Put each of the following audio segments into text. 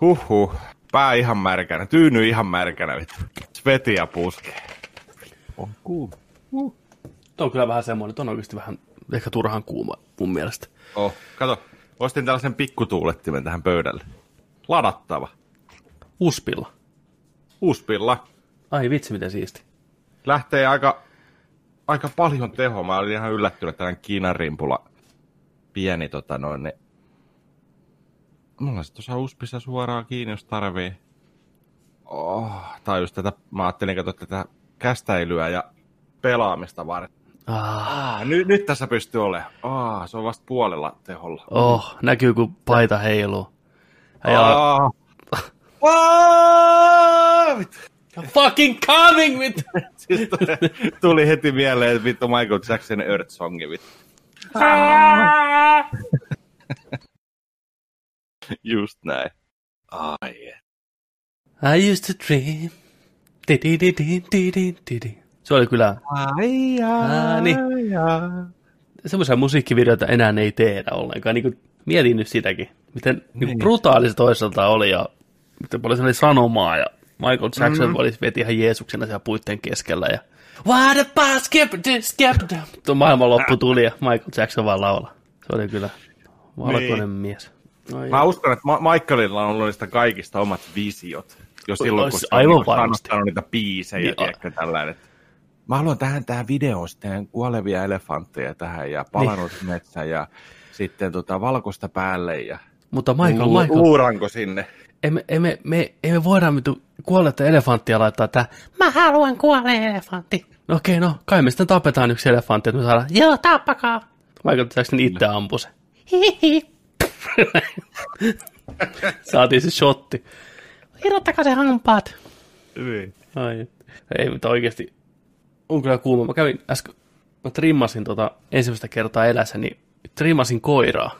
Huhhuh. Pää ihan märkänä, tyyny ihan märkänä, vittu. Svetiä puskee. On kuuma. Tuo on kyllä vähän semmoinen, tuo on oikeasti vähän ehkä turhan kuuma mun mielestä. Oh, kato, ostin tällaisen pikkutuulettimen tähän pöydälle. Ladattava. Uspilla. Uuspilla. Ai vitsi, miten siisti. Lähtee aika, aika paljon tehoa. Mä olin ihan yllättynyt, että tällainen Kiinan rimpula pieni tota noin, niin Mulla se tuossa uspissa suoraan kiinni, jos tarvii. Oh, tai just tätä, mä ajattelin katsoa tätä kästäilyä ja pelaamista varten. Ah. Ah, nyt, nyt tässä pystyy olemaan. Ah, se on vasta puolella teholla. Oh, näkyy kun paita heiluu. Ja Ah. Ah, fucking coming with... Siis tuli, tuli heti mieleen, että vittu Michael Jackson Earth Songi, vittu. Just näin. Ai, I used to dream. Di-di-di-di-di-di-di. Se oli kyllä ai, Aa, niin. semmoisia musiikkivideoita enää ei tehdä ollenkaan. Niin kuin, mietin nyt sitäkin, miten niin. Niin brutaali se toisaalta oli ja miten paljon se oli sanomaa ja Michael Jackson mm. oli veti ihan Jeesuksena siellä puitteen keskellä ja What a boss, skip skip Tuo maailman loppu tuli ja Michael Jackson vaan laula. Se oli kyllä valkoinen niin. mies. Ai, Mä uskon, että Ma- Michaelilla on ollut niistä kaikista omat visiot. Jo silloin, Ois kun se aivan on varmasti. kannattanut niitä biisejä, Niin, tiedätkö, tällainen. Mä haluan tähän, tähän videoon sitten kuolevia elefantteja tähän ja palanut niin. metsä ja sitten tota, valkoista päälle ja mutta Michael, Lu- Michael, luuranko sinne. emme, emme, me, emme voida kuolletta elefanttia laittaa tää. Mä haluan kuolleen elefantti. No okei, no kai me sitten tapetaan yksi elefantti, että me saadaan, joo, tappakaa. Michael Jackson itse ampui se. Saatiin se shotti. Irrottakaa se hampaat. Niin. Ai, ei, mutta oikeasti on kyllä kuuma. Mä kävin äsken, mä trimmasin tota ensimmäistä kertaa elässäni, trimmasin koiraa.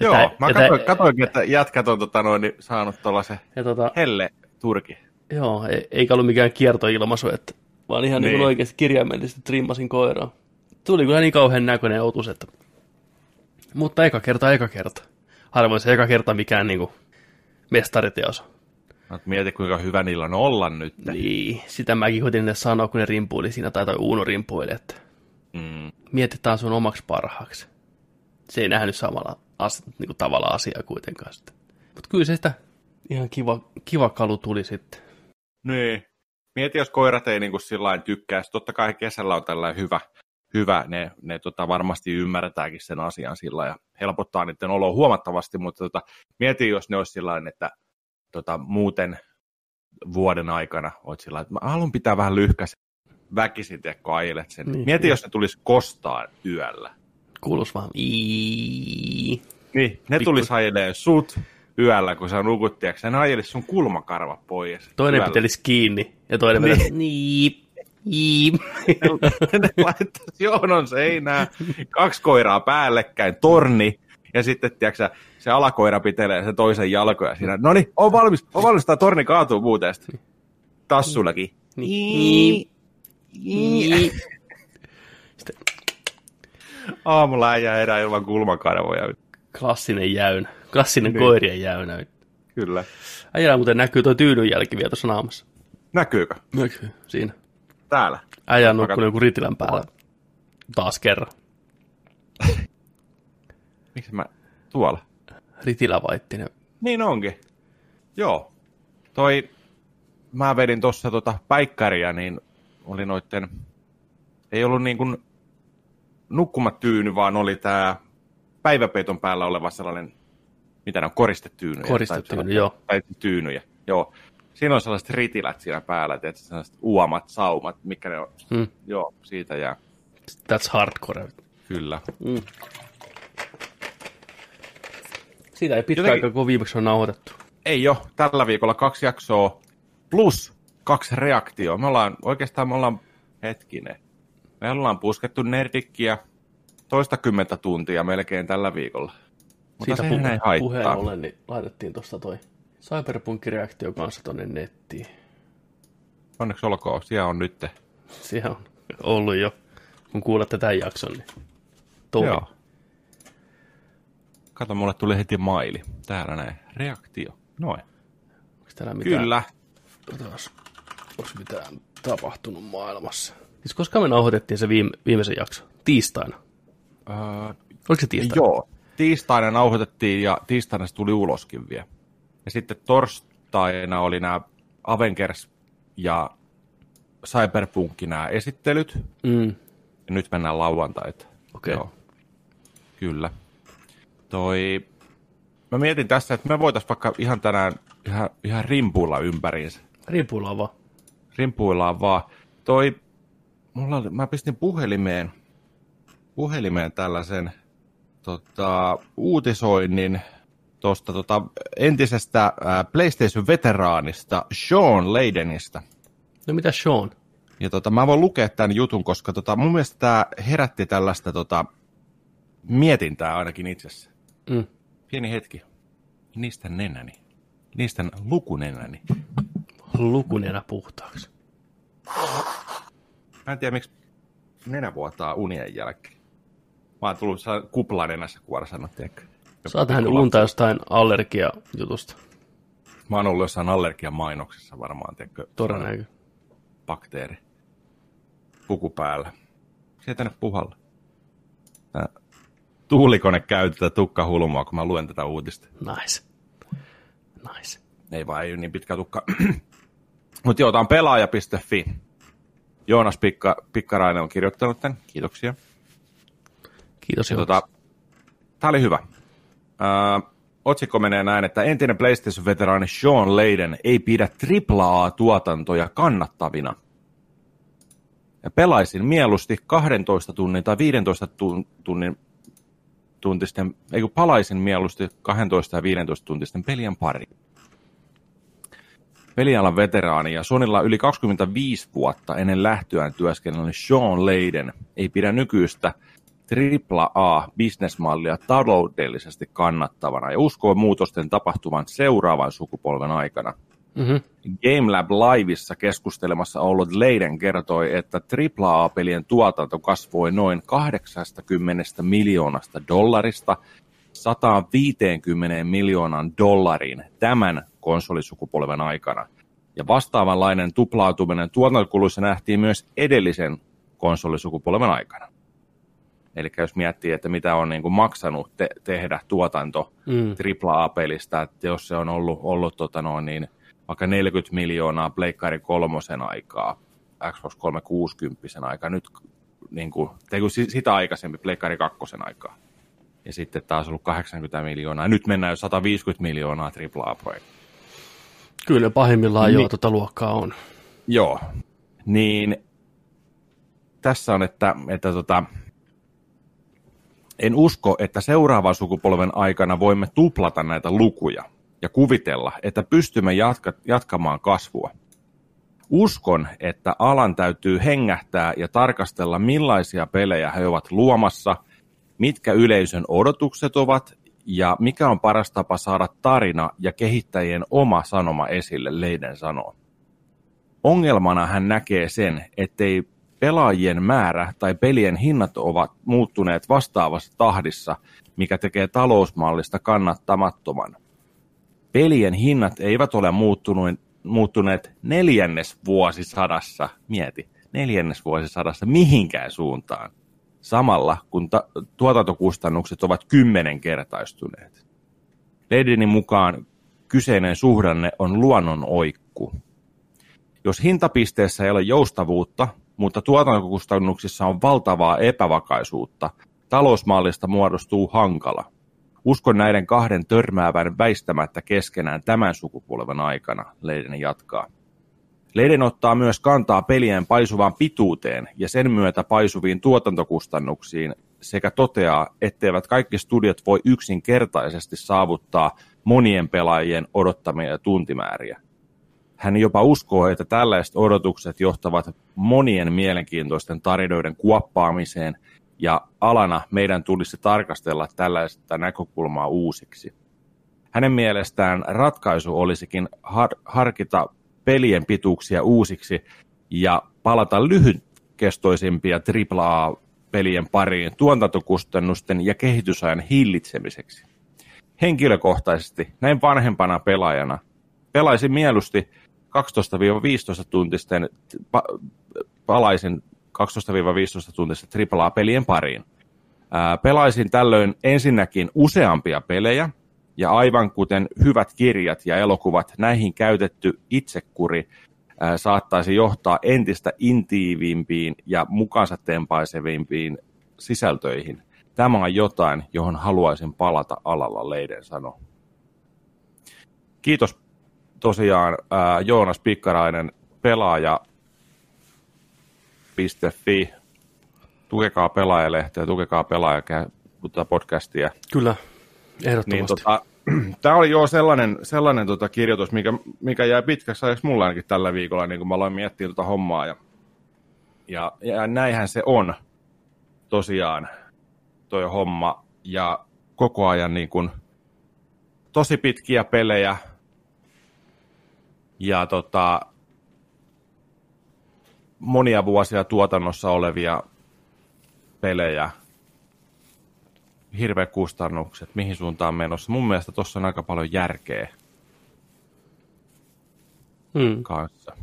Ja Joo, tää- mä katsoin, tää- katsoinkin, että jätkät on tota, noin, niin saanut tuollaisen tota, helle turki. Joo, ei, eikä ollut mikään kiertoilmaisu, että, vaan ihan niin. Niin. niin oikeasti kirjaimellisesti trimmasin koiraa. Tuli kyllä niin kauhean näköinen otus, että... Mutta eka kerta, eka kerta. Harvoin se eka kerta mikään niinku mestariteos. No, mieti, kuinka hyvä niillä on olla nyt. Niin, sitä mäkin koitin ne sanoa, kun ne rimpuili siinä, tai toi Uuno rimpuili, että Mm. mietitään sun omaksi parhaaksi. Se ei nähnyt samalla as, niinku tavalla asiaa kuitenkaan sitten. Mutta kyllä se sitä ihan kiva, kiva kalu tuli sitten. Niin. Mieti, jos koirat ei niin sillä tykkää. Totta kai kesällä on tällainen hyvä, hyvä. ne, ne tota, varmasti ymmärtäänkin sen asian sillä ja helpottaa niiden oloa huomattavasti, mutta tota, mieti, jos ne olisi sillä että tota, muuten vuoden aikana oot sillä että mä haluan pitää vähän lyhkäisen väkisin, tiedätkö, ajelet sen. Niin. Niin. Mieti, jos ne tulisi kostaa yöllä. Kuulus vaan Ii. Niin, ne Pikku- tulisi ajeleen sut yöllä, kun sä nukut, tiedätkö, ne ajelisi sun kulmakarvat pois. Toinen yöllä. pitelisi kiinni ja toinen Niin. niin. Niip. Ne laittaisi joonon seinään, kaksi koiraa päällekkäin, torni, ja sitten, tiedätkö, se alakoira pitelee sen toisen jalkoja siinä. No niin, on valmis, on valmis, tämä torni kaatuu muuten. Tassullakin. Niip. Niip. Aamulla äijä erää ilman kulmakarvoja. Klassinen jäynä. Klassinen Niin. koirien jäynä. Kyllä. Äijällä muuten näkyy tuo tyynyn jälki vielä tuossa naamassa. Näkyykö? Näkyy. Siinä. Täällä. Äijä on nukkunut joku ritilän päällä. Taas kerran. Miksi mä tuolla? Ritilävaittinen. Niin onkin. Joo. Toi, mä vedin tuossa tota päikkäriä, niin oli noitten, ei ollut niin kuin nukkumatyyny, vaan oli tää päiväpeiton päällä oleva sellainen, mitä ne on, koristetyynyjä. Koristetyyny, tai, joo. Tai tyynyjä, joo. Siinä on sellaiset ritilät siinä päällä, tietysti sellaiset uomat, saumat, mikä ne on. Hmm. Joo, siitä jää. That's hardcore. Kyllä. Mm. Siitä ei pitkä Jotenkin- aika, kun viimeksi on nauhoitettu. Ei jo, tällä viikolla kaksi jaksoa plus kaksi reaktioa. Me ollaan, oikeastaan me ollaan, hetkinen, me ollaan puskettu nerdikkiä toista kymmentä tuntia melkein tällä viikolla. Mutta Siitä sehän ei pu- haittaa. puheen ollen, niin laitettiin tuosta toi Cyberpunk-reaktio kanssa tonne nettiin. Onneksi olkoon, siellä on nyt. Siellä on ollut jo, kun kuulette tämän jakson, niin toi. Joo. Kato, mulle tuli heti maili. Täällä näin. Reaktio. Noin. Onko täällä mitään? Kyllä. Otas, onko mitään tapahtunut maailmassa? Siis koska me nauhoitettiin se viime, viimeisen jakso? Tiistaina. Öö, Oliko se tiistaina? joo. Tiistaina nauhoitettiin ja tiistaina se tuli uloskin vielä. Ja sitten torstaina oli nämä Avengers ja Cyberpunk nämä esittelyt. Mm. Ja nyt mennään lauantaita. Okei. Joo. Kyllä. Toi... Mä mietin tässä, että me voitaisiin vaikka ihan tänään ihan, ihan rimpuilla ympäriinsä. Riipuillaan vaan. Rimpuillaan vaan. Toi... Mulla oli, mä pistin puhelimeen, puhelimeen tällaisen tota, uutisoinnin tuosta tota, entisestä PlayStation-veteraanista Sean Leidenistä. No mitä Sean? Ja tota, mä voin lukea tämän jutun, koska tota, mun mielestä tämä herätti tällaista tota, mietintää ainakin itsessä. Mm. Pieni hetki. Niistä nenäni. Niistä lukunenäni. Lukunenä puhtaaksi. Mä en tiedä, miksi nenä vuotaa unien jälkeen. Mä oon tullut kuplanenässä kuorsana, tiedätkö? Nähnyt unta jostain allergia-jutusta. Mä oon ollut jossain allergian mainoksessa varmaan, tiedätkö? Todennäköisesti. Bakteeri. Puku päällä. Sieltä puhalla. Tää tuulikone käy tätä tukkahulmaa, kun mä luen tätä uutista. Nice. Nice. Ei vaan, ei ole niin pitkä tukka. Mutta joo, tämä on pelaaja.fi. Joonas Pikka, Pikkarainen on kirjoittanut tämän. Kiitoksia. Kiitos Ja jo. tota, tämä oli hyvä. Öö, otsikko menee näin, että entinen PlayStation-veteraani Sean Leiden ei pidä AAA-tuotantoja kannattavina. Ja pelaisin mieluusti 12 tunnin tai 15 tun- tunnin tuntisten, ei kun palaisin mieluusti 12 ja 15 tuntisten pelien pari. Pelialan veteraani ja Sonilla yli 25 vuotta ennen lähtöään työskennellyt Sean Leiden ei pidä nykyistä AAA-bisnesmallia taloudellisesti kannattavana ja uskoo muutosten tapahtuvan seuraavan sukupolven aikana. Mm-hmm. GameLab Liveissa keskustelemassa ollut Leiden kertoi, että AAA-pelien tuotanto kasvoi noin 80 miljoonasta dollarista 150 miljoonan dollariin tämän konsolisukupolven aikana. Ja vastaavanlainen tuplautuminen tuotantokuluissa nähtiin myös edellisen konsolisukupolven aikana. Eli jos miettii, että mitä on niin kuin maksanut te- tehdä tuotanto Mm. AAA-pelistä, että jos se on ollut, ollut tota noin, niin vaikka 40 miljoonaa Pleikkari kolmosen aikaa, Xbox 360 aikaa, nyt niin kuin, sitä aikaisemmin Pleikkari kakkosen aikaa. Ja sitten taas ollut 80 miljoonaa. Nyt mennään jo 150 miljoonaa AAA-projektia. Kyllä pahimmillaan Niin. joo, tota luokkaa on. Joo. Niin tässä on, että, että tota, en usko, että seuraavan sukupolven aikana voimme tuplata näitä lukuja ja kuvitella, että pystymme jatka, jatkamaan kasvua. Uskon, että alan täytyy hengähtää ja tarkastella, millaisia pelejä he ovat luomassa, mitkä yleisön odotukset ovat ja mikä on paras tapa saada tarina ja kehittäjien oma sanoma esille, Leiden sanoo. Ongelmana hän näkee sen, ettei pelaajien määrä tai pelien hinnat ovat muuttuneet vastaavassa tahdissa, mikä tekee talousmallista kannattamattoman. Pelien hinnat eivät ole muuttuneet, muuttuneet neljännesvuosisadassa, mieti, neljännesvuosisadassa mihinkään suuntaan, samalla kun ta- tuotantokustannukset ovat kymmenenkertaistuneet. Ledinin mukaan kyseinen suhdanne on luonnon oikku. Jos hintapisteessä ei ole joustavuutta, mutta tuotantokustannuksissa on valtavaa epävakaisuutta, talousmallista muodostuu hankala. Uskon näiden kahden törmäävän väistämättä keskenään tämän sukupolven aikana, Leiden jatkaa. Leiden ottaa myös kantaa pelien paisuvaan pituuteen ja sen myötä paisuviin tuotantokustannuksiin sekä toteaa, etteivät kaikki studiot voi yksinkertaisesti saavuttaa monien pelaajien odottamia tuntimääriä. Hän jopa uskoo, että tällaiset odotukset johtavat monien mielenkiintoisten tarinoiden kuoppaamiseen ja alana meidän tulisi tarkastella tällaista näkökulmaa uusiksi. Hänen mielestään ratkaisu olisikin har- harkita pelien pituuksia uusiksi ja palata lyhytkestoisimpia AAA-pelien pariin tuotantokustannusten ja kehitysajan hillitsemiseksi. Henkilökohtaisesti, näin vanhempana pelaajana, pelaisin mieluusti 12-15 tuntisten, pa, palaisin 12-15 tuntisten AAA-pelien pariin. Ää, pelaisin tällöin ensinnäkin useampia pelejä, ja aivan kuten hyvät kirjat ja elokuvat, näihin käytetty itsekuri ää, saattaisi johtaa entistä intiivimpiin ja mukansa tempaisevimpiin sisältöihin. Tämä on jotain, johon haluaisin palata alalla, Leiden sano. Kiitos tosiaan ää, Joonas Pikkarainen, pelaaja .fi. Tukekaa pelaajalehteä, tukekaa pelaaja podcastia. Kyllä, ehdottomasti. Niin, tota, tämä oli jo sellainen, sellainen tota kirjoitus, mikä, mikä jäi pitkäksi ajaksi mulla ainakin tällä viikolla, niin kun mä aloin miettiä tuota hommaa. Ja, ja, ja näinhän se on tosiaan, toi homma. Ja koko ajan niin kun, tosi pitkiä pelejä. Ja tota, monia vuosia tuotannossa olevia pelejä, hirveä kustannukset, mihin suuntaan menossa. Mun mielestä tuossa on aika paljon järkeä hmm. kanssa.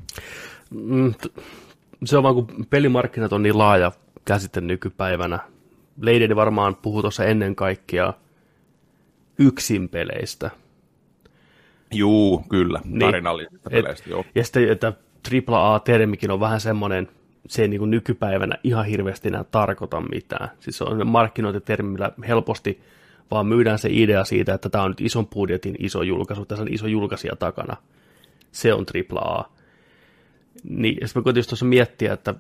Mm, se on vaan, kun pelimarkkinat on niin laaja käsite nykypäivänä. Leideni varmaan puhuu tuossa ennen kaikkea yksin peleistä. Juu, kyllä, niin, tarinallisista peleistä, joo. Ja sitten, että AAA-termikin on vähän semmoinen, se ei niin kuin nykypäivänä ihan hirveästi enää tarkoita mitään. Siis se on markkinointitermi, millä helposti vaan myydään se idea siitä, että tämä on nyt ison budjetin iso julkaisu, tässä on iso julkaisija takana. Se on AAA. Niin, ja sitten mä tuossa miettiä, että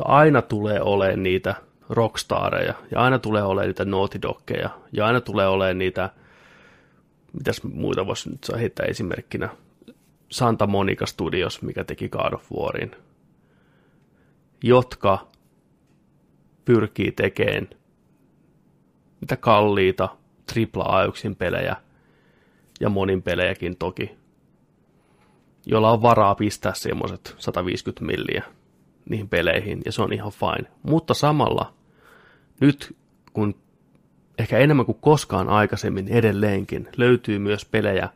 mutta aina tulee olemaan niitä rockstareja, ja aina tulee olemaan niitä Naughty Doggeja, ja aina tulee olemaan niitä, mitäs muita voisi nyt heittää esimerkkinä, Santa Monica Studios, mikä teki God of Warin, jotka pyrkii tekemään mitä kalliita tripla yksin pelejä ja monin pelejäkin toki, jolla on varaa pistää semmoiset 150 milliä niihin peleihin, ja se on ihan fine. Mutta samalla nyt, kun ehkä enemmän kuin koskaan aikaisemmin edelleenkin löytyy myös pelejä,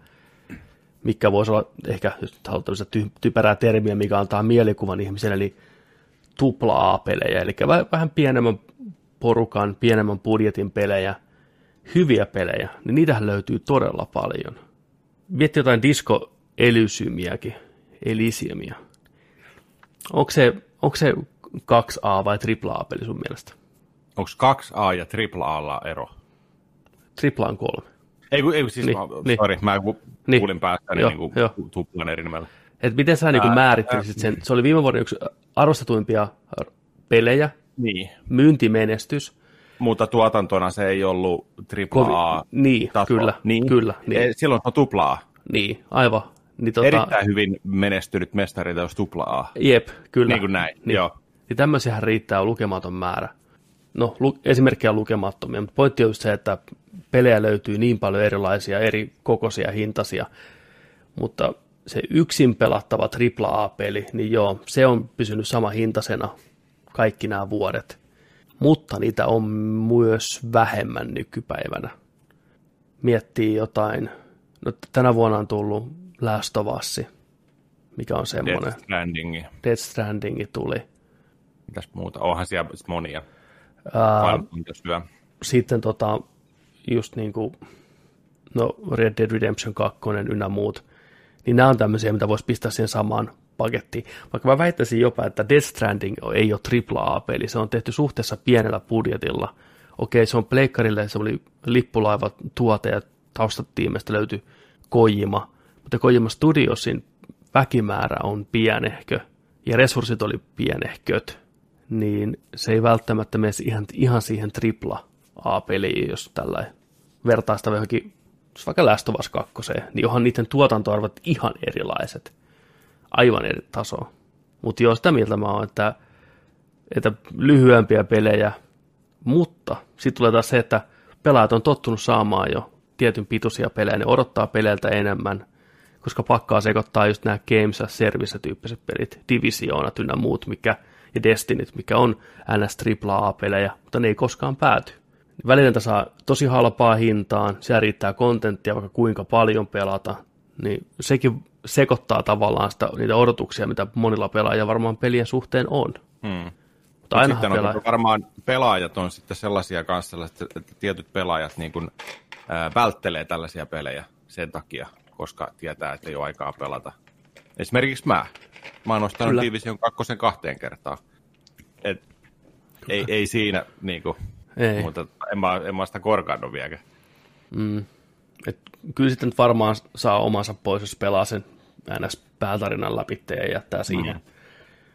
mikä voisi olla ehkä, jos halutaan ty- typerää termiä, mikä antaa mielikuvan ihmiselle, niin tupla A-pelejä, eli vähän pienemmän porukan, pienemmän budjetin pelejä, hyviä pelejä, niin niitähän löytyy todella paljon. Vietti jotain disco elysymiäkin, elisiemiä. Onko se, onko se 2A vai AAA-peli sun mielestä? Onko 2A ja AAA ero? Tripla on kolme. Ei, ei siis, niin, mä, niin. sorry, mä niin. kuulin päästä niin, niin tuplan eri nimellä. Et miten sä niin määrittelisit sen? Se oli viime vuoden yksi arvostetuimpia pelejä, niin. myyntimenestys. Mutta tuotantona se ei ollut AAA Niin, taso. kyllä, niin. kyllä. Niin. Silloin on tuplaa. Niin, aivan. Niin, tota... Erittäin hyvin menestynyt mestari jos tuplaa. Jep, kyllä. Niin kuin näin, niin. joo. Niin tämmöisiähän riittää lukematon määrä. No, lu- esimerkkejä lukemattomia, mutta pointti on just se, että pelejä löytyy niin paljon erilaisia, eri kokoisia, hintaisia, mutta se yksin pelattava AAA-peli, niin joo, se on pysynyt sama hintasena kaikki nämä vuodet, mutta niitä on myös vähemmän nykypäivänä. Miettii jotain, no tänä vuonna on tullut Last of Us, mikä on semmoinen. Death Stranding. Death Stranding tuli. Mitäs muuta? Onhan siellä monia. Ää, sitten tota, just niin kuin, no Red Dead Redemption 2 ynnä muut, niin nämä on tämmöisiä, mitä voisi pistää siihen samaan pakettiin. Vaikka mä väittäisin jopa, että Death Stranding ei ole AAA-peli, se on tehty suhteessa pienellä budjetilla. Okei, se on pleikkarille, se oli lippulaiva tuote ja taustatiimestä löytyi Kojima, mutta Kojima Studiosin väkimäärä on pienehkö ja resurssit oli pienehköt, niin se ei välttämättä mene ihan, ihan siihen tripla A-peliin, jos tällä vertaa sitä johonkin, jos vaikka Last of Us 2, niin onhan niiden tuotantoarvot ihan erilaiset. Aivan eri taso. Mutta joo, sitä mieltä mä oon, että, että lyhyempiä pelejä, mutta sitten tulee taas se, että pelaajat on tottunut saamaan jo tietyn pituisia pelejä, ne odottaa peleiltä enemmän, koska pakkaa sekoittaa just nämä Games as Service-tyyppiset pelit, Divisioonat ynnä muut, mikä, ja Destinyt, mikä on NS AAA-pelejä, mutta ne ei koskaan pääty. Välillä saa tosi halpaa hintaan, siellä riittää kontenttia vaikka kuinka paljon pelata, niin sekin sekoittaa tavallaan sitä, niitä odotuksia, mitä monilla pelaajilla varmaan pelien suhteen on. Hmm. Mutta aina sitten pelaa... on varmaan pelaajat on sitten sellaisia kanssa, että, että tietyt pelaajat niin kuin, ää, välttelee tällaisia pelejä sen takia, koska tietää, että ei ole aikaa pelata. Esimerkiksi mä. Mä oon ostanut Division kakkosen kahteen kertaan. Et, ei, ei siinä, niin kuin, ei. mutta en mä, en mä sitä korkannut vieläkään. Mm. Et kyllä sitten varmaan saa omansa pois, jos pelaa sen ns. päätarinan läpi ja jättää siihen. Mm.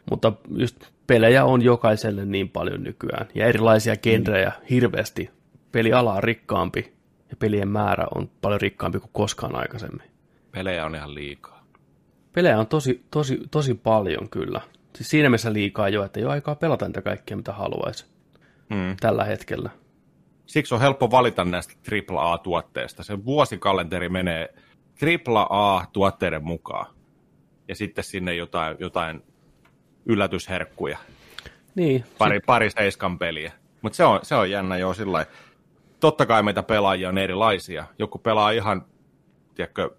Mutta just pelejä on jokaiselle niin paljon nykyään, ja erilaisia genrejä mm. hirveästi. Peliala on rikkaampi, ja pelien määrä on paljon rikkaampi kuin koskaan aikaisemmin. Pelejä on ihan liikaa. Pelejä on tosi, tosi, tosi paljon kyllä. Siis siinä mielessä liikaa jo, että ei ole aikaa pelata niitä kaikkea, mitä haluaisi mm. tällä hetkellä. Siksi on helppo valita näistä AAA-tuotteista. Se vuosikalenteri menee AAA-tuotteiden mukaan. Ja sitten sinne jotain, jotain yllätysherkkuja. Niin. Pari, sit... pari seiskan peliä. Mutta se on, se on jännä jo sillä Totta kai meitä pelaajia on erilaisia. Joku pelaa ihan, tiedätkö,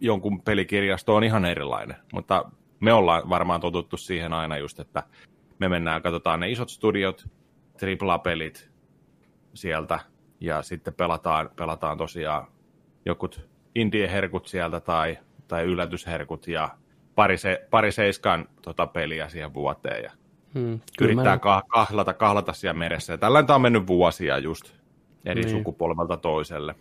jonkun pelikirjasto on ihan erilainen. Mutta me ollaan varmaan totuttu siihen aina just, että me mennään, katsotaan ne isot studiot, AAA-pelit sieltä, ja sitten pelataan, pelataan tosiaan jokut indie-herkut sieltä tai, tai yllätysherkut, ja pari, se, pari seiskan tota, peliä siihen vuoteen, ja hmm, yrittää mä... kahlata, kahlata siellä meressä. Ja tällainen on mennyt vuosia just eri niin. sukupolvelta toiselle.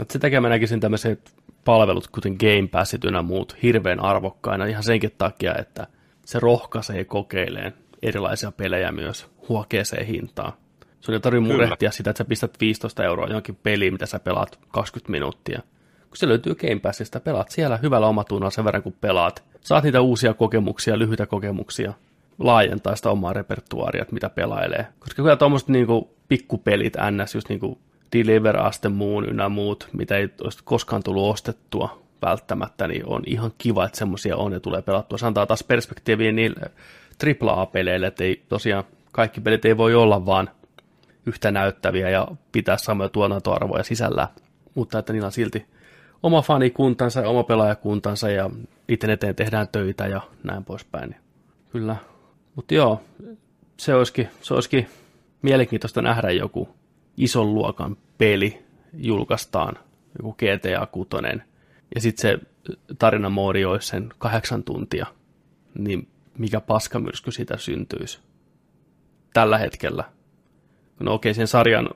Et sitä takia mä näkisin tämmöiset palvelut, kuten Game Passit ynnä muut, hirveän arvokkaina ihan senkin takia, että se rohkaisee kokeileen erilaisia pelejä myös huokeeseen hintaan. Sun ei tarvitse murehtia sitä, että sä pistät 15 euroa johonkin peliin, mitä sä pelaat 20 minuuttia. Kun se löytyy Game Passista, pelaat siellä hyvällä omatunnalla sen verran, kun pelaat. Saat niitä uusia kokemuksia, lyhyitä kokemuksia, laajentaa sitä omaa repertuaaria, mitä pelailee. Koska kyllä tuommoiset niinku pikkupelit, ns. just niinku Deliver Aste Moon ynnä muut, mitä ei olisi koskaan tullut ostettua välttämättä, niin on ihan kiva, että semmoisia on ja tulee pelattua. Se antaa taas perspektiiviä niille AAA-peleille, että ei tosiaan kaikki pelit ei voi olla vaan yhtä näyttäviä ja pitää samoja tuotantoarvoja sisällä, mutta että niillä on silti oma fanikuntansa ja oma pelaajakuntansa ja niiden eteen tehdään töitä ja näin poispäin. Kyllä. Mutta joo, se olisikin, se olisikin mielenkiintoista nähdä joku ison luokan peli julkaistaan, joku GTA 6, ja sitten se tarinamoodi olisi sen kahdeksan tuntia, niin mikä paskamyrsky siitä syntyisi tällä hetkellä. No okei, sen sarjan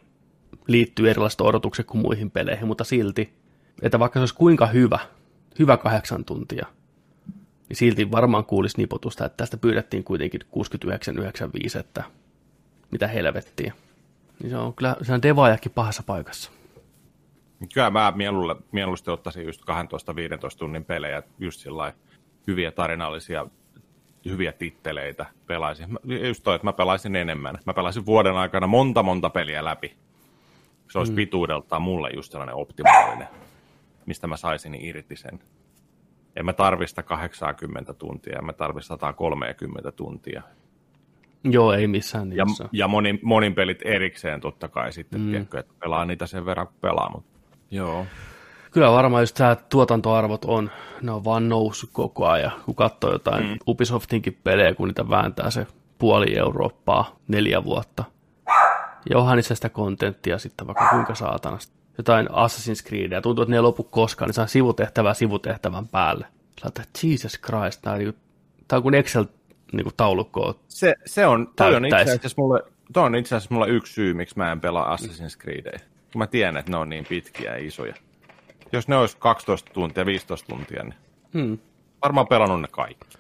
liittyy erilaiset odotukset kuin muihin peleihin, mutta silti, että vaikka se olisi kuinka hyvä, hyvä kahdeksan tuntia, niin silti varmaan kuulisi nipotusta, että tästä pyydettiin kuitenkin 69,95, että mitä helvettiä. Niin se on kyllä se on devaajakin pahassa paikassa. Kyllä mä mieluusti ottaisin just 12-15 tunnin pelejä, just sillä hyviä tarinallisia, hyviä titteleitä pelaisin. Just toi, että mä pelaisin enemmän. Mä pelaisin vuoden aikana monta monta peliä läpi. Se olisi mm. pituudeltaan mulle just sellainen optimaalinen, mistä mä saisin irti sen. En mä tarvista 80 tuntia, en mä tarvista 130 tuntia. Joo, ei missään nimessä. Ja, ja monin, monin pelit erikseen totta kai sitten, mm. tiedätkö, että pelaa niitä sen verran, kun pelaa, mutta joo. Kyllä varmaan just tämä tuotantoarvot on, ne on vaan noussut koko ajan. Kun katsoo jotain mm. Ubisoftinkin pelejä, kun niitä vääntää se puoli Eurooppaa neljä vuotta. Ja onhan niissä sitä kontenttia sitten vaikka kuinka saatanasta. Jotain Assassin's Creedia, tuntuu, että ne ei lopu koskaan, niin saa sivutehtävää sivutehtävän päälle. Sä Jesus Christ, tämä on, niinku, tämä on kuin Excel niin kuin taulukkoa se, se on, toi on, itse asiassa mulle, toi on itse asiassa mulla yksi syy, miksi mä en pelaa Assassin's Creedia. Kun mä tiedän, että ne on niin pitkiä ja isoja. Jos ne olisi 12 tuntia, 15 tuntia, niin hmm. varmaan pelannut ne kaikki.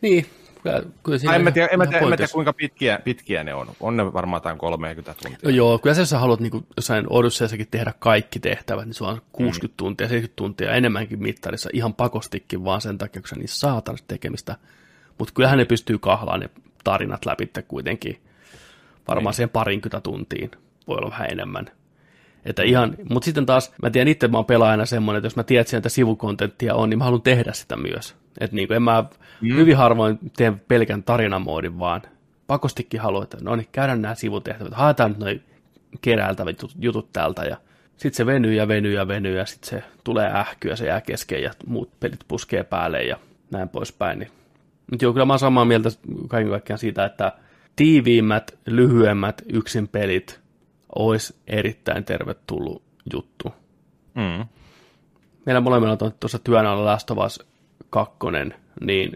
Niin, kyllä, kyllä en, mä tiedä, en, mä tiedä, en mä tiedä, kuinka pitkiä, pitkiä ne on. On ne varmaan jotain 30 tuntia. No joo, kyllä se, jos sä haluat niin jossain Odysseissakin tehdä kaikki tehtävät, niin se on 60 hmm. tuntia, 70 tuntia enemmänkin mittarissa ihan pakostikin vaan sen takia, kun sä niissä saatanut tekemistä – mutta kyllähän ne pystyy kahlaan ne tarinat läpi kuitenkin varmaan niin. siihen parinkymmentä tuntiin. Voi olla vähän enemmän. Että ihan, mutta sitten taas, mä tiedän itse, mä oon pelaajana semmoinen, että jos mä tiedän, että sieltä sivukontenttia on, niin mä haluan tehdä sitä myös. Että niin kuin en mä mm. hyvin harvoin teen pelkän tarinamoodin, vaan pakostikin haluan, että no niin, käydään nämä sivutehtävät, haetaan nyt noin keräältävät jutut täältä ja sitten se venyy ja venyy ja venyy ja sitten se tulee ähkyä, se jää kesken ja muut pelit puskee päälle ja näin poispäin. Niin. Mutta joo, kyllä mä oon samaa mieltä kaiken kaikkiaan siitä, että tiiviimmät, lyhyemmät yksin pelit olisi erittäin tervetullut juttu. Mm. Meillä molemmilla on tuossa työn alla Last of Us 2, niin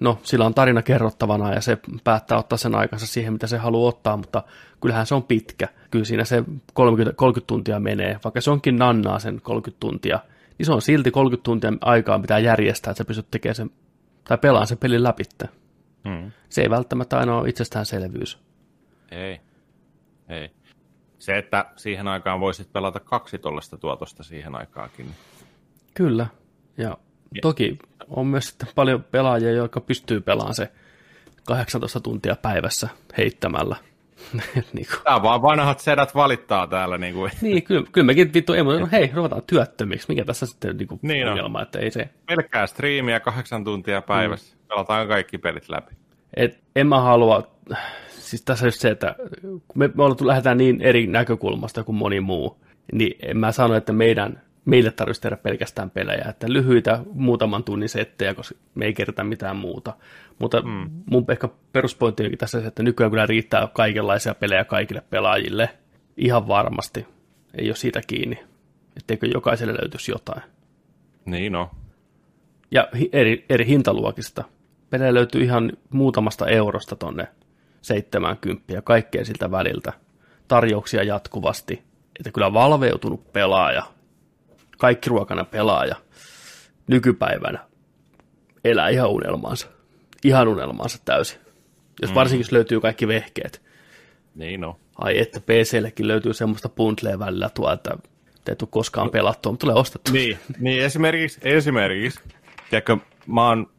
no, sillä on tarina kerrottavana ja se päättää ottaa sen aikansa siihen, mitä se haluaa ottaa, mutta kyllähän se on pitkä. Kyllä siinä se 30, 30 tuntia menee, vaikka se onkin nannaa sen 30 tuntia, niin se on silti 30 tuntia aikaa, mitä järjestää, että sä pystyt tekemään sen, tai pelaan sen pelin läpi. Mm. Se ei välttämättä aina ole itsestäänselvyys. Ei. Ei. Se, että siihen aikaan voisit pelata kaksi tuollaista tuotosta siihen aikaakin. Kyllä. Ja toki on myös sitten paljon pelaajia, jotka pystyy pelaamaan se 18 tuntia päivässä heittämällä. niin kuin. Tämä vaan vanhat sedät valittaa täällä. Niin, kuin. niin kyllä, kyllä mekin vittu, ei, no hei, ruvetaan työttömiksi. Mikä tässä sitten niin kuin niin ongelma, että ei se... Pelkkää striimiä kahdeksan tuntia päivässä. Mm. Pelataan kaikki pelit läpi. Et en mä halua, siis tässä just se, että me, me lähdetään niin eri näkökulmasta kuin moni muu, niin en mä sano, että meidän meille tarvitsisi tehdä pelkästään pelejä, että lyhyitä muutaman tunnin settejä, koska me ei kerta mitään muuta. Mutta mm. mun ehkä peruspointti onkin tässä, että nykyään kyllä riittää kaikenlaisia pelejä kaikille pelaajille, ihan varmasti. Ei ole siitä kiinni, etteikö jokaiselle löytyisi jotain. Niin no. Ja eri, eri hintaluokista. Pelejä löytyy ihan muutamasta eurosta tonne 70 ja kaikkea siltä väliltä. Tarjouksia jatkuvasti. Että kyllä valveutunut pelaaja kaikki ruokana pelaaja nykypäivänä elää ihan unelmaansa. Ihan unelmaansa täysin. Jos mm. varsinkin jos löytyy kaikki vehkeet. Niin no. Ai että PCllekin löytyy semmoista bundlea välillä tuo, että te ei tule koskaan pelattua, mutta tulee ostettu. Niin, niin esimerkiksi, esimerkiksi tiedätkö, mä oon,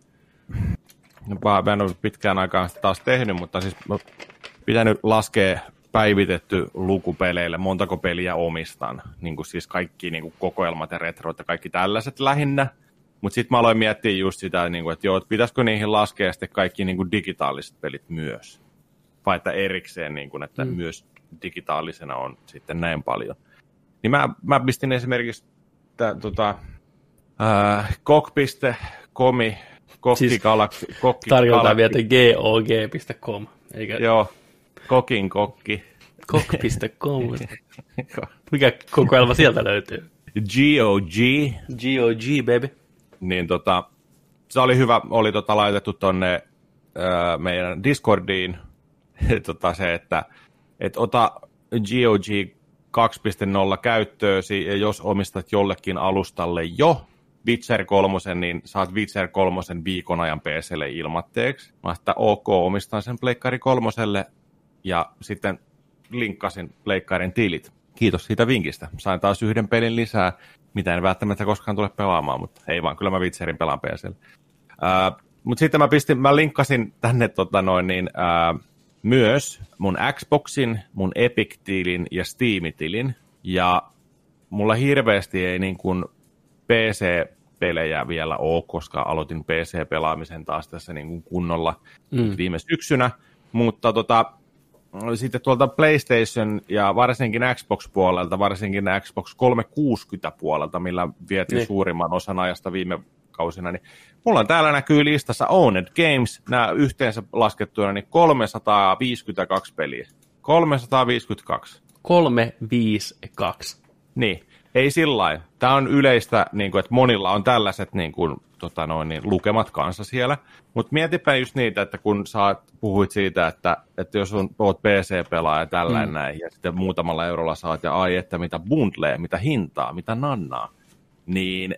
mä en ole pitkään aikaan sitä taas tehnyt, mutta siis mä pitänyt laskea päivitetty luku peleille, montako peliä omistan, niin kuin siis kaikki niin kuin kokoelmat ja retroit ja kaikki tällaiset lähinnä. Mutta sitten mä aloin miettiä just sitä, niin kuin, että joo, että pitäisikö niihin laskea sitten kaikki niin kuin digitaaliset pelit myös. Vai että erikseen, niin kuin, että mm. myös digitaalisena on sitten näin paljon. Niin mä, mä pistin esimerkiksi tä, tota, äh, kok.comi, kokki siis kokki Tarjotaan vielä gog.com, eikä... Joo, Kokin kokki. Kok.com. Mikä kokoelma sieltä löytyy? GOG. GOG, baby. Niin tota, se oli hyvä, oli tota laitettu tonne äh, meidän Discordiin tota se, että et ota GOG 2.0 käyttöösi, ja jos omistat jollekin alustalle jo Witcher 3, niin saat Witcher 3 viikon ajan PClle ilmatteeksi. Mä että ok, omistan sen Pleikkari 3 ja sitten linkkasin leikkaiden tilit. Kiitos siitä vinkistä. Sain taas yhden pelin lisää, mitä en välttämättä koskaan tule pelaamaan, mutta ei vaan, kyllä mä Witcherin pelaan PCllä. Uh, mutta sitten mä, pistin, mä linkkasin tänne tota noin, niin, uh, myös mun Xboxin, mun Epic-tilin ja Steam-tilin. Ja mulla hirveästi ei niin kuin PC-pelejä vielä ole, koska aloitin PC-pelaamisen taas tässä niin kuin kunnolla mm. viime syksynä. Mutta tota, sitten tuolta PlayStation ja varsinkin Xbox-puolelta, varsinkin Xbox 360 puolelta, millä vietiin niin. suurimman osan ajasta viime kausina, niin mulla on täällä näkyy listassa Owned Games, nämä yhteensä laskettuina, niin 352 peliä. 352. 352. Niin, ei sillä Tämä on yleistä, niin kuin, että monilla on tällaiset niin kuin, tota noin, niin, lukemat kanssa siellä. Mutta mietipä just niitä, että kun sä puhuit siitä, että, että jos on, oot PC-pelaaja ja tällainen mm. näin, ja sitten muutamalla eurolla saat, ja ai että mitä bundlee, mitä hintaa, mitä nannaa, niin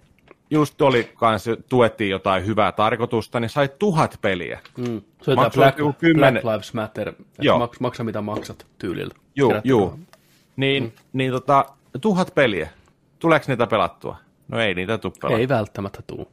just oli kans, tuettiin jotain hyvää tarkoitusta, niin sai tuhat peliä. Mm. Se on Black, Black Lives Matter, että maks, maksa mitä maksat tyylillä. Joo, joo. Niin, mm. niin tota, tuhat peliä. Tuleeko niitä pelattua? No ei niitä tule pelattua. Ei välttämättä tule.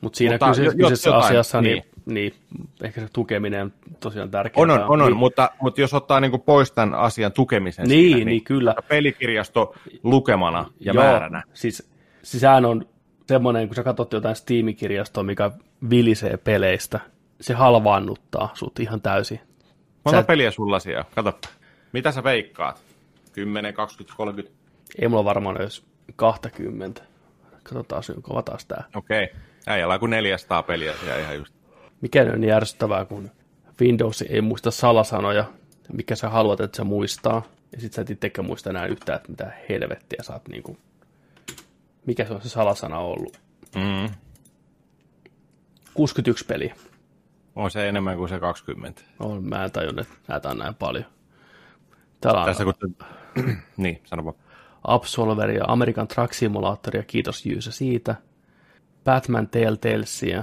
Mut siinä mutta kyseisessä, kyseisessä jotain, asiassa niin. Niin, niin, ehkä se tukeminen on tosiaan tärkeää. On, on, on, on niin. mutta, mutta jos ottaa niin pois tämän asian tukemisen niin, siinä, niin, niin kyllä. pelikirjasto lukemana ja Joo, määränä. Siis, siis sehän on semmoinen, kun sä katsot jotain Steam-kirjastoa, mikä vilisee peleistä, se halvaannuttaa sut ihan täysin. Monta sä... peliä sulla siellä? Kato, mitä sä veikkaat? 10, 20, 30? Ei mulla varmaan edes 20. Katsotaan, onko taas tää. Okei. Okay. Äijällä on kuin 400 peliä siellä ihan just. Mikä on niin järjestävää, kun Windows ei muista salasanoja, mikä sä haluat, että se muistaa. Ja sit sä et itsekään muista enää yhtään, että mitä helvettiä sä oot niinku... Mikä se on se salasana ollut? Mm. 61 peliä. On se enemmän kuin se 20. On, mä en tajunnut, että näitä on näin paljon. Täällä on Tässä kun... niin, sano vaan. Absolver ja American Truck Simulator, ja kiitos Jyysä siitä. Batman Telltalesia,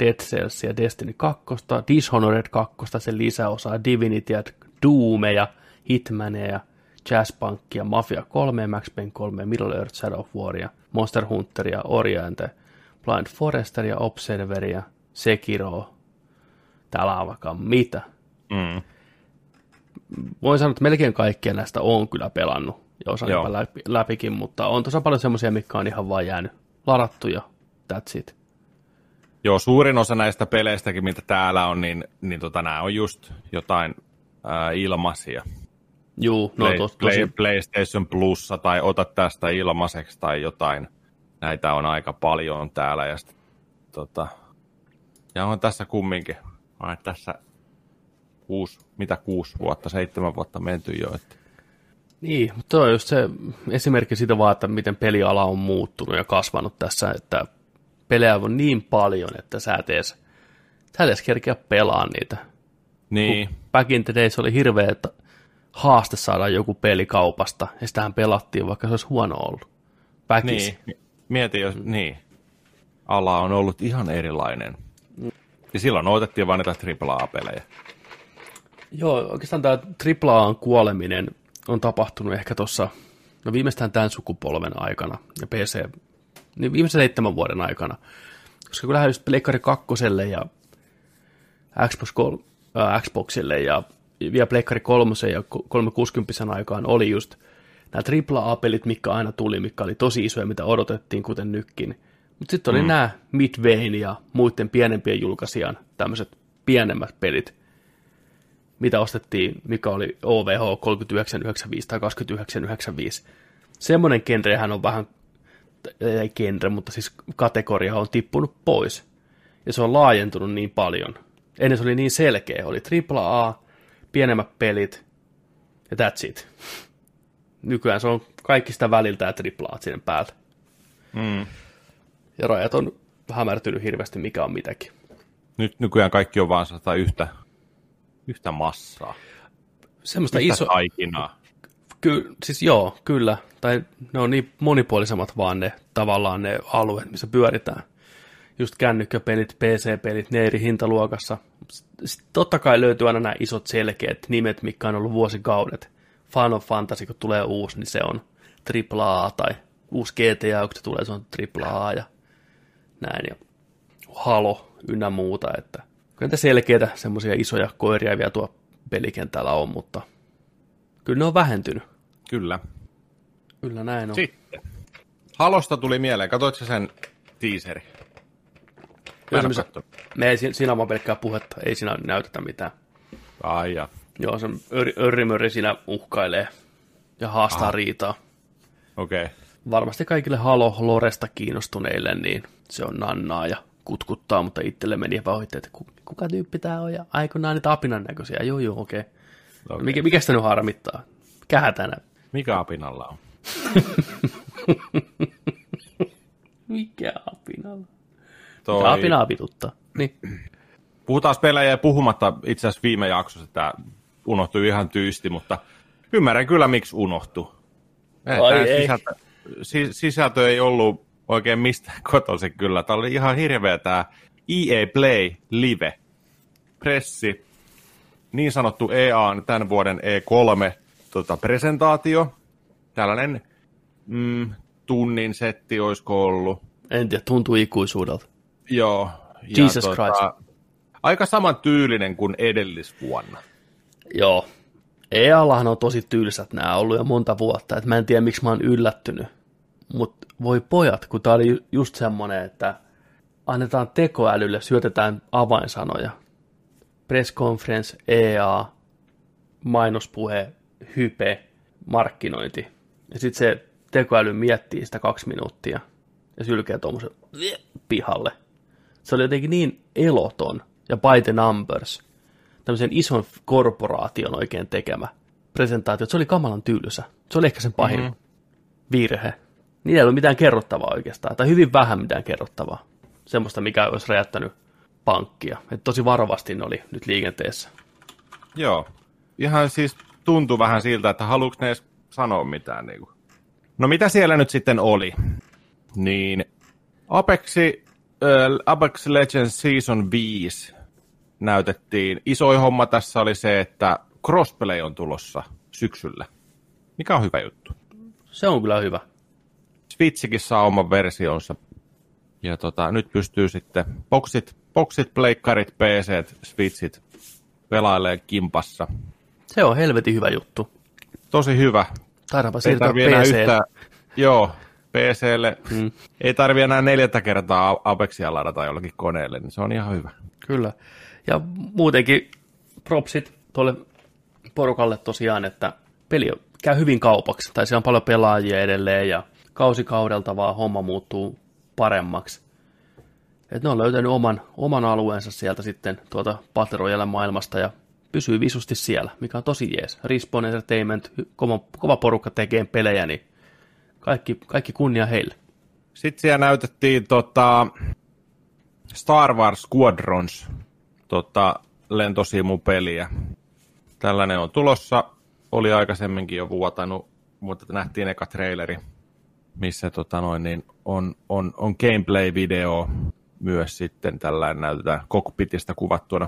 Dead Cellsia, Destiny 2, Dishonored 2, sen lisäosaa, Divinity, Doomeja, Hitmaneja, Jazzpunkia, Mafia 3, Max Payne 3, Middle Earth Shadow of Waria, Monster Hunteria, Oriente, Blind Foresteria, Observeria, Sekiro. Täällä on vaikka mitä. Mm. Voin sanoa, että melkein kaikkia näistä on kyllä pelannut ja osan Joo. läpi, läpikin, mutta on tosi paljon semmoisia, mitkä on ihan vaan jäänyt ladattu ja that's it. Joo, suurin osa näistä peleistäkin, mitä täällä on, niin, niin tota, nämä on just jotain ää, ilmaisia. Juu, no Play, tos, Play, tosi, PlayStation Plussa tai ota tästä ilmaiseksi tai jotain. Näitä on aika paljon täällä. Ja, sit, tota, ja on tässä kumminkin. Ai, tässä kuusi, mitä kuusi vuotta, seitsemän vuotta menty jo. Että. Niin, mutta toi on just se esimerkki siitä vaan, että miten peliala on muuttunut ja kasvanut tässä, että pelejä on niin paljon, että sä et edes, sä et edes kerkeä pelaa niitä. Niin, Back in the days oli hirveä että haaste saada joku peli kaupasta, ja sitähän pelattiin, vaikka se olisi huono ollut. Väkisin. niin. Mieti, jos, niin. Ala on ollut ihan erilainen. Ja silloin otettiin vain niitä AAA-pelejä. Joo, oikeastaan tämä AAAn kuoleminen on tapahtunut ehkä tuossa, no viimeistään tämän sukupolven aikana ja PC, niin viimeisen seitsemän vuoden aikana. Koska kyllähän just Pleikkari 2 ja Xbox, kol, äh, Xboxille ja vielä Pleikkari 3 ja 360 aikaan oli just nämä AAA-pelit, mitkä aina tuli, mikä oli tosi isoja, mitä odotettiin, kuten nytkin. Mutta sitten oli mm. nämä Midwayn ja muiden pienempien julkaisijan tämmöiset pienemmät pelit, mitä ostettiin, mikä oli OVH 3995 tai 2995. Semmoinen genrehän on vähän, ei genre, mutta siis kategoria on tippunut pois. Ja se on laajentunut niin paljon. Ennen se oli niin selkeä. Oli AAA, pienemmät pelit ja that's it. Nykyään se on kaikista väliltä ja AAA sinne päältä. Mm. Ja rajat on hämärtynyt hirveästi, mikä on mitäkin. Nyt nykyään kaikki on vaan sitä yhtä, yhtä massaa. Semmoista Yhtä iso... taikinaa. Ky- siis joo, kyllä. Tai ne on niin monipuolisemmat vaan ne tavallaan ne alueet, missä pyöritään. Just kännykkäpelit, PC-pelit, ne eri hintaluokassa. Sitten totta kai löytyy aina nämä isot selkeät nimet, mitkä on ollut vuosikaudet. Final Fantasy, kun tulee uusi, niin se on AAA, tai uusi GTA, kun se tulee, se on AAA, ja näin. Ja Halo ynnä muuta, että niitä selkeitä semmoisia isoja koiria vielä tuo pelikentällä on, mutta kyllä ne on vähentynyt. Kyllä. Kyllä näin on. Sitten. Halosta tuli mieleen. Katoitko sen teaseri? Mä en oo se, me ei, siinä on vaan pelkkää puhetta, ei siinä näytetä mitään. Ai ja. Joo, se örrimöri siinä uhkailee ja haastaa Aha. riitaa. Okei. Okay. Varmasti kaikille Halo Loresta kiinnostuneille, niin se on nannaa ja kutkuttaa, mutta itselle meni vaan ohitte, että ku- kuka tyyppi tää on, ja aikonaan niitä apinan näköisiä. Joo, joo, okei. Okay. Okei. Mikä, mikä sitä nyt harmittaa? Mikähän tänä? Mikä apinalla on? Mikä apinalla? Toi... Mikä apinaa vituttaa? Niin. Puhutaan pelejä puhumatta itse asiassa viime jaksossa, että tämä unohtui ihan tyysti, mutta ymmärrän kyllä, miksi unohtui. Eh, Ai ei. Sisältö, si, sisältö ei ollut oikein mistään kotoisin kyllä. Tämä oli ihan hirveä tämä EA Play Live pressi, niin sanottu EA tämän vuoden E3 tota, presentaatio. Tällainen mm, tunnin setti olisiko ollut. En tiedä, tuntuu ikuisuudelta. Joo. Jesus Christ. Aika saman tyylinen kuin edellisvuonna. Joo. EAllahan on tosi tylsät nämä ollut jo monta vuotta, että mä en tiedä miksi mä oon yllättynyt. Mutta voi pojat, kun tää oli ju- just semmonen, että annetaan tekoälylle, syötetään avainsanoja. Press conference, EA, mainospuhe, hype, markkinointi. Ja sitten se tekoäly miettii sitä kaksi minuuttia ja sylkee tuommoisen pihalle. Se oli jotenkin niin eloton ja by the numbers, tämmöisen ison korporaation oikein tekemä presentaatio. Se oli kamalan tylsä. Se oli ehkä sen pahin mm-hmm. virhe. Niillä ei ollut mitään kerrottavaa oikeastaan, tai hyvin vähän mitään kerrottavaa. Semmoista, mikä olisi räjättänyt pankkia. Et tosi varovasti ne oli nyt liikenteessä. Joo. Ihan siis tuntui vähän siltä, että haluuks ne edes sanoa mitään. Niin kuin. No mitä siellä nyt sitten oli? Niin Apexi, äh, Apex Legends Season 5 näytettiin. Isoin homma tässä oli se, että crossplay on tulossa syksyllä. Mikä on hyvä juttu. Se on kyllä hyvä. Switchikin saa oman versionsa. Ja tota, nyt pystyy sitten boxit, boxit pleikkarit, PC, Switchit pelailee kimpassa. Se on helvetin hyvä juttu. Tosi hyvä. Taidaanpa siirtyä PC. Yhtä, joo, PClle. Mm. Ei tarvi enää neljättä kertaa Apexia ladata jollakin koneelle, niin se on ihan hyvä. Kyllä. Ja muutenkin propsit tuolle porukalle tosiaan, että peli käy hyvin kaupaksi, tai siellä on paljon pelaajia edelleen, ja kausikaudelta vaan homma muuttuu paremmaksi. Et ne on löytänyt oman, oman alueensa sieltä sitten tuota Battle maailmasta ja pysyy visusti siellä, mikä on tosi jees. Respawn Entertainment, kova, kova porukka tekee pelejä, niin kaikki, kaikki kunnia heille. Sitten siellä näytettiin tota Star Wars Squadrons tota, lentosimupeliä. Tällainen on tulossa. Oli aikaisemminkin jo vuotanut, mutta nähtiin eka traileri, missä tota noin, niin on, on, on gameplay-video myös sitten tällainen näytetään cockpitista kuvattuna.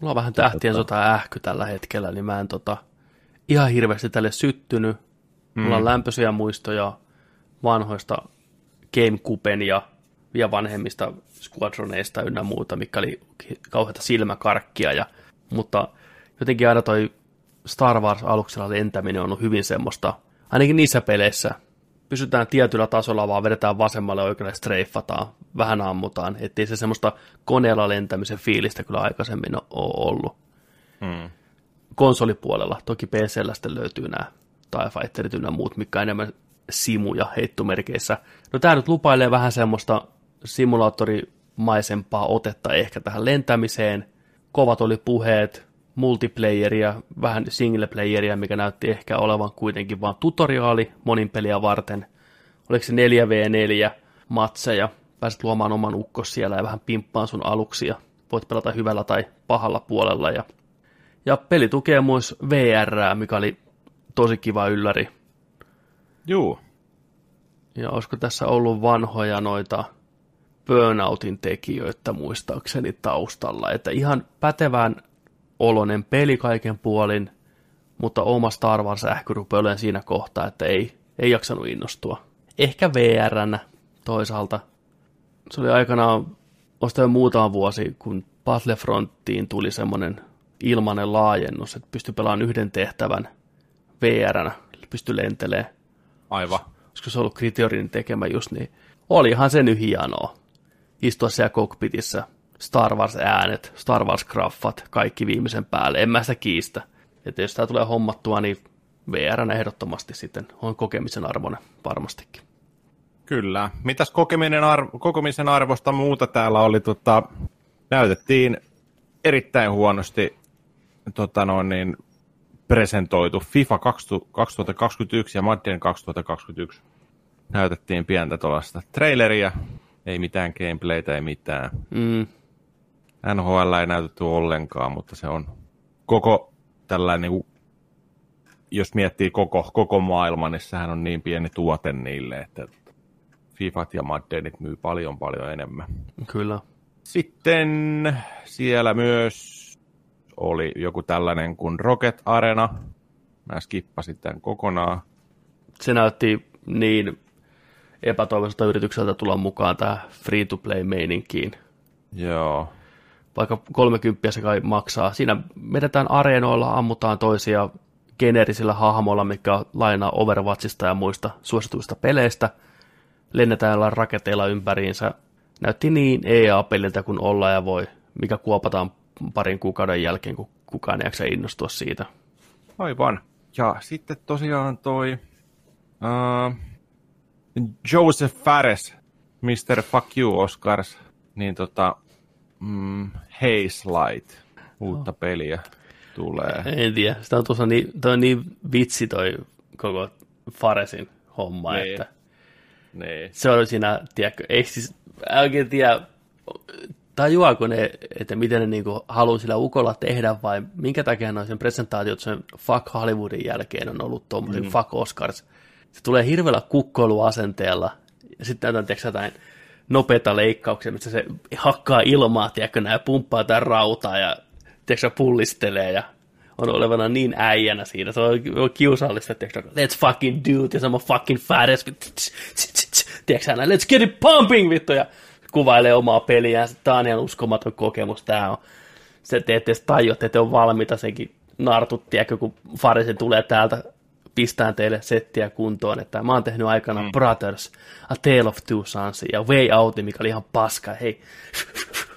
Mulla on vähän tähtien tota... sota ähky tällä hetkellä, niin mä en tota, ihan hirveästi tälle syttynyt. Mulla mm. on lämpöisiä muistoja vanhoista Gamecuben ja vielä vanhemmista squadroneista ynnä muuta, mikä oli kauheata silmäkarkkia. Ja, mutta jotenkin aina toi Star Wars-aluksella lentäminen on ollut hyvin semmoista, ainakin niissä peleissä, pysytään tietyllä tasolla, vaan vedetään vasemmalle oikealle streifataan, vähän ammutaan, ettei se semmoista koneella lentämisen fiilistä kyllä aikaisemmin ole ollut. Hmm. Konsolipuolella, toki PCllä sitten löytyy nämä TIE Fighterit ynnä muut, mikä enemmän simuja heittomerkeissä. No tämä nyt lupailee vähän semmoista simulaattorimaisempaa otetta ehkä tähän lentämiseen. Kovat oli puheet, multiplayeria, vähän singleplayeria, mikä näytti ehkä olevan kuitenkin vain tutoriaali monin peliä varten. Oliko se 4v4 matseja, pääset luomaan oman ukkos siellä ja vähän pimppaan sun aluksia. Voit pelata hyvällä tai pahalla puolella. Ja, ja peli tukee myös VR, mikä oli tosi kiva ylläri. Juu. Ja olisiko tässä ollut vanhoja noita Burnoutin tekijöitä muistaakseni taustalla. Että ihan pätevään olonen peli kaiken puolin, mutta oma Star Wars ähky rupeaa siinä kohtaa, että ei, ei jaksanut innostua. Ehkä VRn toisaalta. Se oli aikanaan, vasta jo muutama vuosi, kun Battlefronttiin tuli semmoinen ilmainen laajennus, että pystyi pelaamaan yhden tehtävän VRnä, pystyi lentelemään. Aivan. Olisiko se ollut Kriterionin tekemä just niin. Olihan se nyt hienoa. Istua siellä cockpitissa, Star Wars-äänet, Star Wars-graffat, kaikki viimeisen päälle. En mä sitä kiistä. Että jos tämä tulee hommattua, niin VR ehdottomasti sitten on kokemisen arvoinen varmastikin. Kyllä. Mitäs kokeminen arvo, kokemisen arvosta muuta täällä oli? Tota, näytettiin erittäin huonosti tota noin, niin, presentoitu FIFA 2021 ja Madden 2021. Näytettiin pientä tuollaista traileria, ei mitään gameplaytä, ei mitään. Mm. NHL ei näytetty ollenkaan, mutta se on koko tällainen, niin kuin, jos miettii koko, koko maailma, niin sehän on niin pieni tuote niille, että Fifat ja Maddenit myy paljon paljon enemmän. Kyllä. Sitten siellä myös oli joku tällainen kuin Rocket Arena. Mä skippasin tämän kokonaan. Se näytti niin epätoivoiselta yritykseltä tulla mukaan tähän free-to-play-meininkiin. Joo vaikka 30 se kai maksaa. Siinä vedetään areenoilla, ammutaan toisia geneerisillä hahmoilla, mikä lainaa Overwatchista ja muista suosituista peleistä. Lennetään raketeilla ympäriinsä. Näytti niin EA-peliltä kuin olla ja voi, mikä kuopataan parin kuukauden jälkeen, kun kukaan ei jaksa innostua siitä. Aivan. Ja sitten tosiaan toi uh, Joseph Fares, Mr. Fuck You Oscars, niin tota, mm, Haze Light, uutta oh. peliä tulee. En tiedä, sitä on tuossa niin, toi on niin vitsi toi koko Faresin homma, Niin. että Niin. se on siinä, tiedätkö, ei siis en oikein tiedä, tajuaako ne, että miten ne niinku haluaa sillä ukolla tehdä vai minkä takia ne on sen presentaatiot sen Fuck Hollywoodin jälkeen on ollut tuommoisen mm. Fuck Oscars. Se tulee hirveällä kukkoiluasenteella ja sitten näytän tiedätkö, jotain nopeita leikkauksia, missä se hakkaa ilmaa, tiedätkö, nää pumppaa tai rautaa ja tiedätkö, pullistelee ja on olevana niin äijänä siinä. Se on, kiusallista, tiedätkö, let's fucking do it, ja sama fucking fat ass, tiedätkö, let's get it pumping, vittu, ja kuvailee omaa peliään. Tämä on ihan uskomaton kokemus, tämä on. Se te ette edes tajua, että te on valmiita senkin nartut, tiedätkö, kun Farisen tulee täältä pistään teille settiä kuntoon, että mä oon tehnyt aikana mm. Brothers, A Tale of Two Sons ja Way Out, mikä oli ihan paska. Hei,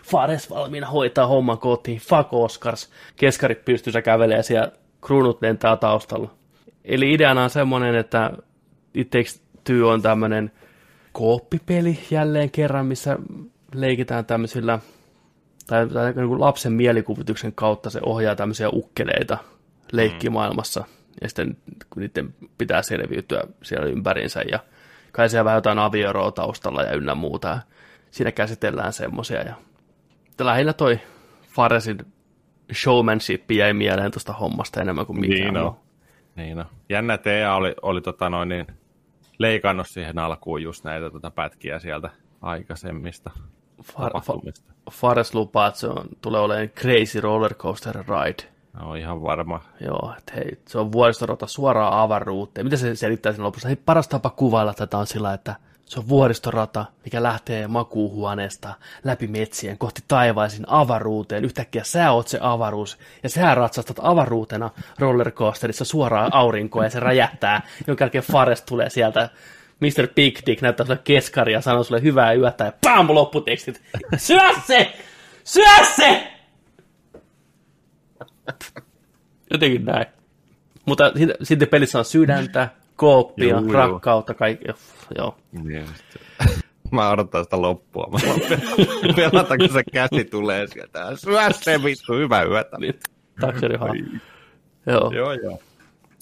Fares valmiina hoitaa homman kotiin, fuck Oscars. Keskarit pystyssä kävelee siellä, kruunut lentää taustalla. Eli ideana on semmoinen, että It Takes Two on tämmöinen kooppipeli jälleen kerran, missä leikitään tämmöisillä, tai, tai niin kuin lapsen mielikuvituksen kautta se ohjaa tämmöisiä ukkeleita leikkimaailmassa, ja sitten kun niiden pitää selviytyä siellä ympärinsä, ja kai siellä vähän jotain avioeroa taustalla ja ynnä muuta, ja siinä käsitellään semmoisia, ja lähinnä toi Faresin showmanship jäi mieleen tuosta hommasta enemmän kuin mikään Niin on. Niin on. Jännä, että EA oli, oli tota noin, niin, leikannut siihen alkuun just näitä tota pätkiä sieltä aikaisemmista Far, fa. Fares lupaa, että se on, tulee olemaan crazy roller coaster ride. On ihan varma. Joo, että hei, se on vuoristorata suoraan avaruuteen. Mitä se selittää siinä lopussa? Hei, paras tapa kuvailla tätä on sillä, että se on vuoristorata, mikä lähtee makuuhuoneesta läpi metsien kohti taivaisin avaruuteen. Yhtäkkiä sä oot se avaruus, ja sä ratsastat avaruutena rollercoasterissa suoraan aurinkoon, ja se räjähtää, jonka jälkeen Fares tulee sieltä Mr. Big Dick näyttää sulle keskaria ja sanoo sulle hyvää yötä, ja pam, lopputekstit. Syö se! Syö se! Jotenkin näin. Mutta sit- sitten pelissä on sydäntä, kooppia, juu. rakkautta, kaikki. Joo. Niin. Mä odotan sitä loppua. Mä pelata, kun se käsi tulee sieltä. Syö se vittu, hyvää yötä. Niin, takserihaa. Joo. Joo, joo.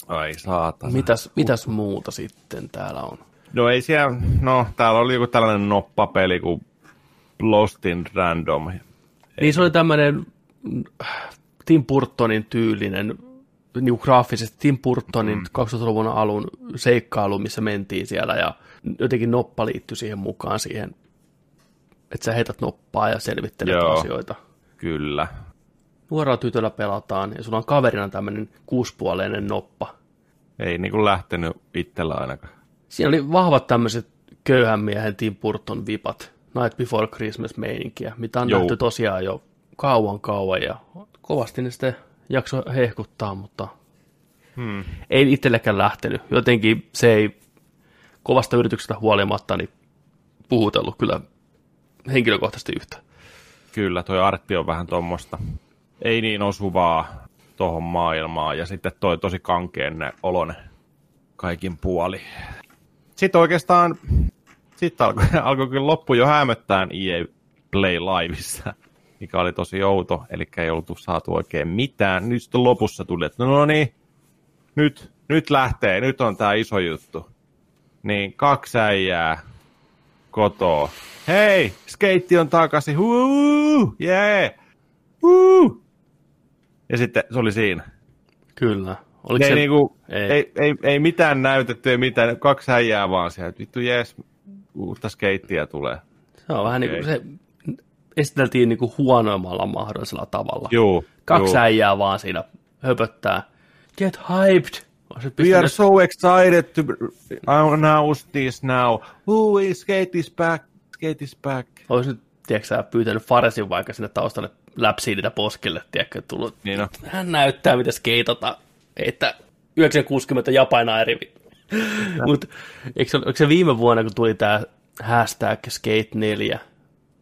Ai saatana. Mitäs, mitäs muuta sitten täällä on? No ei siellä, no täällä oli joku tällainen noppapeli kuin Lost in Random. Niin se oli tämmöinen mm, Tim Burtonin tyylinen, niin kuin graafisesti Tim Burtonin mm. 2000-luvun alun seikkailu, missä mentiin siellä ja jotenkin noppa liittyi siihen mukaan siihen, että sä heität noppaa ja selvittelet Joo. asioita. Kyllä. Nuorella tytöllä pelataan ja sulla on kaverina tämmöinen kuuspuoleinen noppa. Ei niinku lähtenyt itsellä ainakaan. Siinä oli vahvat tämmöiset köyhän miehen Tim Burton vipat, Night Before Christmas meininkiä, mitä on Joo. nähty tosiaan jo kauan kauan ja kovasti ne sitten jakso hehkuttaa, mutta Hmm. ei itsellekään lähtenyt. Jotenkin se ei kovasta yrityksestä huolimatta niin puhutellut kyllä henkilökohtaisesti yhtä. Kyllä, toi artti on vähän tuommoista. Ei niin osuvaa tohon maailmaan. Ja sitten toi tosi kankeen olone kaikin puoli. Sitten oikeastaan, sitten alkoi, alkoi kyllä loppu jo hämöttää EA Play Liveissa, mikä oli tosi outo, eli ei oltu saatu oikein mitään. Nyt sitten lopussa tuli, että no niin, nyt, nyt lähtee, nyt on tämä iso juttu. Niin kaksi äijää kotoa. Hei, skeitti on takaisin. Huu, jee. Yeah. Huu. Ja sitten se oli siinä. Kyllä. Oliko Ei, se... niinku, ei. ei. Ei, ei, mitään näytetty, ei mitään. Kaksi äijää vaan siellä. Vittu jees, uutta skeittiä tulee. Se on vähän Okei. niin kuin se esiteltiin niin kuin huonoimmalla mahdollisella tavalla. Juu. Kaksi juu. äijää vaan siinä höpöttää. Get hyped! We are so excited to announce this now. Who is skate is back? Skate is back. Olisi nyt, tiedätkö pyytänyt Faresin vaikka sinne taustalle läpsiin niitä poskelle, tiedätkö, tullut. Niin on. Hän näyttää, miten skeitata, että 960 japainaa eri. Mutta eikö, se- oliko se viime vuonna, kun tuli tämä hashtag Skate4,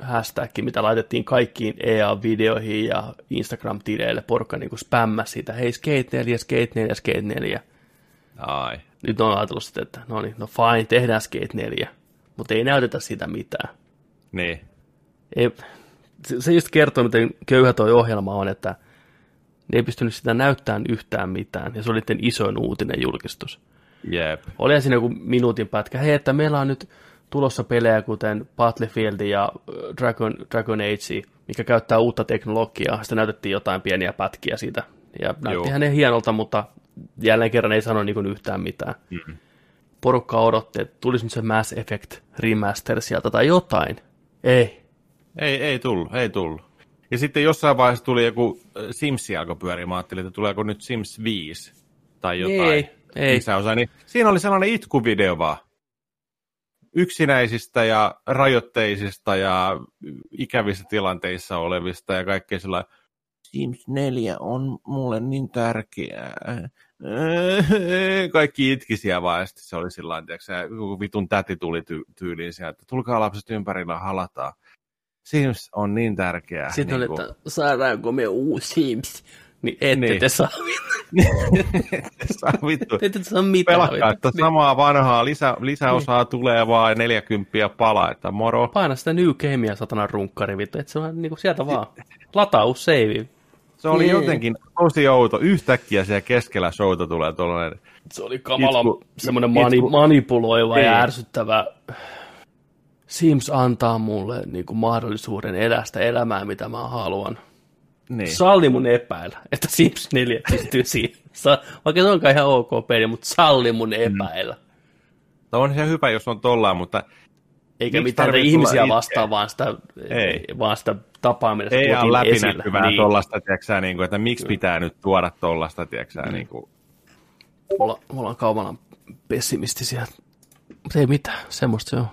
hashtag, mitä laitettiin kaikkiin EA-videoihin ja Instagram-tileille, porukka niin kuin spämmäsi siitä, hei Skate4, Skate4, Skate4. Ai. nyt on ajatellut sitten, että no niin, no fine, tehdään Skate 4, mutta ei näytetä sitä mitään. Niin. Ei, se- just kertoo, miten köyhä toi ohjelma on, että ne ei pystynyt sitä näyttämään yhtään mitään, ja se oli isoin uutinen julkistus. Jep. Oli siinä joku minuutin pätkä, hei, että meillä on nyt tulossa pelejä kuten Battlefield ja Dragon, Dragon Age, mikä käyttää uutta teknologiaa. Sitten näytettiin jotain pieniä pätkiä siitä, ja näyttihän ne hienolta, mutta jälleen kerran ei sano niin yhtään mitään. Mm. Porukka odotti, että tulisi nyt se Mass Effect remaster sieltä tai jotain. Ei. Ei, ei tullut, ei tullut. Ja sitten jossain vaiheessa tuli joku Sims alkoi pyöriä. Mä ajattelin, että tuleeko nyt Sims 5 tai jotain. Ei, ei. Lisäosa. Niin siinä oli sellainen itkuvideo vaan. Yksinäisistä ja rajoitteisista ja ikävissä tilanteissa olevista ja kaikkea sellainen. Sims 4 on mulle niin tärkeää. Kaikki itki siellä vaan, ja sitten se oli sillä tavalla, joku vitun täti tuli ty- tyyliin sieltä, että tulkaa lapset ympärillä, halataan. Sims on niin tärkeää. Sitten oli, niinku. että saadaanko me uusi Sims? Niin ette Niin. te saa, Saa vittu. ette te saa mitään. Pelkkaa, että Niin. samaa vanhaa lisä, lisäosaa tulee vaan ja 40 palaa, että moro. Paina sitä New Gamea satana runkkari, vittu, että se on niinku sieltä vaan. Lataus, save. Se oli Niin. jotenkin tosi outo. Yhtäkkiä siellä keskellä showta tulee tuollainen. Se oli kamala, Itku- semmoinen itku- mani, manipuloiva Niin. ja ärsyttävä. Sims antaa mulle niinku mahdollisuuden elää sitä elämää, mitä mä haluan. Niin. Salli mun epäillä, että Sims 4 pystyy siihen. Vaikka se onkaan ihan ok peli, mutta salli mun epäillä. No on se hyvä, jos on tollaan, mutta Eikä mitään ihmisiä vastaan, vaan sitä, Ei. vaan sitä tapaa, millä ei ole läpinäkyvää niin. tollasta, tiiäksä, niin kuin, että miksi pitää nyt tuoda tollasta, tiiäksä, Mm. niin kuin. Me ollaan, me ollaan kaumalan pessimistisiä. Mutta ei mitään, semmoista se on.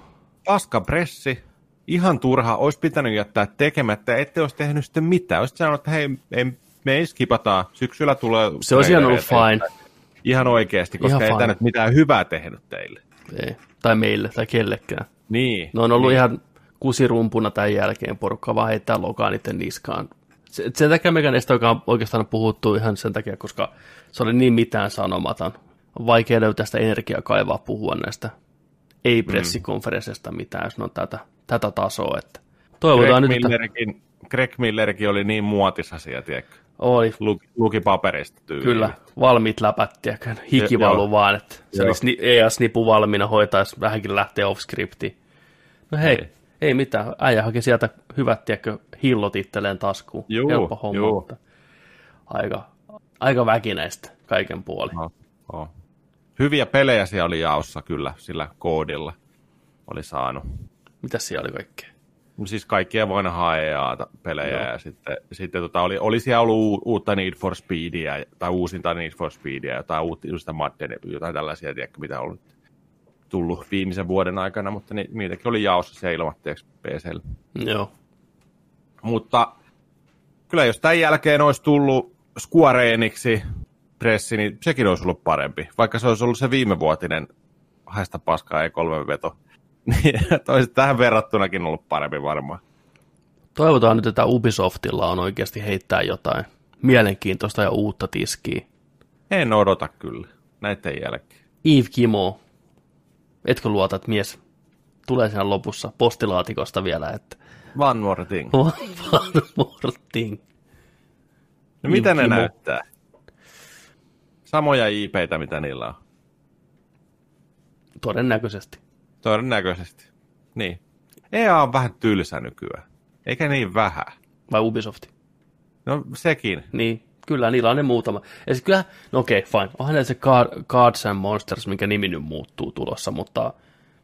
Paska pressi, ihan turha, olisi pitänyt jättää tekemättä, ette olisi tehnyt sitten mitään. Olisi sanonut, että hei, ei, me ei skipata, syksyllä tulee... Se olisi ihan ollut fine. Ihan oikeasti, koska Ihan ei tämä nyt mitään hyvää tehnyt teille. Ei. Tai meille, tai kellekään. Niin. Ne on ollut niin. ihan kusirumpuna tämän jälkeen, porukka vaan heittää lokaa niiden niskaan. Se- Sen takia mekään oikeastaan- oikeastaan puhuttu ihan sen takia, koska se oli niin mitään sanomaton. On vaikea löytää sitä energiaa kaivaa puhua näistä ei-pressikonferensseista mitään, jos ne on tätä, tätä tasoa. Että toivotaan Greg, nyt, että Millerkin, Greg Millerkin oli niin muotisasia, tiedätkö? oli Luki, luki paperista tyyliin. kyllä valmiit läpät, tiedätkö, hiki valu vaan, että se Joo. olisi ni- EAS-nipu valmiina hoitaisi vähänkin lähteä off-scriptiin. No hei, Ei. ei, ei mitään, äijä haki sieltä hyvät, tiedätkö, hillot itselleen taskuun. Juu, Helppo homma, juu. mutta aika, aika väkinäistä kaiken puolin. No, oh. Hyviä pelejä siellä oli jaossa kyllä sillä koodilla. Oli saanut. Mitäs siellä oli kaikkea? No Siis kaikkia vanhaa EA-pelejä Joo. ja sitten, sitten tota, oli, oli siellä ollut uutta Need for Speedia tai uusinta Need for Speedia, jotain uutta Madden, jotain tällaisia, tiedätkö, mitä on tullut viimeisen vuoden aikana, mutta ni, niitäkin oli jaossa siellä ilmatteeksi PCllä. Joo, Mutta kyllä jos tämän jälkeen olisi tullut Square Enixi pressi, niin sekin olisi ollut parempi. Vaikka se olisi ollut se viimevuotinen haista paskaa E3-veto. Niin olisi tähän verrattunakin ollut parempi varmaan. toivotaan nyt, että Ubisoftilla on oikeasti heittää jotain mielenkiintoista ja uutta tiskiä. En odota kyllä näiden jälkeen. Eve Kimo, etkö luota, että mies tulee siinä lopussa postilaatikosta vielä, että One more thing. one more thing. No mitä ne Kimo. näyttää? Samoja IPitä, mitä niillä on. Todennäköisesti. Todennäköisesti. Niin. EA on vähän tylsä nykyään. Eikä niin vähän. Vai Ubisofti? No sekin. Niin, kyllä niillä on ne muutama. Ja kyllä, no okei, okay, fine. Onhan se Car- Cards and Monsters, minkä nimi nyt muuttuu tulossa, mutta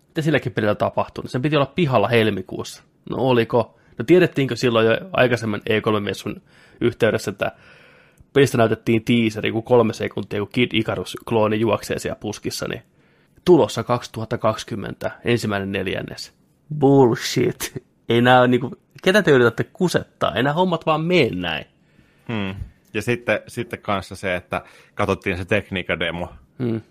mitä silläkin pelillä tapahtui? Sen piti olla pihalla helmikuussa. No oliko? No tiedettiinkö silloin jo aikaisemman E3-messun yhteydessä, että pelistä näytettiin teaseri, kun kolme sekuntia, kun Kid Icarus-klooni juoksee siellä puskissa, niin tulossa 2020, ensimmäinen neljännes. Bullshit. Ei nää niinku, ketä te yritätte kusettaa? Ei nämä hommat vaan mene näin. Hmm. Ja sitten, sitten kanssa se, että katsottiin se tekniikademo. Hmm.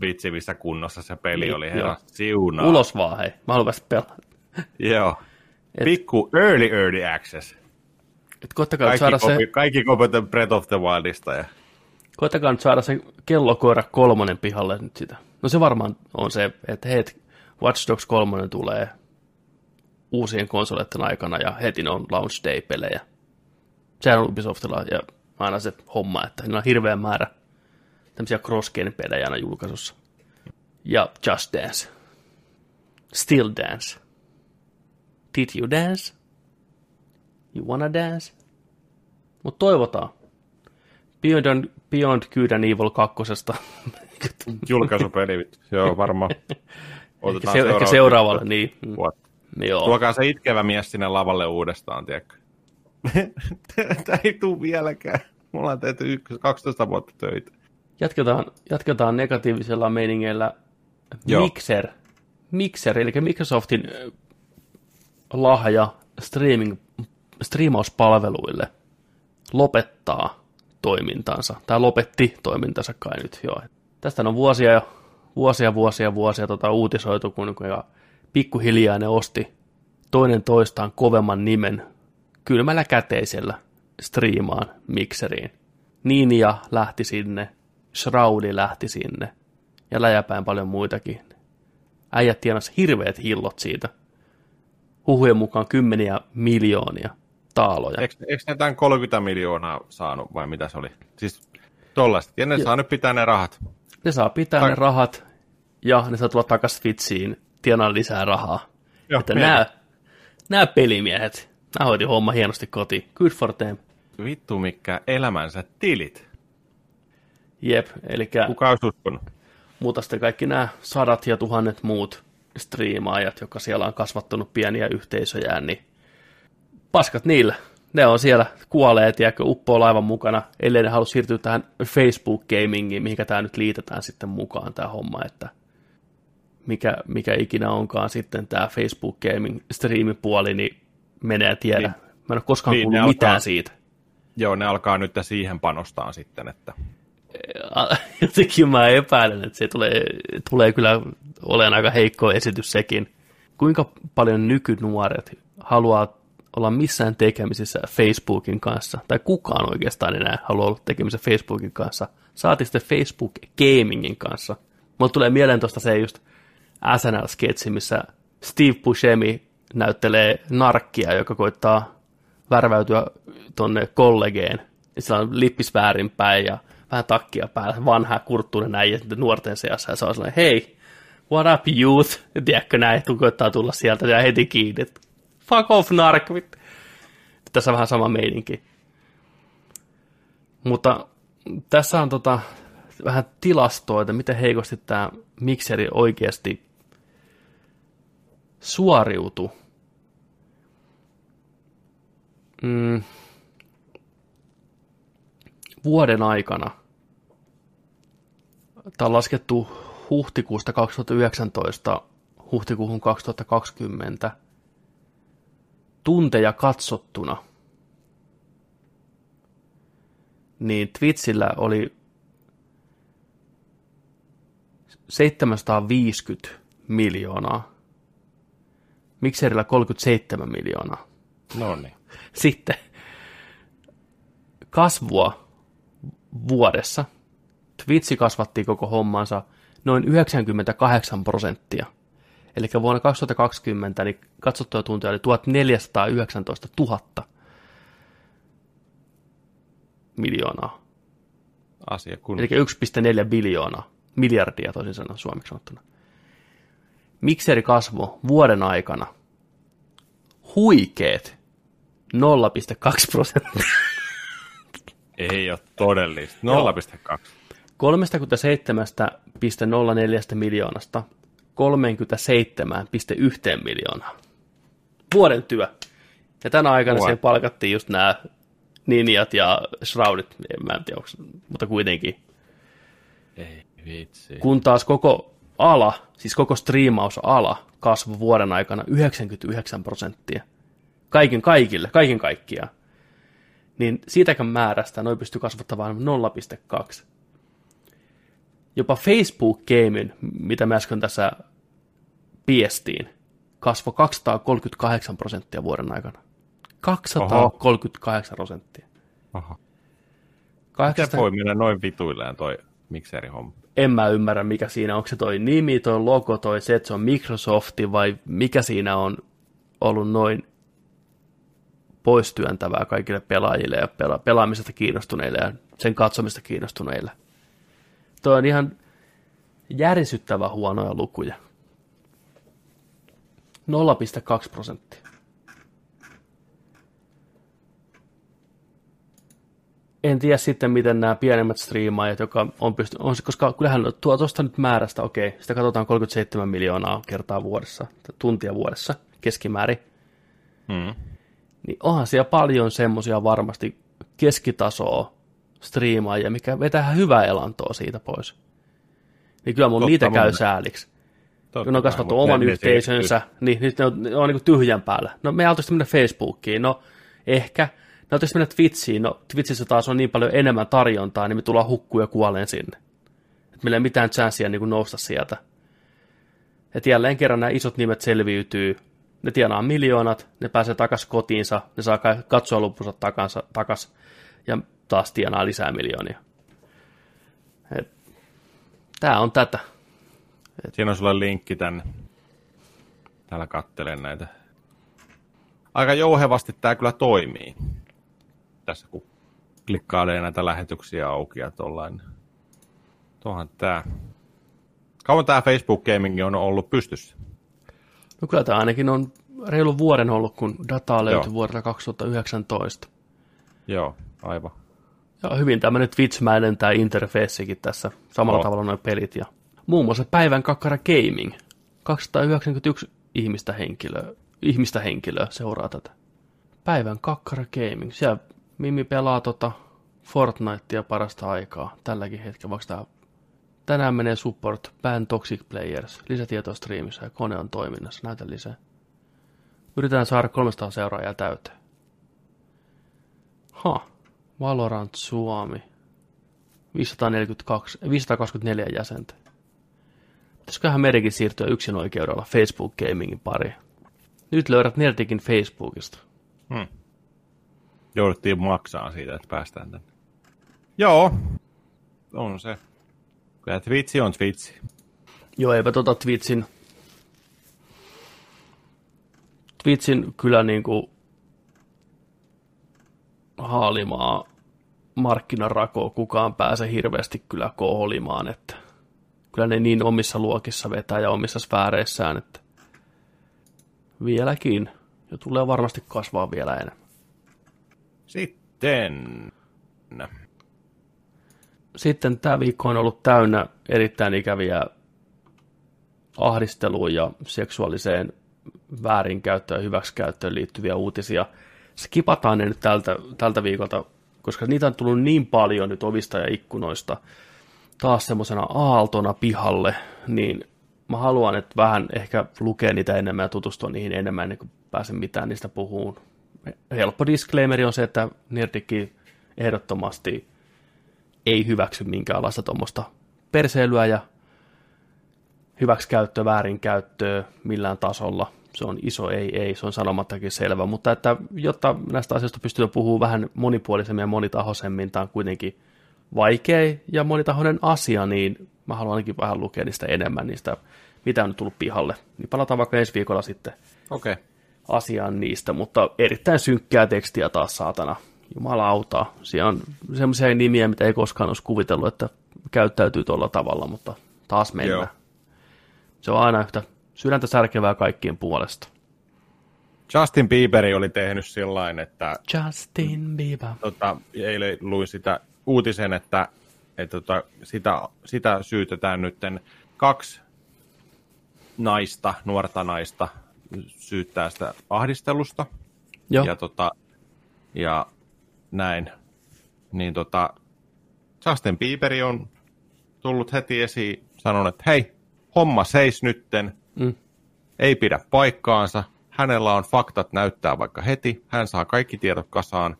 Vitsi, missä kunnossa se peli Niin, oli. Herra siunaa. Ulos vaan, hei. Mä haluan päästä pelaamaan. Joo. Et- Pikku early early access. Et koittakaa Kaikki, saada kopi, se, kaikki kopioita Breath of the Wildista. Ja... Koitakaa nyt saada se kellokoira kolmonen pihalle nyt sitä. No se varmaan on se, että hei, Watch Dogs 3 tulee uusien konsoleiden aikana ja heti on launch day-pelejä. Sehän on Ubisoftilla ja aina se homma, että niillä on hirveä määrä tämmöisiä cross pelejä aina julkaisussa. Ja Just Dance. Still Dance. Did you dance? You wanna dance? Mutta toivotaan. Beyond, Beyond Good and Evil 2. Julkaisupeli, joo varmaan. Otetaan ehkä, se, ehkä seuraavalle, niin. Mm. Joo. Tuokaa se itkevä mies sinne lavalle uudestaan, tiedätkö? Tämä ei tule vieläkään. Mulla on tehty 12 vuotta töitä. Jatketaan, jatketaan negatiivisella meiningeillä. Joo. Mixer. Mixer, eli Microsoftin lahja streaming, striimauspalveluille lopettaa toimintansa, tai lopetti toimintansa kai nyt jo. Tästä on vuosia jo, vuosia, vuosia, vuosia tota uutisoitu, kun ja pikkuhiljaa ne osti toinen toistaan kovemman nimen kylmällä käteisellä striimaan mikseriin. Niinia lähti sinne, Shroudi lähti sinne ja läjäpäin paljon muitakin. Äijät tienas hirveät hillot siitä. Huhujen mukaan kymmeniä miljoonia taaloja. Eikö, eikö ne tämän 30 miljoonaa saanut vai mitä se oli? Siis tollaista. Ja ne ja, saa nyt pitää ne rahat. Ne saa pitää Ta- ne rahat ja ne saa tulla takaisin Twitchiin tienaa lisää rahaa. Joo, että nämä, nämä pelimiehet, nämä hoiti homma hienosti kotiin. Good for them. Vittu mikä elämänsä tilit. Jep, eli... Kuka olisi uskonut? Mutta sitten kaikki nämä sadat ja tuhannet muut striimaajat, jotka siellä on kasvattanut pieniä yhteisöjään, niin paskat niillä. Ne on siellä kuolleet ja uppoo laivan mukana, ellei ne halua siirtyä tähän Facebook-gamingiin, mihinkä tämä nyt liitetään sitten mukaan tämä homma, että mikä, mikä ikinä onkaan sitten tämä Facebook Gaming striimipuoli, niin menee tiedä. Niin. Mä en ole koskaan niin, kuullut mitään alkaa, siitä. Joo, ne alkaa nyt siihen panostaa sitten, että... Jotenkin mä epäilen, että se tulee, tulee kyllä olemaan aika heikko esitys sekin. Kuinka paljon nykynuoret haluaa olla missään tekemisissä Facebookin kanssa, tai kukaan oikeastaan enää haluaa olla tekemisissä Facebookin kanssa, saati sitten Facebook Gamingin kanssa. Mulle tulee mieleen tuosta se just SNL-sketsi, missä Steve Buscemi näyttelee narkkia, joka koittaa värväytyä tonne kollegeen. Ja sillä on lippis väärinpäin ja vähän takkia päällä, vanha kurttuinen näin nuorten seassa. Ja se on sellainen, hei, what up youth? Tiedätkö näin, kun koittaa tulla sieltä ja heti kiinni. Fuck off nark. Tässä on vähän sama meininki. Mutta tässä on tota, vähän tilastoa, että miten heikosti tämä mikseri oikeasti suoriutu. Mm, vuoden aikana, tämä on laskettu huhtikuusta 2019 huhtikuuhun 2020 tunteja katsottuna, niin Twitchillä oli 750 miljoonaa Mixerillä 37 miljoonaa. No niin. Sitten kasvua vuodessa. Twitchi kasvatti koko hommansa noin 98 prosenttia. Eli vuonna 2020 niin katsottuja tunteja oli 1419 000 miljoonaa. Asia kun... Eli 1,4 biljoonaa, miljardia toisin sanoen suomeksi sanottuna mikseri kasvo vuoden aikana huikeet 0,2 prosenttia. Ei ole todellista. 0,2. 37,04 miljoonasta 37,1 miljoonaa. Vuoden työ. Ja tänä aikana siihen palkattiin just nämä ninjat ja shroudit, en mä tiedä, mutta kuitenkin. Ei vitsi. Kun taas koko ala, siis koko striimausala kasvoi vuoden aikana 99 prosenttia. Kaiken kaikille, kaiken kaikkiaan. Niin siitäkään määrästä noin pystyy kasvattamaan 0,2. Jopa Facebook Gamein, mitä mä äsken tässä piestiin, kasvoi 238 prosenttia vuoden aikana. 238 prosenttia. Miten voi mennä noin vituilleen toi mikserihomma? En mä ymmärrä, mikä siinä on. Onko se toi nimi, toi logo, toi se, että se on Microsofti vai mikä siinä on ollut noin poistyöntävää kaikille pelaajille ja pela- pelaamisesta kiinnostuneille ja sen katsomista kiinnostuneille. Toi on ihan järisyttävä huonoja lukuja. 0,2 prosenttia. En tiedä sitten, miten nämä pienemmät striimaajat, joka on pysty, on, koska kyllähän tuo tuosta nyt määrästä, okei, sitä katsotaan 37 miljoonaa kertaa vuodessa, tuntia vuodessa keskimäärin. Hmm. Niin onhan siellä paljon semmoisia varmasti keskitasoa striimaajia, mikä vetää hyvää elantoa siitä pois. Niin kyllä mun Totta niitä käy sääliksi. Totta kun ne on kasvattu oman ne- ne yhteisönsä, niin nyt ne on, ne on niin tyhjän päällä. No me oltaisiin mennä Facebookiin, no ehkä. Ne oltaisiin mennä Twitchiin, no Twitchissä taas on niin paljon enemmän tarjontaa, niin me tullaan hukkuu ja kuoleen sinne. Et meillä ei mitään chanssia niin nousta sieltä. Et jälleen kerran nämä isot nimet selviytyy, ne tienaa miljoonat, ne pääsee takas kotiinsa, ne saa ka- katsoa lupunsa takansa, takas ja taas tienaa lisää miljoonia. Tämä on tätä. Siinä on sulle linkki tänne. Täällä kattelen näitä. Aika jouhevasti tämä kyllä toimii. Tässä kun klikkailee näitä lähetyksiä auki ja tollain. Tuohan tää. Kauan tämä Facebook Gaming on ollut pystyssä? No kyllä tämä ainakin on reilu vuoden ollut, kun dataa löytyi Joo. vuodelta 2019. Joo, aivan. Ja hyvin tämmöinen Twitch-mäinen tämä interfeessikin tässä, samalla Joo. tavalla noin pelit. Ja muun muassa Päivän kakkara Gaming, 291 ihmistä henkilöä, ihmistä henkilöä seuraa tätä. Päivän kakkara Gaming, siellä Mimmi pelaa tota Fortnitea parasta aikaa tälläkin hetkellä, vaikka tää Tänään menee support Ban Toxic Players, lisätietoa striimissä ja kone on toiminnassa, näytä lisää. Yritetään saada 300 seuraajaa täyteen. Ha, Valorant Suomi. 542, 524 jäsentä. Pitäisiköhän meidänkin siirtyä yksin oikeudella Facebook Gamingin pariin? Nyt löydät Nerdikin Facebookista. Jouduttiin maksaa siitä, että päästään tänne. Joo, on se. Kyllä Twitchi on Twitchi. Joo, eipä tota Twitchin... Twitchin kyllä niinku haalimaa markkinarakoa kukaan pääse hirveästi kyllä koholimaan, että kyllä ne niin omissa luokissa vetää ja omissa sfääreissään, että vieläkin. Ja tulee varmasti kasvaa vielä enemmän. Sitten... Sitten tämä viikko on ollut täynnä erittäin ikäviä ahdisteluun ja seksuaaliseen väärinkäyttöön ja hyväksikäyttöön liittyviä uutisia. Skipataan ne nyt tältä, tältä viikolta, koska niitä on tullut niin paljon nyt ovista ja ikkunoista taas semmoisena aaltona pihalle, niin mä haluan, että vähän ehkä lukea niitä enemmän ja tutustua niihin enemmän ennen kuin pääsen mitään niistä puhuun. Helppo disclaimeri on se, että Nerdikki ehdottomasti ei hyväksy minkäänlaista tuommoista perseilyä ja hyväksikäyttöä, väärinkäyttöä millään tasolla. Se on iso ei, ei, se on sanomattakin selvä, mutta että jotta näistä asioista pystyy puhumaan vähän monipuolisemmin ja monitahoisemmin, tämä on kuitenkin vaikea ja monitahoinen asia, niin mä haluan ainakin vähän lukea niistä enemmän, niistä mitä on nyt tullut pihalle. Niin palataan vaikka ensi viikolla sitten. Okay. asiaan niistä, mutta erittäin synkkää tekstiä taas saatana. Jumalauta. Siellä on semmoisia nimiä, mitä ei koskaan olisi kuvitellut, että käyttäytyy tuolla tavalla, mutta taas mennään. Joo. Se on aina yhtä sydäntä särkevää kaikkien puolesta. Justin Bieberi oli tehnyt sillain, että Justin Bieber. tota, eilen luin sitä uutisen, että, että tota, sitä, sitä syytetään nytten kaksi naista, nuorta naista, syyttää sitä ahdistelusta. Joo, Ja, tota, ja näin. Niin tota, Justin Bieberi on tullut heti esiin, sanonut, että hei, homma seis nytten, Mm. ei pidä paikkaansa, hänellä on faktat näyttää vaikka heti, hän saa kaikki tiedot kasaan,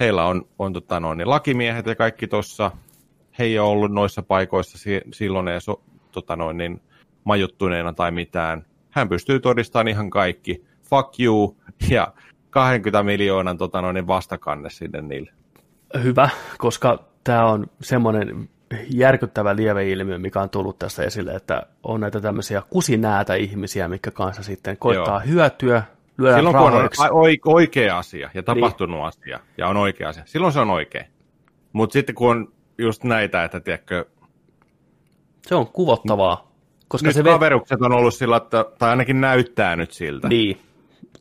heillä on, on tota noin, niin lakimiehet ja kaikki tuossa, he ei ole ollut noissa paikoissa si- silloin ei so, tota noin, niin, majuttuneena tai mitään. Hän pystyy todistamaan ihan kaikki. Fuck you ja 20 miljoonan tota noin, niin vastakanne sinne niille. hyvä, koska tämä on semmoinen järkyttävä lieveilmiö, mikä on tullut tässä esille, että on näitä tämmöisiä kusinäätä ihmisiä, mikä kanssa sitten koittaa Joo. hyötyä, lyödä Silloin kun on oikea asia ja tapahtunut niin. asia ja on oikea asia, silloin se on oikein. Mutta sitten kun on just näitä, että tiedätkö... Se on kuvottavaa. Koska nyt se kaverukset on ollut sillä, että, tai ainakin näyttää nyt siltä. Niin,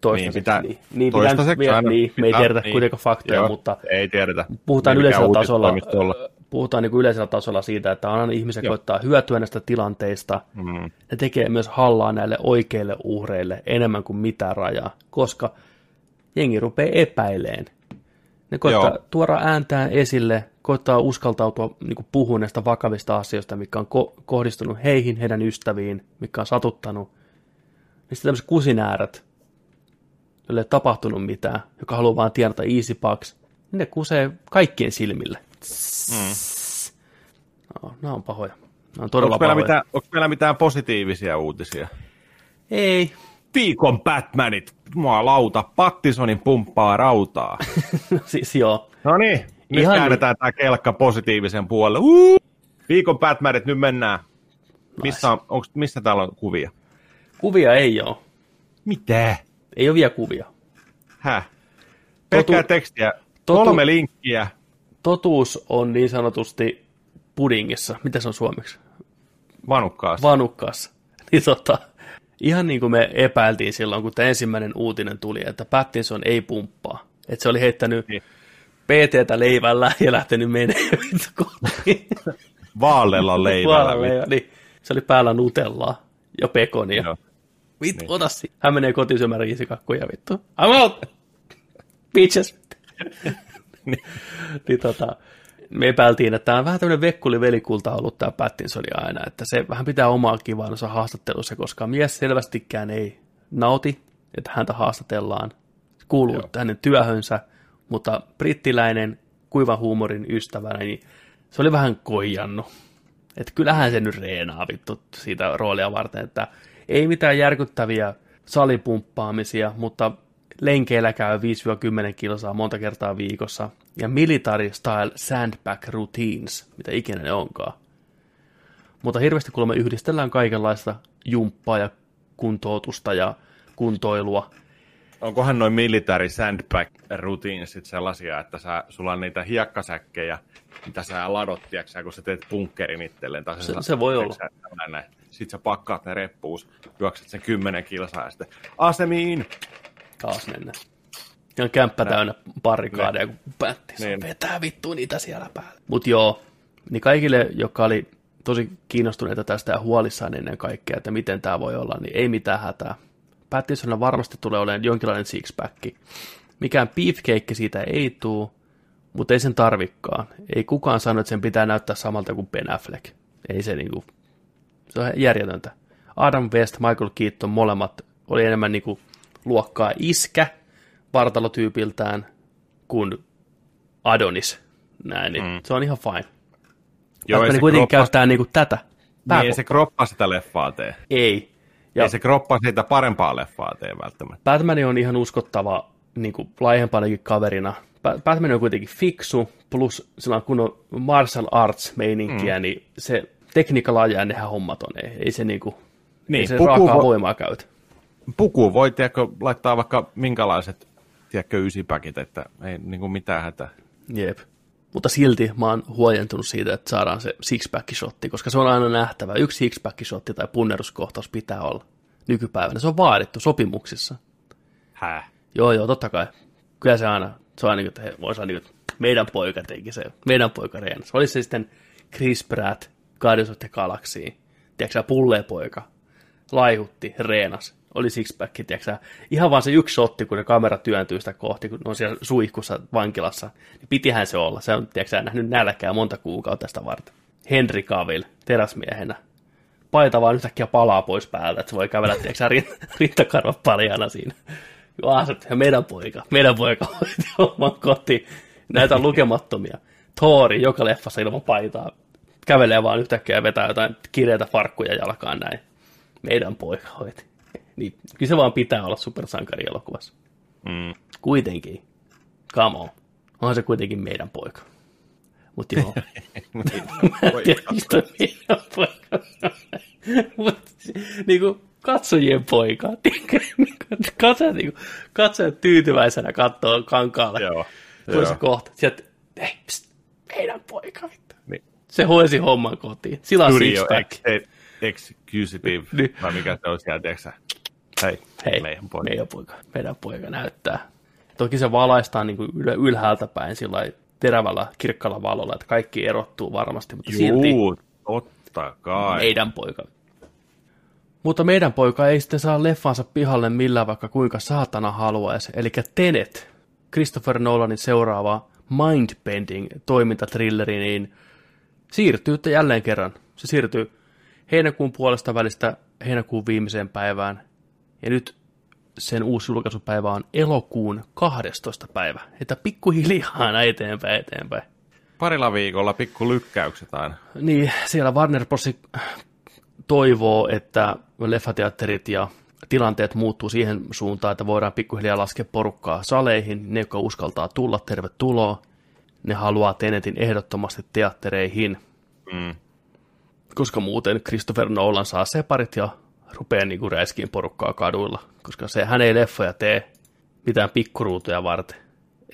toistaiseksi. Niin, pitää, niin, niin, toistaiseksi pitää, aina, niin, me ei tiedetä niin, kuitenkaan faktoja, joo, mutta ei tiedetä. puhutaan ei yleisellä tasolla, puhutaan niin kuin yleisellä tasolla siitä, että aina ihmiset joo. koittaa hyötyä näistä tilanteista. Mm. Ne tekee myös hallaa näille oikeille uhreille enemmän kuin mitään rajaa, koska jengi rupeaa epäileen. Ne koittaa joo. tuoda ääntään esille, koittaa uskaltautua niin puhumaan näistä vakavista asioista, mikä on ko- kohdistunut heihin, heidän ystäviin, mikä on satuttanut. Sitten tämmöiset kusinäärät, jolle ei tapahtunut mitään, joka haluaa vaan tienata easy bucks, niin ne kusee kaikkien silmille. Mm. No, nämä on pahoja. Nämä on todella onko pahoja. Mitään, onko meillä mitään positiivisia uutisia? Ei. Viikon Batmanit, mua lauta, Pattisonin pumppaa rautaa. siis joo. No niin, nyt Ihan käännetään niin. tämä kelkka positiivisen puolelle. Uh! Viikon Batmanit, nyt mennään. Missä, on, onks, missä täällä on kuvia? Kuvia ei ole. Mitä? Ei ole vielä kuvia. Häh? Pelkkää Totu... tekstiä. Totu... Kolme linkkiä. Totuus on niin sanotusti pudingissa. Mitä se on suomeksi? Vanukkaassa. Vanukkaassa. Niin tota, ihan niin kuin me epäiltiin silloin, kun tämä ensimmäinen uutinen tuli, että Pattinson ei pumppaa. Että se oli heittänyt niin. PTtä leivällä ja lähtenyt menemään Vaallella leivällä. Vaallella, niin. Se oli päällä nutellaa ja pekonia. Joo. Vittu, niin. ota Hän menee kotiin syömään riisikakkuja, vittu. I'm out! Bitches! niin, niin tota, me epäiltiin, että tämä on vähän tämmöinen vekkuli velikulta ollut tämä Pattinson aina, että se vähän pitää omaa kivaansa haastattelussa, koska mies selvästikään ei nauti, että häntä haastatellaan. Se kuuluu Joo. hänen työhönsä, mutta brittiläinen kuivan huumorin ystävänä, niin se oli vähän koijannut. Että kyllähän se nyt reenaa vittu siitä roolia varten, että ei mitään järkyttäviä salipumppaamisia, mutta lenkeillä käy 5-10 kilsaa monta kertaa viikossa. Ja military style sandbag routines, mitä ikinä ne onkaan. Mutta hirveästi kuulemma yhdistellään kaikenlaista jumppaa ja kuntoutusta ja kuntoilua. Onkohan noin military sandbag routinesit sellaisia, että sä, sulla on niitä hiekkasäkkejä, mitä sä ladot, tiiäksä, kun sä teet bunkkerin itselleen. Tai se, se, voi olla. Näin, Sitten sä pakkaat ne reppuus, juokset sen kymmenen kilsaa ja sitten asemiin. Taas mennä. Ja on kämppä Nä. täynnä parikaadeja, kun päätti. Niin. Vetää vittu niitä siellä päällä. Mut joo, niin kaikille, jotka oli tosi kiinnostuneita tästä ja huolissaan ennen kaikkea, että miten tämä voi olla, niin ei mitään hätää. Pattinsonilla varmasti tulee olemaan jonkinlainen sixpack. Mikään beefcake siitä ei tule, mutta ei sen tarvikkaan. Ei kukaan sano, että sen pitää näyttää samalta kuin Ben Affleck. Ei se niinku, se on järjetöntä. Adam West, Michael Keaton, molemmat oli enemmän niinku luokkaa iskä vartalotyypiltään kuin Adonis. Näin, niin mm. se on ihan fine. Joo, se kuitenkin kroppa... käyttää niinku tätä. Niin, ei se kroppa sitä leffaa tee. Ei. Ja ei se kroppa siitä parempaa leffaa tee välttämättä. Batman on ihan uskottava niin kuin laajempanakin kaverina. Batman on kuitenkin fiksu, plus sillä on kunnon martial arts meininkiä, mm. niin se tekniikalla nehän hommat on. Ei, ei se, niinku, niin, ei se raakaa vo- voimaa käytä. Puku voi tiedätkö, laittaa vaikka minkälaiset tiedätkö, ysipäkit, että ei niin kuin mitään hätää. Jep. Mutta silti mä oon huojentunut siitä, että saadaan se six-pack shotti, koska se on aina nähtävä. Yksi six-pack shotti tai punneruskohtaus pitää olla nykypäivänä. Se on vaadittu sopimuksissa. Häh? Joo, joo, totta kai. Kyllä se aina, se on aina, että he, voisi aina, että meidän poika teki se, meidän poika reenasi. Olisi se sitten Chris Pratt, Guardians of the Galaxy, tiedätkö pullee poika, laihutti, reenas, oli sixpack, tiedätkö ihan vaan se yksi shotti, kun ne kamera työntyy sitä kohti, kun on siellä suihkussa vankilassa, niin pitihän se olla. Se on, tiedätkö nähnyt nälkää monta kuukautta tästä varten. Henry Cavill, teräsmiehenä. Paita vaan yhtäkkiä palaa pois päältä, että se voi kävellä, tiedätkö rintakarvat paljana siinä. Aasut, ja meidän poika, meidän poika hoiti oman koti. Näitä on lukemattomia. Thori, joka leffassa ilman paitaa, kävelee vaan yhtäkkiä ja vetää jotain kireitä farkkuja jalkaan näin. Meidän poika hoiti. Niin, kyllä se vaan pitää olla supersankari elokuvassa. Mm. Kuitenkin. Come on. Onhan se kuitenkin meidän poika. Mutta joo, mistä meidän poika Mutta niinku katsojien poika, tiedätkö, niinku, katsojat, niinku, katsojat tyytyväisenä katsoo kankaalle. Joo. Tuli se kohta, sieltä, hei, pst, meidän poika. Niin. Se hoisi homman kotiin. Sillä on Studio six-pack. ex- executive, Niin. vai mikä se on siellä, tiedätkö? Hei, Hei, meidän poika. meidän poika, meidän poika näyttää. Toki se valaistaan niin kuin ylhäältä päin sillä terävällä kirkkalla valolla, että kaikki erottuu varmasti, mutta silti Juu, totta kai. meidän poika. Mutta meidän poika ei sitten saa leffansa pihalle millään vaikka kuinka saatana haluaisi. Eli Tenet, Christopher Nolanin seuraava mindbending toimintatrilleri, niin siirtyy jälleen kerran. Se siirtyy heinäkuun puolesta välistä heinäkuun viimeiseen päivään. Ja nyt sen uusi julkaisupäivä on elokuun 12. päivä. Että pikkuhiljaa eteenpäin eteenpäin. Parilla viikolla pikku lykkäykset aina. Niin, siellä Warner Bros. toivoo, että leffateatterit ja tilanteet muuttuu siihen suuntaan, että voidaan pikkuhiljaa laskea porukkaa saleihin. Ne, jotka uskaltaa tulla, tervetuloa. Ne haluaa Tenetin ehdottomasti teattereihin, Mm. koska muuten Christopher Nolan saa separit ja rupeaa niinku räiskiin porukkaa kaduilla, koska se, hän ei leffoja tee mitään pikkuruutuja varten.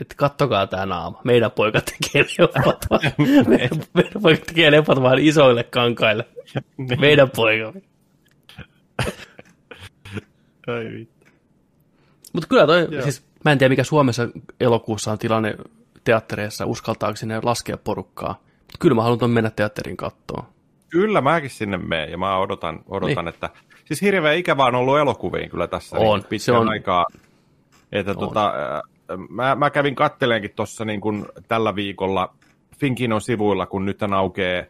Että kattokaa tämä naama. Meidän poika tekee leffat vaan, meidän, meidän poika tekee leffat vaan isoille kankaille. Meidän poika. Ai vittu. Mutta kyllä toi, Joo. siis mä en tiedä mikä Suomessa elokuussa on tilanne teattereissa, uskaltaako sinne laskea porukkaa. Mutta kyllä mä haluan mennä teatterin kattoon. Kyllä mäkin sinne menen ja mä odotan, odotan Niin. että... Siis hirveän ikävä on ollut elokuviin kyllä tässä On, niin pitkän se on. aikaa. Että tota, äh, mä, mä kävin katteleenkin tuossa niin kuin tällä viikolla Finkinon sivuilla, kun nyt aukeaa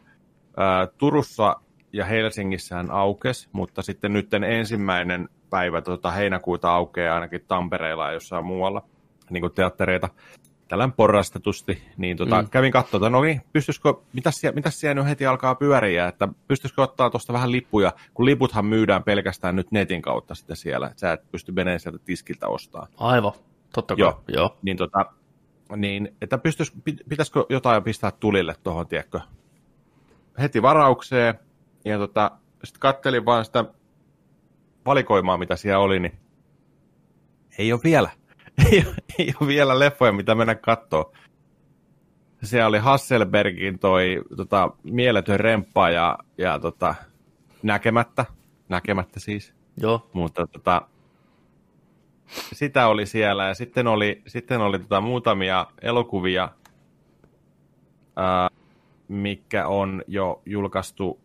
ää, Turussa ja Helsingissähän aukes, mutta sitten nyt ensimmäinen päivä tota, heinäkuuta aukeaa ainakin Tampereella ja jossain muualla niin kuin teattereita tällään porrastetusti, niin tota, Mm. kävin katsomaan, no niin, pystyisikö, mitäs siellä, mitäs siellä nyt heti alkaa pyöriä, että pystyisikö ottaa tuosta vähän lippuja, kun liputhan myydään pelkästään nyt netin kautta sitten siellä, että sä et pysty menemään sieltä tiskiltä ostamaan. Aivan, totta kai. Joo. Joo. Niin, tota, niin että pystyis, pit- pitäisikö jotain pistää tulille tuohon, tiedätkö, heti varaukseen, ja tota, sitten kattelin vaan sitä valikoimaa, mitä siellä oli, niin ei ole vielä. Ei ei ole vielä leffoja, mitä mennä kattoo. Siellä oli Hasselbergin toi tota, mieletön remppa ja, ja tota, näkemättä, näkemättä siis, Joo. mutta tota, sitä oli siellä ja sitten oli, sitten oli tota muutamia elokuvia, ää, mikä on jo julkaistu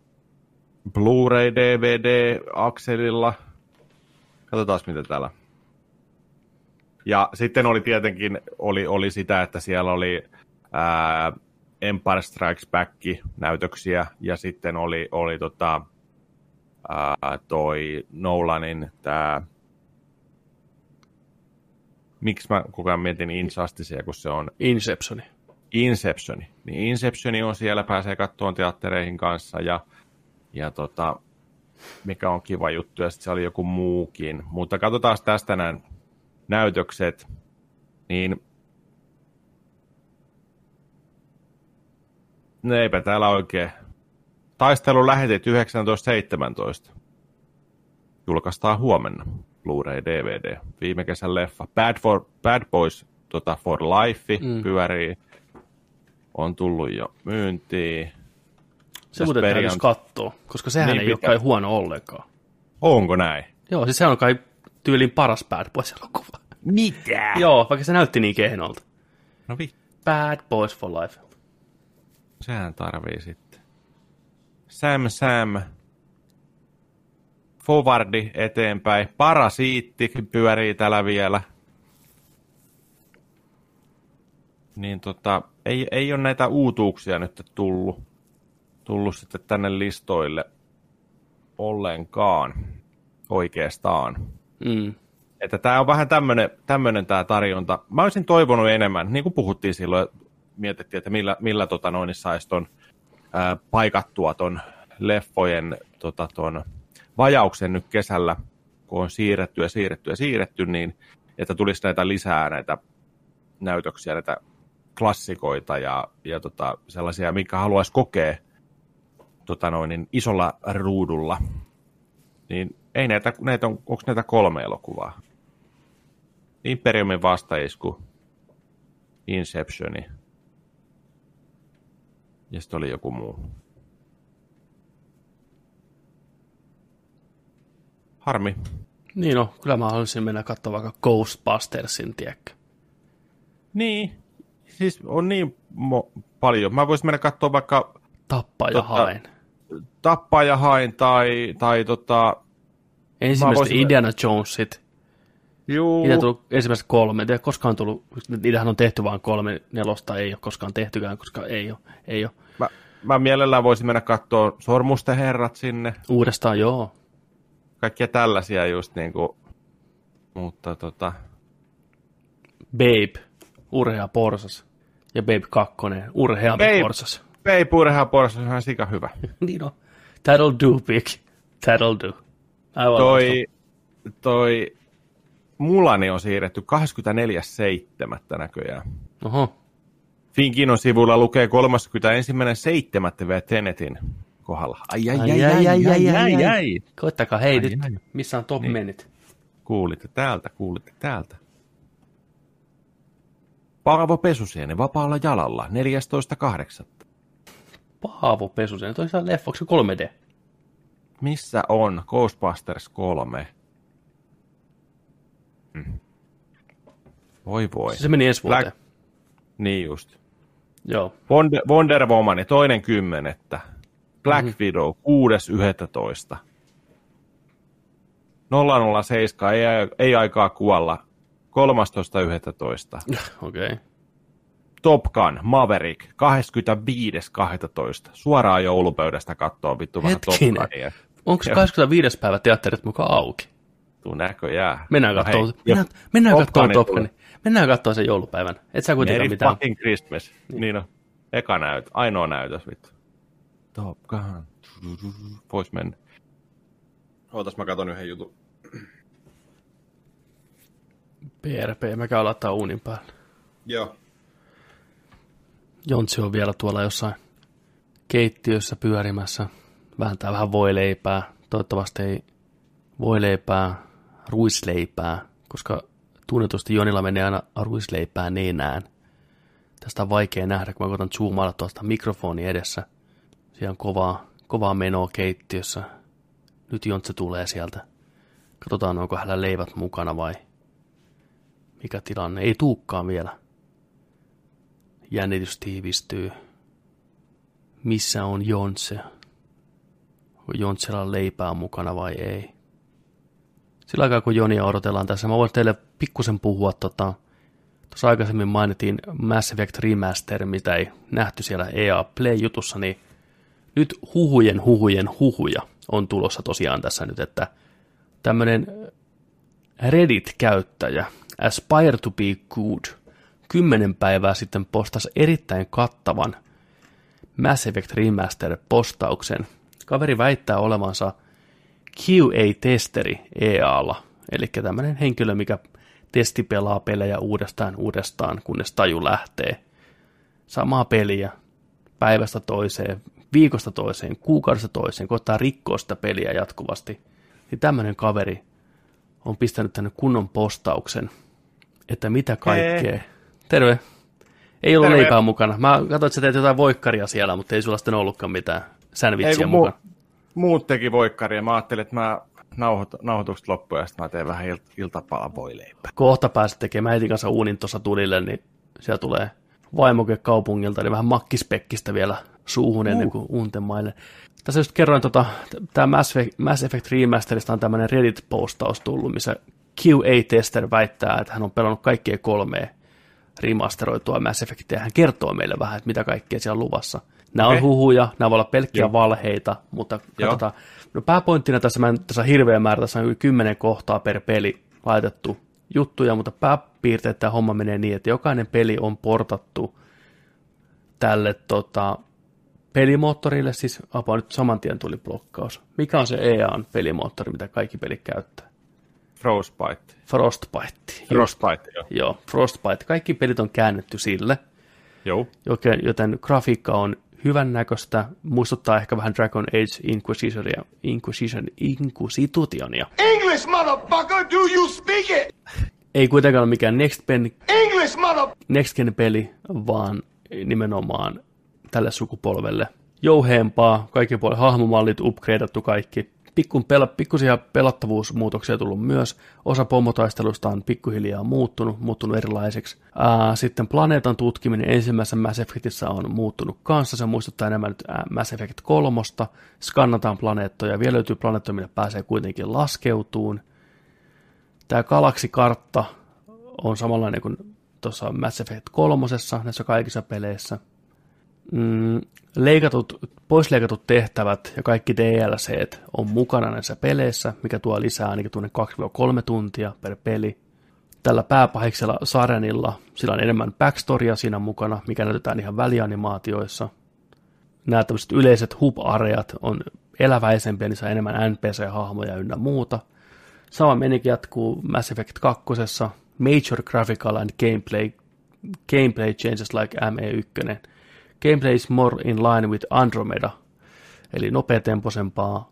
Blu-ray DVD akselilla. Katsotaan mitä täällä. Ja sitten oli tietenkin oli, oli sitä, että siellä oli ää, Empire Strikes Back näytöksiä ja sitten oli, oli tota, ää, toi Nolanin tämä miksi mä koko ajan mietin Injusticea, kun se on Inceptioni. Inceptioni. Niin Inceptioni on siellä, pääsee kattoon teattereihin kanssa ja, ja tota, mikä on kiva juttu, ja sitten se oli joku muukin. Mutta katsotaan tästä näin näytökset, niin no eipä täällä oikein. Taistelu lähetit 1917. Julkaistaan huomenna. Blu-ray DVD. Viime kesän leffa. Bad, for, Bad Boys tota, for Life Mm. pyörii. On tullut jo myyntiin. Se muuten Periant- täytyisi katsoa, koska sehän Niin ei ole pitää. kai huono ollenkaan. Onko näin? Joo, siis se on kai tyylin paras Bad Boys-elokuva. Mitä? Joo, vaikka se näytti niin kehnolta. No vi, Bad Boys for Life. sehän tarvii sitten. Sam Sam. Forwardi eteenpäin. Parasiitti pyörii täällä vielä. Niin tota, ei, ei ole näitä uutuuksia nyt tullut, tullut sitten tänne listoille ollenkaan oikeastaan. Mm. Että tämä on vähän tämmöinen, tämmöinen tämä tarjonta. Mä olisin toivonut enemmän, niin kuin puhuttiin silloin, mietittiin, että millä, millä tota noin saisi ton, ää, paikattua ton leffojen tota, ton vajauksen nyt kesällä, kun on siirretty ja siirretty ja siirretty, niin että tulisi näitä lisää näitä näytöksiä, näitä klassikoita ja, ja tota, sellaisia, mikä haluaisi kokea tota noin, niin isolla ruudulla, niin ei näitä, näitä on, onko näitä kolme elokuvaa? Imperiumin vastaisku, Inceptioni ja sitten oli joku muu. Harmi. Niin no, kyllä mä haluaisin mennä katsomaan vaikka Ghostbustersin, tiedäkö? Niin, siis on niin mo- paljon. Mä voisin mennä katsoa vaikka Tappaa ja Tota, haen. Tappaa ja hain tai, tai tota... Ensimmäiset voisin- Indiana Jonesit. Juu, Niitä on tullut ensimmäiset kolme. Tiedä, koskaan tullut, niitähän on tehty vain kolme, nelosta ei ole koskaan tehtykään, koska ei ole. Ei ole. mä, mä mielellään voisin mennä katsoa Sormusten herrat sinne. Uudestaan joo. Kaikkia tällaisia just niinku... Mutta tota... Babe, urhea porsas. Ja Babe 2, urheampi Babe. porsas. Peipurha Porsche on ihan sika hyvä. niin on. That'll do, big. That'll do. Aivan Toi, toi Mulani on siirretty 24.7. näköjään. Oho. Finkinon sivulla lukee 31.7. vielä Tenetin kohdalla. Ai ai ai Ai, ai ai ai ai ai. Koittakaa, hei Ai, nyt, ai. missä on top Niin. menit? Kuulitte täältä, kuulitte täältä. Paavo Pesusieni vapaalla jalalla 14.8. Paavo Pesusen, toi saa leffoksi 3D. Missä on Ghostbusters 3? Hmm. Voi voi. Se meni ensi vuoteen. Black- Niin just. Joo. Wonder, Wonder Woman, toinen kymmenettä. Black Mhm. Widow, 6.11. 007, ei, ei aikaa kuolla. 13.11. Okei. Okay. Top Gun, Maverick, 25.12. Suoraan joulupöydästä kattoo vittu vähän Top. Gunia. Onko Joo. 25. päivä teatterit mukaan auki? Tuu näköjään. Mennään No katsomaan, hei, mennään, mennään Top katsomaan Top. Gunin. Mennään katsomaan sen joulupäivän. Et sä kuitenkaan Merry mitään. fucking Christmas. Niin. on. Eka näyt, ainoa näytös vittu. Top Gun. Vois mennä. Ootas mä katon yhden jutun. PRP, mä käyn laittaa uunin päälle. Joo. Jontsi on vielä tuolla jossain keittiössä pyörimässä. Vääntää vähän voileipää. Toivottavasti ei voileipää, ruisleipää, koska tunnetusti Jonilla menee aina ruisleipää nenään. Tästä on vaikea nähdä, kun mä koitan zoomailla tuosta mikrofoni edessä. Siellä on kovaa, kovaa menoa keittiössä. Nyt Jontse tulee sieltä. Katsotaan, onko hänellä leivät mukana vai mikä tilanne. Ei tuukkaan vielä jännitys tiivistyy. Missä on Jontse? Onko Jontsella leipää mukana vai ei? Sillä aikaa kun Jonia odotellaan tässä, mä voin teille pikkusen puhua tota, tuossa aikaisemmin mainittiin Mass Effect Remaster, mitä ei nähty siellä EA Play-jutussa, niin nyt huhujen huhujen huhuja on tulossa tosiaan tässä nyt, että tämmöinen Reddit-käyttäjä, Aspire to be good, kymmenen päivää sitten postasi erittäin kattavan Mass Effect Remaster-postauksen. Kaveri väittää olevansa QA-testeri EAlla, eli tämmöinen henkilö, mikä testipelaa pelejä uudestaan uudestaan, kunnes taju lähtee. Samaa peliä päivästä toiseen, viikosta toiseen, kuukaudesta toiseen, koittaa rikkoa sitä peliä jatkuvasti. Niin tämmöinen kaveri on pistänyt tänne kunnon postauksen, että mitä kaikkea. Terve. Ei ollut Terve. leipää mukana. Mä katsoin, että sä teet jotain voikkaria siellä, mutta ei sulla sitten ollutkaan mitään sandwichia mu- muut teki voikkaria. Mä ajattelin, että mä nauhoit, nauhoitukset loppuun ja sitten mä teen vähän ilt- iltapalan voileipää. Kohta pääset tekemään heti kanssa uunin tuossa tulille, niin siellä tulee vaimoke kaupungilta, niin vähän makkispekkistä vielä suuhun ennen kuin untemaille. Tässä just kerroin, tota, tämä Mass Effect, Mass Effect Remasterista on tämmöinen Reddit-postaus tullut, missä QA-tester väittää, että hän on pelannut kaikkia kolmea remasteroitua Mass Effectia, ja hän kertoo meille vähän, että mitä kaikkea siellä on luvassa. Nämä on Okei. huhuja, nämä voi olla pelkkiä Joo. valheita, mutta Joo. katsotaan. No pääpointtina tässä, mä en, tässä on hirveä määrä, tässä on yli 10 kohtaa per peli laitettu juttuja, mutta pääpiirteet tämä homma menee niin, että jokainen peli on portattu tälle tota, pelimoottorille, siis apua nyt saman tien tuli blokkaus. Mikä on se EAN pelimoottori, mitä kaikki pelit käyttää? Frostbite. Frostbite. Frostbite, joo. Joo, Frostbite. Kaikki pelit on käännetty sille. Joo. joten, joten grafiikka on hyvän näköistä, muistuttaa ehkä vähän Dragon Age Inquisitionia, Inquisition, Inquisitionia. English, motherfucker! Do you speak it? Ei kuitenkaan ole mikään Next Gen, English, mother... Next Gen peli, vaan nimenomaan tälle sukupolvelle jouheempaa, kaikki puolet hahmomallit upgradeattu kaikki. Pikkun pela, pikkusia pelattavuusmuutoksia tullut myös. Osa pommotaistelusta on pikkuhiljaa muuttunut, muuttunut erilaiseksi. Ää, sitten planeetan tutkiminen ensimmäisessä Mass Effectissä on muuttunut kanssa. Se muistuttaa enemmän nyt Mass Effect 3. Skannataan planeettoja. Vielä löytyy planeettoja, millä pääsee kuitenkin laskeutuun. Tämä galaksikartta on samanlainen kuin tuossa Mass Effect 3. näissä kaikissa peleissä – mm, leikatut, poisleikatut tehtävät ja kaikki DLC on mukana näissä peleissä, mikä tuo lisää ainakin tuonne 2-3 tuntia per peli. Tällä pääpahiksella Sarenilla sillä on enemmän backstorya siinä mukana, mikä näytetään ihan välianimaatioissa. Nämä tämmöiset yleiset hub-areat on eläväisempiä, niissä on enemmän NPC-hahmoja ynnä muuta. Sama menikin jatkuu Mass Effect 2. Major graphical and gameplay, gameplay changes like ME1 Gameplay is more in line with Andromeda, eli nopeatempoisempaa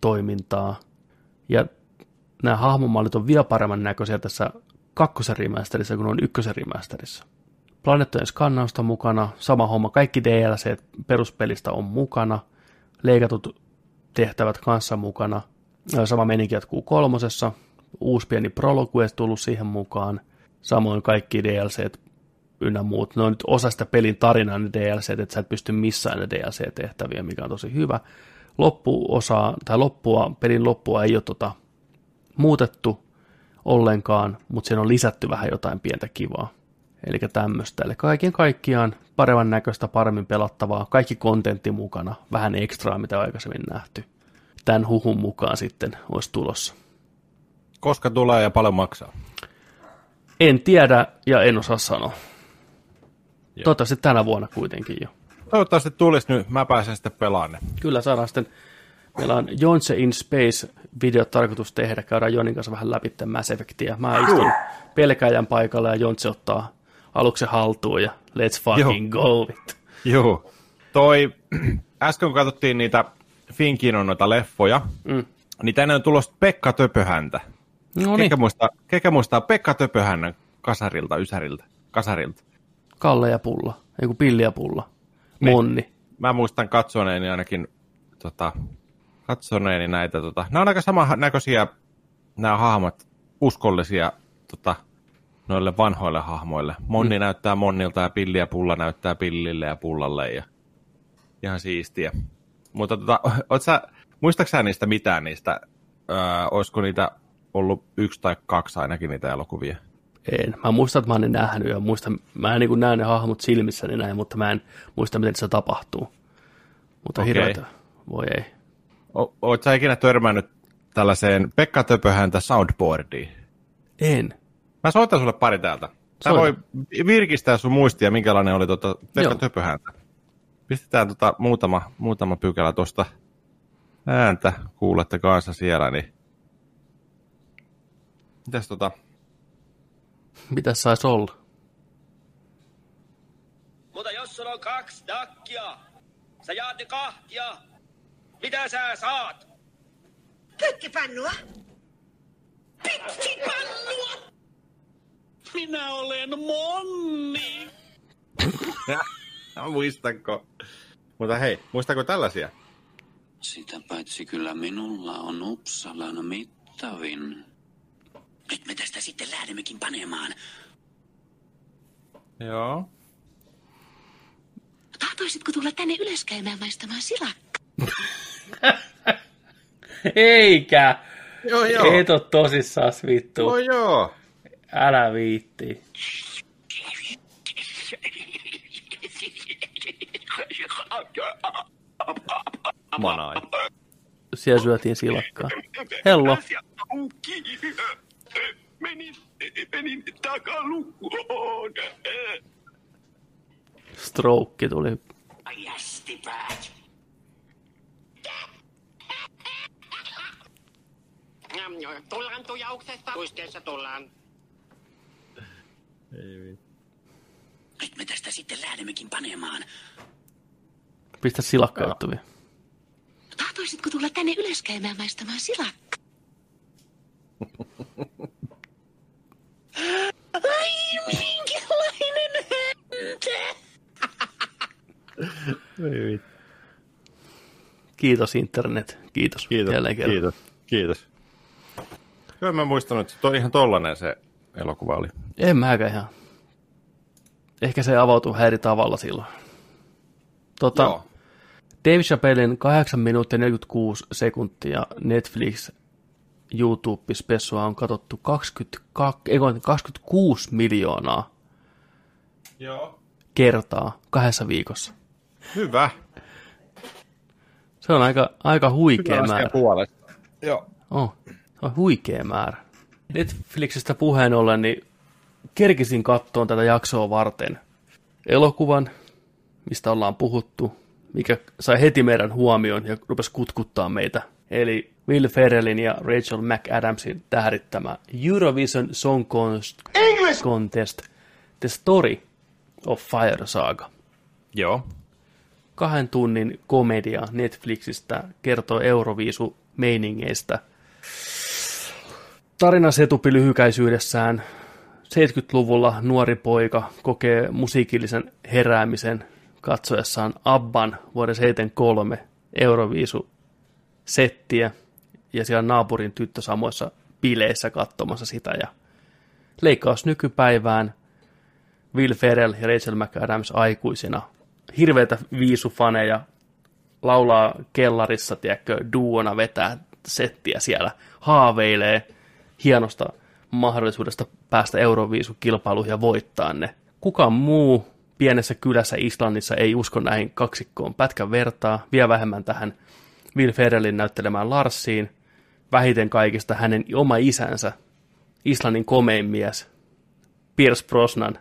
toimintaa. Ja nämä hahmomallit on vielä paremman näköisiä tässä kakkosen remasterissa kuin on ykkösen remasterissa. Planeettojen skannausta mukana, sama homma, kaikki DLC peruspelistä on mukana, leikatut tehtävät kanssa mukana, sama menikin jatkuu kolmosessa, uusi pieni prologue tullut siihen mukaan, samoin kaikki DLC ynnä muut. Ne on nyt osa sitä pelin tarinaa ne DLC, että sä et pysty missään ne DLC-tehtäviä, mikä on tosi hyvä. Loppuosa, tai loppua, pelin loppua ei ole tota, muutettu ollenkaan, mutta siinä on lisätty vähän jotain pientä kivaa. Eli tämmöistä. Eli kaiken kaikkiaan paremman näköistä, paremmin pelattavaa, kaikki kontentti mukana, vähän ekstraa, mitä aikaisemmin nähty. Tämän huhun mukaan sitten olisi tulossa. Koska tulee ja paljon maksaa? En tiedä ja en osaa sanoa. Joo. Toivottavasti tänä vuonna kuitenkin jo. Toivottavasti tulisi nyt, mä pääsen sitten pelaamaan Kyllä saadaan sitten, meillä on Jonse in Space videot tarkoitus tehdä, käydään Jonin kanssa vähän läpi Mass Effectia. Mä istun pelkäjän paikalla ja Jonse ottaa aluksen haltuun ja let's fucking Joo. go it. Joo. Toi, äsken kun katsottiin niitä Finkin on noita leffoja, mm. niin tänne on tulossa Pekka Töpöhäntä. No niin. Kekä muistaa, kekä muistaa Pekka Töpöhännän kasarilta, ysäriltä, kasarilta? Kalle ja Pulla, ei kun Pilli ja Pulla, niin. Monni. Mä muistan katsoneeni ainakin tota, katsoneeni näitä, tota, nämä on aika sama näköisiä nämä hahmot, uskollisia tota, noille vanhoille hahmoille. Monni mm. näyttää Monnilta ja Pilli ja Pulla näyttää Pillille ja Pullalle ja ihan siistiä. Mutta tota, sä, muistaaksä niistä mitään niistä, öö, olisiko niitä ollut yksi tai kaksi ainakin niitä elokuvia? En. Mä muistan, että mä oon ne nähnyt ja muistan, mä en niin näe ne hahmot silmissäni näin, mutta mä en muista, miten se tapahtuu. Mutta okay. hirveätä, voi ei. O- sä ikinä törmännyt tällaiseen Pekka Töpöhäntä soundboardiin? En. Mä soitan sulle pari täältä. Sä voi virkistää sun muistia, minkälainen oli tuota Pekka Joo. Töpöhäntä. Pistetään tota muutama, muutama pykälä tuosta ääntä, kuulette kanssa siellä, niin Mitäs tota, mitä sais olla? Mutta jos sulla on kaksi dakkia, sä jaat ne kahtia. Mitä sä saat? Pykkipannua. Pykkipannua! Minä olen Monni. Muistanko? Mutta hei, muistako tällaisia? Sitä paitsi kyllä minulla on Uppsalan mittavin. Nyt me tästä sitten lähdemmekin panemaan. Joo. Tahtoisitko tulla tänne ylöskäymään maistamaan silakka? Eikä. Joo, joo. Et oo tosissaan vittu. Joo, joo. Älä viitti. Manai. Siellä syötiin silakkaa. Hello menin, menin takalukuun. Stroke tuli. Jästipäät. Tullaan tujauksesta. Kuiskeessa tullaan. Ei Nyt me tästä sitten lähdemmekin panemaan. Pistä silakka juttu vielä. Tahtoisitko tulla tänne ylöskäymään maistamaan silakka? Ai, minkälainen häntä! Kiitos internet. Kiitos. Kiitos, Jälleen kerran. kiitos, kiitos. Kyllä mä muistan, että toi ihan tollanen se elokuva oli. En mäkään ihan. Ehkä se avautuu eri tavalla silloin. Tota, Joo. Dave Chappellen 8 minuuttia 46 sekuntia Netflix YouTube-spessua on katsottu 22, ei, kun 26 miljoonaa Joo. kertaa kahdessa viikossa. Hyvä. Se on aika, aika huikea Hyvä määrä. puolesta. Joo. Oh, se on huikea määrä. Netflixistä puheen ollen, niin kerkisin kattoon tätä jaksoa varten elokuvan, mistä ollaan puhuttu, mikä sai heti meidän huomioon ja rupesi kutkuttaa meitä. Eli Will Ferrellin ja Rachel McAdamsin tähdittämä Eurovision Song Contest, Contest The Story of Fire Saga Joo. kahden tunnin komedia Netflixistä kertoo Euroviisu meiningeistä. Tarina setupi lyhykäisyydessään. 70-luvulla nuori poika kokee musiikillisen heräämisen katsoessaan Abban vuoden 73 Euroviisu settiä ja siellä naapurin tyttö samoissa bileissä katsomassa sitä ja leikkaus nykypäivään. Will Ferrell ja Rachel McAdams aikuisina. Hirveitä viisufaneja, laulaa kellarissa, tiedätkö, duona vetää settiä siellä, haaveilee hienosta mahdollisuudesta päästä Euroviisukilpailuihin ja voittaa ne. Kukaan muu pienessä kylässä Islannissa ei usko näihin kaksikkoon pätkän vertaa, vielä vähemmän tähän Will Ferrellin näyttelemään Larsiin, vähiten kaikista hänen oma isänsä, Islannin komein mies, Pierce Brosnan,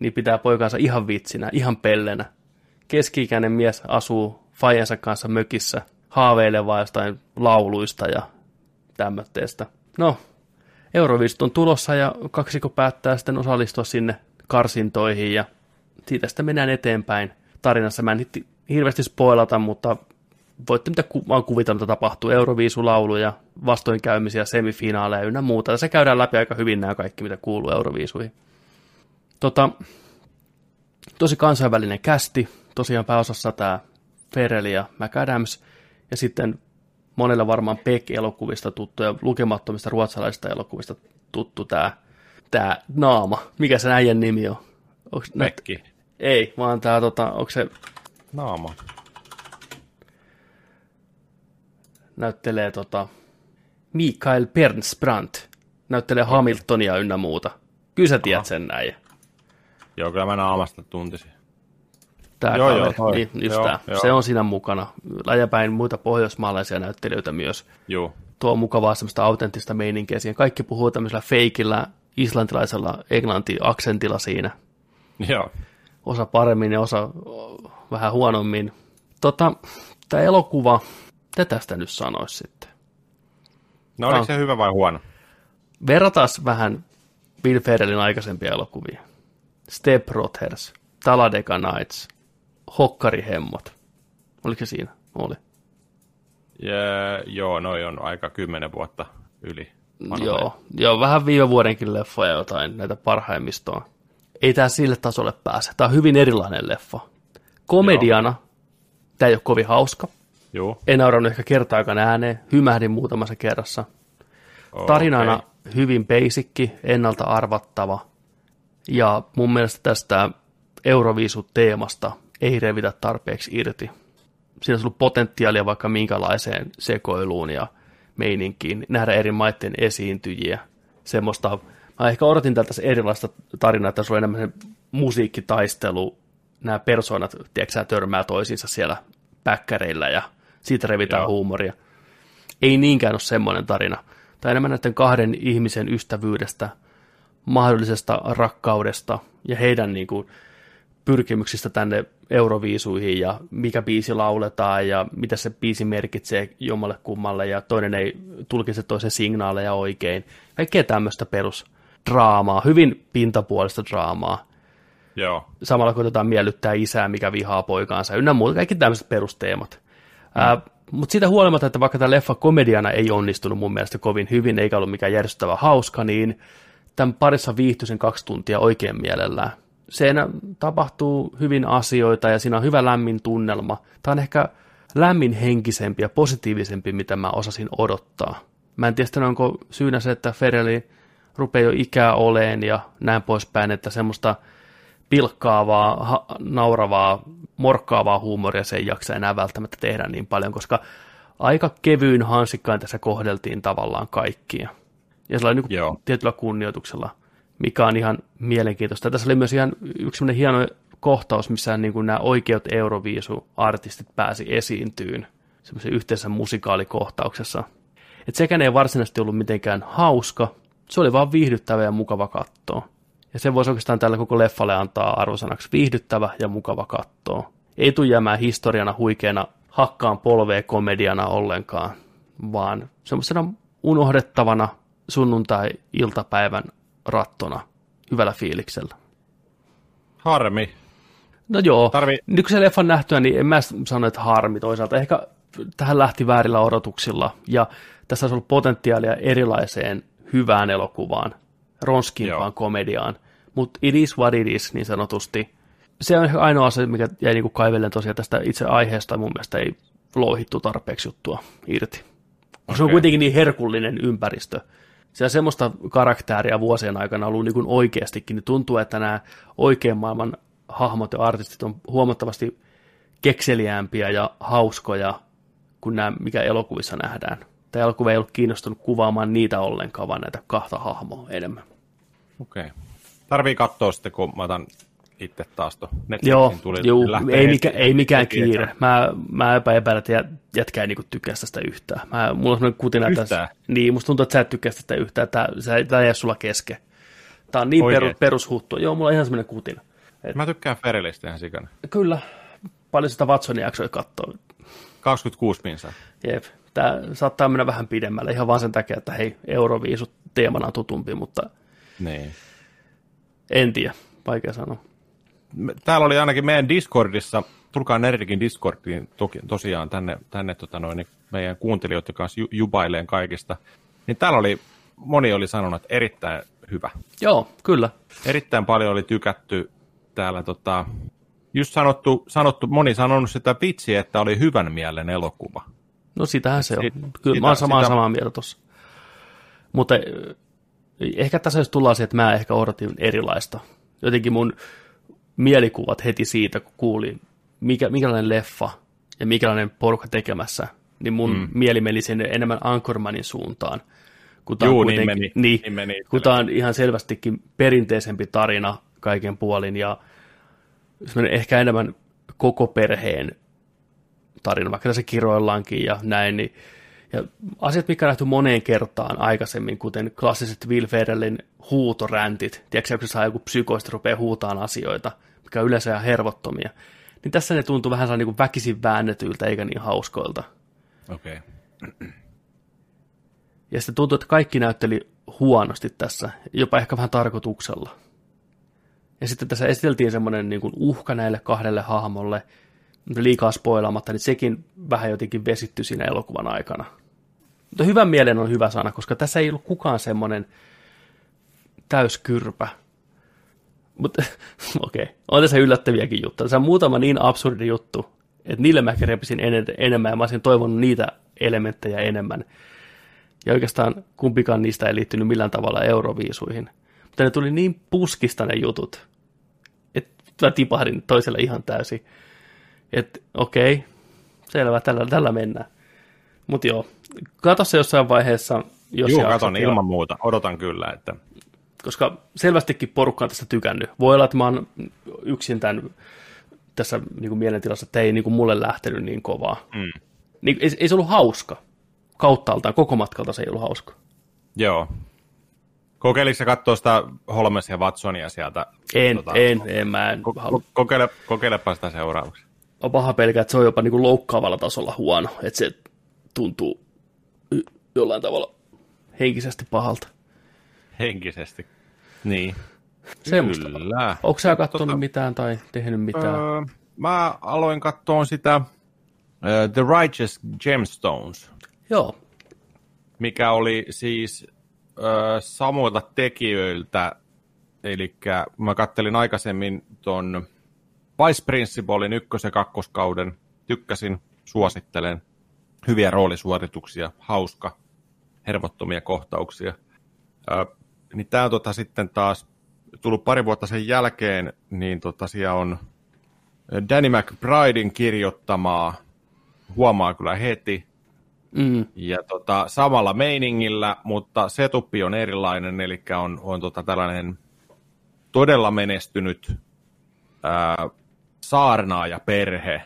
niin pitää poikansa ihan vitsinä, ihan pellenä. Keski-ikäinen mies asuu fajansa kanssa mökissä, haaveilee vaan jostain lauluista ja tämmöistä. No, Euroviisut on tulossa ja kaksiko päättää sitten osallistua sinne karsintoihin ja siitä sitten mennään eteenpäin tarinassa. Mä en hirveästi spoilata, mutta voitte mitä ku- vaan kuvitella, mitä tapahtuu. Euroviisulauluja, vastoinkäymisiä, semifinaaleja ynnä muuta. Se käydään läpi aika hyvin nämä kaikki, mitä kuuluu Euroviisuihin. Tota, tosi kansainvälinen kästi, tosiaan pääosassa tämä Ferrell ja McAdams, ja sitten monelle varmaan Beck-elokuvista tuttu ja lukemattomista ruotsalaisista elokuvista tuttu tämä tää naama. Mikä se äijän nimi on? Onks. Ei, vaan tämä, tota, onko se Naama. Näyttelee tota, Mikael Bernsbrandt, näyttelee Hamiltonia ynnä muuta. Kyllä sä tiedät sen näin. Joo, kyllä mä naamasta tuntisin. Tää Joo, kaveri, joo, toi. niin, just Joo, tää. joo. Se on siinä mukana. Läjäpäin muita pohjoismaalaisia näyttelijöitä myös. Joo. Tuo mukavaa semmoista autenttista meininkiä siihen. Kaikki puhuu tämmöisellä feikillä islantilaisella englanti-aksentilla siinä. Joo. Osa paremmin ja osa vähän huonommin. Tota, tämä elokuva, mitä tästä nyt sanoisi sitten? No oliko Ah. se hyvä vai huono? Verrataan vähän Bill Ferrellin aikaisempia elokuvia. Step Brothers, Talladega Nights, Hokkarihemmot. Oliko se siinä? Oli. Ja, joo, noi on aika kymmenen vuotta yli. vanhoja. Joo, joo, vähän viime vuodenkin leffoja jotain, näitä parhaimmistoa. Ei tämä sille tasolle pääse. Tämä on hyvin erilainen leffa. Komediana tämä ei ole kovin hauska. Joo. En naurannut ehkä kertaakaan ääneen. Hymähdin muutamassa kerrassa. Oh, Tarinana hyvin beisikki, ennalta arvattava. Ja mun mielestä tästä Euroviisut-teemasta ei revitä tarpeeksi irti. Siinä olisi ollut potentiaalia vaikka minkälaiseen sekoiluun ja meininkiin, nähdä eri maiden esiintyjiä. Semmoista, mä ehkä odotin tältä erilaista tarinaa, että se on enemmän se musiikkitaistelu, nämä persoonat, tiedätkö törmää toisiinsa siellä päkkäreillä ja siitä revitään Joo. huumoria. Ei niinkään ole semmoinen tarina. Tai enemmän näiden kahden ihmisen ystävyydestä, mahdollisesta rakkaudesta ja heidän niin kuin, pyrkimyksistä tänne euroviisuihin ja mikä biisi lauletaan ja mitä se biisi merkitsee jommalle kummalle ja toinen ei tulkitse toisen signaaleja oikein. Kaikkea tämmöistä perusdraamaa, hyvin pintapuolista draamaa. Joo. samalla koitetaan miellyttää isää, mikä vihaa poikaansa, ynnä muuta, kaikki tämmöiset perusteemat. Mm. Mutta siitä huolimatta, että vaikka tämä leffa komediana ei onnistunut mun mielestä kovin hyvin, eikä ollut mikään järjestävä hauska, niin tämän parissa viihtyi sen kaksi tuntia oikein mielellään. Siinä tapahtuu hyvin asioita ja siinä on hyvä lämmin tunnelma. Tämä on ehkä lämmin henkisempi ja positiivisempi, mitä mä osasin odottaa. Mä en tiedä, onko syynä se, että Ferrelli rupeaa jo ikää oleen ja näin poispäin, että semmoista pilkkaavaa, ha- nauravaa, morkkaavaa huumoria se ei jaksa enää välttämättä tehdä niin paljon, koska aika kevyin hansikkain tässä kohdeltiin tavallaan kaikkia. Ja sellainen niin Joo. tietyllä kunnioituksella, mikä on ihan mielenkiintoista. Tässä oli myös ihan yksi hieno kohtaus, missä niin kuin nämä oikeat Euroviisu-artistit pääsi esiintyyn semmoisen yhteisessä musikaalikohtauksessa. Et sekään ei varsinaisesti ollut mitenkään hauska, se oli vaan viihdyttävä ja mukava katsoa. Ja se voisi oikeastaan tällä koko leffalle antaa arvosanaksi viihdyttävä ja mukava katsoa. Ei tule jäämään historiana huikeana hakkaan polvea komediana ollenkaan, vaan semmoisena unohdettavana sunnuntai-iltapäivän rattona hyvällä fiiliksellä. Harmi. No joo, Tarvi- nyt kun se leffan nähtyä, niin en mä sano, että harmi toisaalta. Ehkä tähän lähti väärillä odotuksilla, ja tässä olisi ollut potentiaalia erilaiseen hyvään elokuvaan, ronskimpaan Joo. komediaan, mutta it is what it is, niin sanotusti. Se on ehkä ainoa asia, mikä jäi niinku kaivellen tosiaan tästä itse aiheesta, mun mielestä ei louhittu tarpeeksi juttua irti. Okay. Se on kuitenkin niin herkullinen ympäristö. Siellä semmoista karaktääriä vuosien aikana ollut niin kuin oikeastikin, niin tuntuu, että nämä oikean maailman hahmot ja artistit on huomattavasti kekseliäämpiä ja hauskoja kuin nämä, mikä elokuvissa nähdään. Tämä elokuva ei ollut kiinnostunut kuvaamaan niitä ollenkaan, vaan näitä kahta hahmoa enemmän. Okei. Okay. Tarvii katsoa sitten, kun mä otan itse taas to Joo, tuli, juu, ei, mikä, ei mikään kiire. Mä, mä epä epäilen, että jät- jätkä ei niinku tykkää tästä yhtään. Mä, mulla on sellainen kutina tässä. Niin, musta tuntuu, että sä et tykkää tästä yhtään. Tää, sä, tää jää sulla kesken. Tää on niin peru, perushuttu. Joo, mulla on ihan semmoinen kutina. Mä tykkään Ferelistä ihan sikana. Kyllä. Paljon sitä Watsonin jaksoja katsoa. 26 pinsaa. Jep. Tää saattaa mennä vähän pidemmälle ihan vaan sen takia, että hei, Euroviisut teemana on tutumpi, mutta Niin. En tiedä. Vaikea sanoa. Täällä oli ainakin meidän Discordissa, tulkaa Nerdikin Discordiin toki, tosiaan tänne, tänne tota noin, niin meidän kuuntelijoiden kanssa ju, jubaileen kaikista. Niin täällä oli, moni oli sanonut, että erittäin hyvä. Joo, kyllä. Erittäin paljon oli tykätty täällä tota, just sanottu, sanottu, moni sanonut sitä vitsiä, että oli hyvän mielen elokuva. No sitähän se on. Kyllä sitä- mä oon samaa, sitä- samaa mieltä tuossa. Mutta ehkä tässä jos tullaan siihen, että mä ehkä odotin erilaista. Jotenkin mun mielikuvat heti siitä, kun kuulin, mikä, mikälainen leffa ja mikälainen porukka tekemässä, niin mun mm. mieli meni sinne enemmän Anchormanin suuntaan. Kun on Juu, niin meni. Niin, Niin meni kun tää on ihan selvästikin perinteisempi tarina kaiken puolin ja ehkä enemmän koko perheen tarina, vaikka tässä kiroillaankin ja näin, niin ja asiat, mikä nähty moneen kertaan aikaisemmin, kuten klassiset Will Ferrellin huutoräntit, tiedätkö, kun se saa joku psykoista rupeaa huutaan asioita, mikä on yleensä ihan hervottomia, niin tässä ne tuntuu vähän sellainen niin väkisin väännetyiltä eikä niin hauskoilta. Okei. Okay. Ja sitten tuntuu, että kaikki näytteli huonosti tässä, jopa ehkä vähän tarkoituksella. Ja sitten tässä esiteltiin semmoinen niin kuin uhka näille kahdelle hahmolle, liikaa spoilaamatta, niin sekin vähän jotenkin vesittyi siinä elokuvan aikana. Mutta hyvän mielen on hyvä sana, koska tässä ei ollut kukaan semmoinen täyskyrpä. Mutta okei, okay. on tässä yllättäviäkin juttuja. Tässä on muutama niin absurdi juttu, että niille mä repisin en- enemmän ja mä olisin toivonut niitä elementtejä enemmän. Ja oikeastaan kumpikaan niistä ei liittynyt millään tavalla euroviisuihin. Mutta ne tuli niin puskista ne jutut, että mä tipahdin toiselle ihan täysin. Että okei, selvä, tällä, tällä mennään. Mutta joo, kato se jossain vaiheessa, jos Joo, katon ilman muuta. Odotan kyllä, että koska selvästikin porukka on tästä tykännyt. Voi olla, että mä oon yksin tämän, tässä niin kuin mielentilassa, että ei niin kuin mulle lähtenyt niin kovaa. Mm. Niin, ei, ei se ollut hauska. Kauttaaltaan, koko matkalta se ei ollut hauska. joo. Kokeilitko sä katsoa sitä Holmes ja Watsonia sieltä? En, Tota, en, en, mä en Ko- halua. ko- kokeile, kokeilepa sitä seuraavaksi. On paha pelkää, että se on jopa niin kuin loukkaavalla tasolla huono. Että se tuntuu jollain tavalla henkisesti pahalta. Henkisesti. Niin. Semmoista. Kyllä. Onko sä kattonut Tota- mitään tai tehnyt mitään? Öö, mä aloin katsoa sitä uh, The Righteous Gemstones, Joo. mikä oli siis uh, samoilta tekijöiltä, eli mä kattelin aikaisemmin ton Vice Principalin ykkös- ja kakkoskauden, tykkäsin, suosittelen, hyviä roolisuorituksia, hauska, hervottomia kohtauksia. Ö, niin tämä on tota sitten taas tullut pari vuotta sen jälkeen, niin tota siellä on Danny McBridein kirjoittamaa, huomaa kyllä heti, Mm. ja tota, samalla meiningillä, mutta setuppi on erilainen, eli on, on tota tällainen todella menestynyt ää, saarnaaja perhe,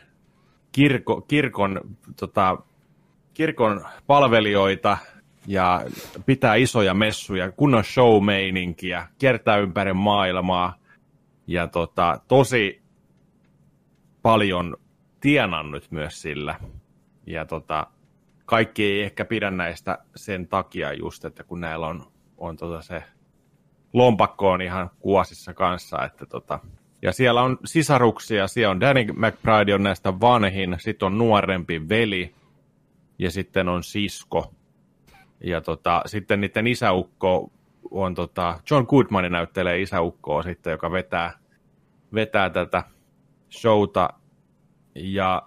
kirko, kirkon, tota, kirkon palvelijoita ja pitää isoja messuja, kunnon show-meininkiä, kiertää ympäri maailmaa ja tota, tosi paljon tienannut myös sillä. Ja tota, kaikki ei ehkä pidä näistä sen takia just, että kun näillä on, on tota se lompakko on ihan kuosissa kanssa, että tota, ja siellä on sisaruksia, siellä on Danny McBride on näistä vanhin, sitten on nuorempi veli ja sitten on sisko. Ja tota, sitten niiden isäukko on, tota, John Goodman näyttelee isäukkoa sitten, joka vetää, vetää tätä showta. Ja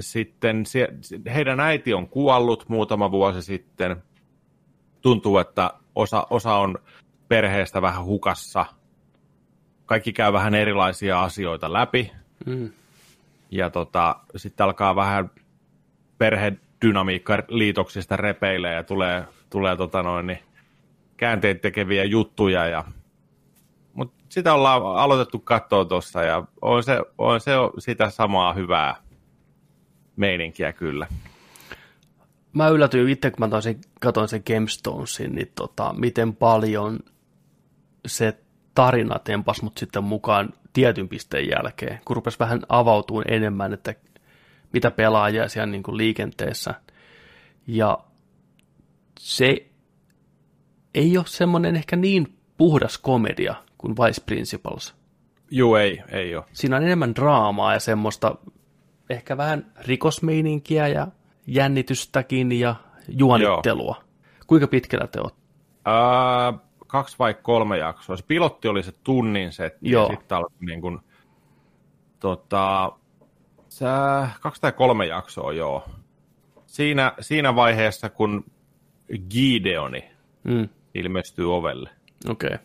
sitten sie, heidän äiti on kuollut muutama vuosi sitten. Tuntuu, että osa, osa on perheestä vähän hukassa. Kaikki käy vähän erilaisia asioita läpi. Mm. Ja tota, sitten alkaa vähän perhedynamiikka liitoksista repeilee ja tulee, tulee tota noin, niin käänteet tekeviä juttuja. Ja... Mutta sitä ollaan aloitettu katsoa tuossa ja on se, on se sitä samaa hyvää meininkiä kyllä. Mä yllätyin itse, kun mä taisin, katsoin sen Gemstonesin, niin tota, miten paljon se tarina tempas mut sitten mukaan tietyn pisteen jälkeen, kun rupesi vähän avautuu enemmän, että mitä pelaajia siellä niin kuin liikenteessä. Ja se ei ole semmoinen ehkä niin puhdas komedia kuin Vice Principals. Juu, ei, ei ole. Siinä on enemmän draamaa ja semmoista ehkä vähän rikosmeininkiä ja jännitystäkin ja juonittelua. Joo. Kuinka pitkällä te olette? Uh, kaksi vai kolme jaksoa. Se pilotti oli se tunnin setti Joo. ja sitten alkoi niin kuin, tota, se, kaksi tai kolme jaksoa, joo. Siinä, siinä vaiheessa, kun Gideoni Mm, ilmestyy ovelle. Okei. Okay.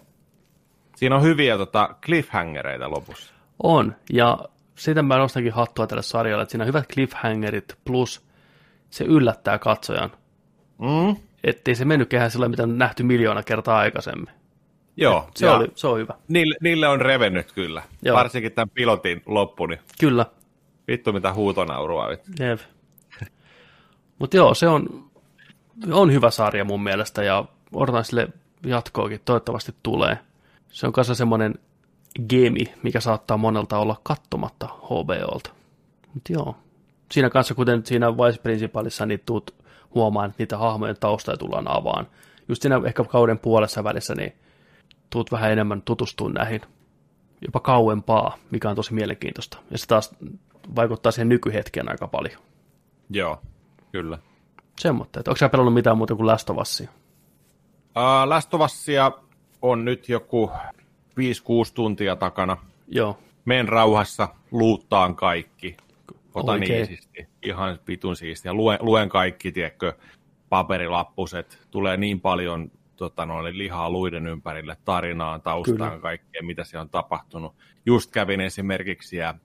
Siinä on hyviä tota, cliffhangereita lopussa. On, ja sitä mä nostankin hattua tälle sarjalle, että siinä on hyvät cliffhangerit, plus se yllättää katsojan. Mm? Ettei se mennyt kehään sillä, mitä on nähty miljoona kertaa aikaisemmin. Joo, Se, oli, se on hyvä. Niille, niille on revennyt kyllä. Joo. Varsinkin tämän pilotin loppu, niin Kyllä, vittu mitä huutonaurua. Mutta joo, se on, on hyvä sarja mun mielestä ja odotan sille jatkoakin, toivottavasti tulee. Se on kanssa semmoinen gemi, mikä saattaa monelta olla kattomatta HBOlta. Mutta joo, siinä kanssa kuten siinä Vice Principalissa, niin tuut huomaan, että niitä hahmojen taustoja tullaan avaan. Just siinä ehkä kauden puolessa välissä, niin tuut vähän enemmän tutustumaan näihin jopa kauempaa, mikä on tosi mielenkiintoista. Ja se taas vaikuttaa siihen nykyhetkeen aika paljon. Joo, kyllä. Semmoista, että onko sä pelannut mitään muuta kuin Usia? Uh, Usia on nyt joku 5-6 tuntia takana. Joo, Meen rauhassa, luuttaan kaikki. Otan Oikein. iisisti, ihan vitun siistiä. Luen, luen kaikki, tiedätkö, paperilappuset. Tulee niin paljon tota, noin, lihaa luiden ympärille, tarinaan, taustaan, Kyllä. Kaikkea, mitä siellä on tapahtunut. Just kävin esimerkiksi siellä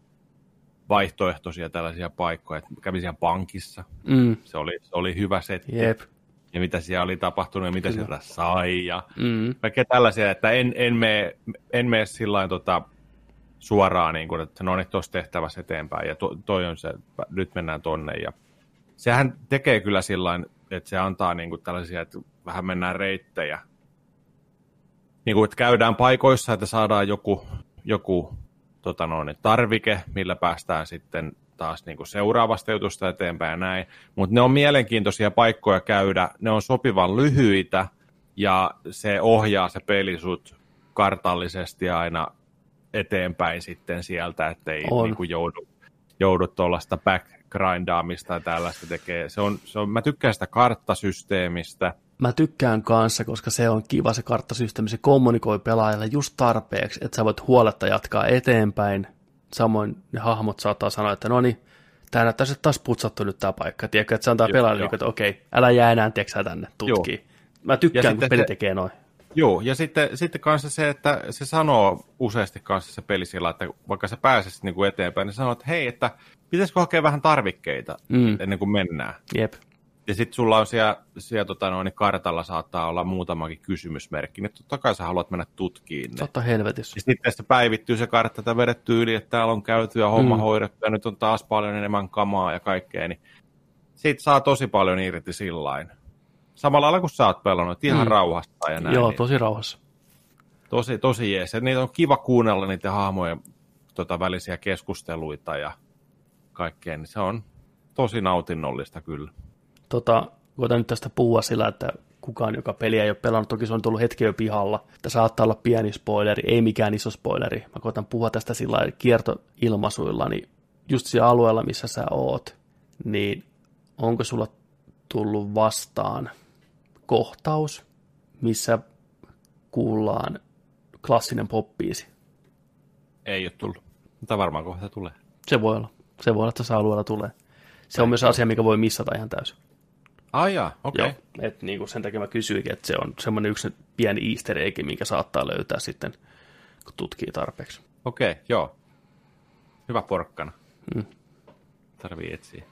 vaihtoehtoisia tällaisia paikkoja, kävin siellä pankissa. mm, Se oli, se oli hyvä setti. jep, Ja mitä siellä oli tapahtunut ja mitä Kyllä. sieltä sai. Ja mm, kaikkea tällaisia, että en, en mene en mene sillä tota, suoraan, niin kuin, että no niin, tuossa tehtävässä eteenpäin, ja to, toi on se, nyt mennään tonne, ja sehän tekee kyllä sillä että se antaa niin kuin, tällaisia, että vähän mennään reittejä, niin kuin, että käydään paikoissa, että saadaan joku, joku tota noin, tarvike, millä päästään sitten taas niin kuin seuraavasta jutusta eteenpäin ja näin. Mutta ne on mielenkiintoisia paikkoja käydä, ne on sopivan lyhyitä ja se ohjaa se peli sut kartallisesti aina eteenpäin sitten sieltä, ettei On. niin kuin joudu, joudu tuollaista backgrindaamista tai tällaista tekee. Se on, se on, mä tykkään sitä karttasysteemistä. Mä tykkään kanssa, koska se on kiva se karttasysteemi, se kommunikoi pelaajalle just tarpeeksi, että sä voit huoletta jatkaa eteenpäin. Samoin ne hahmot saattaa sanoa, että no niin, tää näyttää se taas putsattu nyt tää paikka. Tiedätkö, että se antaa Joo, pelaajalle, joo. niin, että okei, älä jää enää, tiedätkö tänne, tutkii. Mä tykkään, kun sitten peli tekee noin. Joo, ja sitten, sitten kanssa se, että se sanoo useasti kanssa se peli sillä, että vaikka sä pääsisit niin kuin eteenpäin, niin sanoo, että hei, että pitäisikö hakea vähän tarvikkeita Mm. ennen kuin mennään. Jep. Ja sitten sulla on siellä, siellä tota noin, kartalla saattaa olla muutamakin kysymysmerkki, niin totta kai sä haluat mennä tutkiin ne. Totta helvetissä. Ja sitten se päivittyy se kartta, että vedetty yli, että täällä on käyty ja homma Mm. hoidettu ja nyt on taas paljon enemmän kamaa ja kaikkea, niin siitä saa tosi paljon irti sillain. Samalla lailla kuin sä oot pelannut, ihan Mm. rauhassa ja näin. Joo, niin tosi rauhassa. tosi, tosi jees. Ja niitä on kiva kuunnella niiden hahmojen tota, välisiä keskusteluita ja kaikkea, niin se on tosi nautinnollista kyllä. Tota, koitan nyt tästä puhua sillä, että kukaan, joka peliä ei ole pelannut, toki se on tullut hetki jo pihalla, että saattaa olla pieni spoileri, ei mikään iso spoileri. Mä koitan puhua tästä sillä kiertoilmaisuilla, niin just siellä alueella, missä sä oot, niin onko sulla tullut vastaan kohtaus, missä kuullaan klassinen poppiisi? Ei ole tullut, mutta varmaan kohta tulee. Se voi olla. Se voi olla, että tässä alueella tulee. Se on myös asia, mikä voi missata ihan täysin. Ai jaa, okei. Joo, et niin kuin sen takia mä kysyinkin, että se on semmoinen yksi pieni easter egg, minkä saattaa löytää sitten, kun tutkii tarpeeksi. Okei, joo. Hyvä porkkana. Mm. Tarvii etsiä.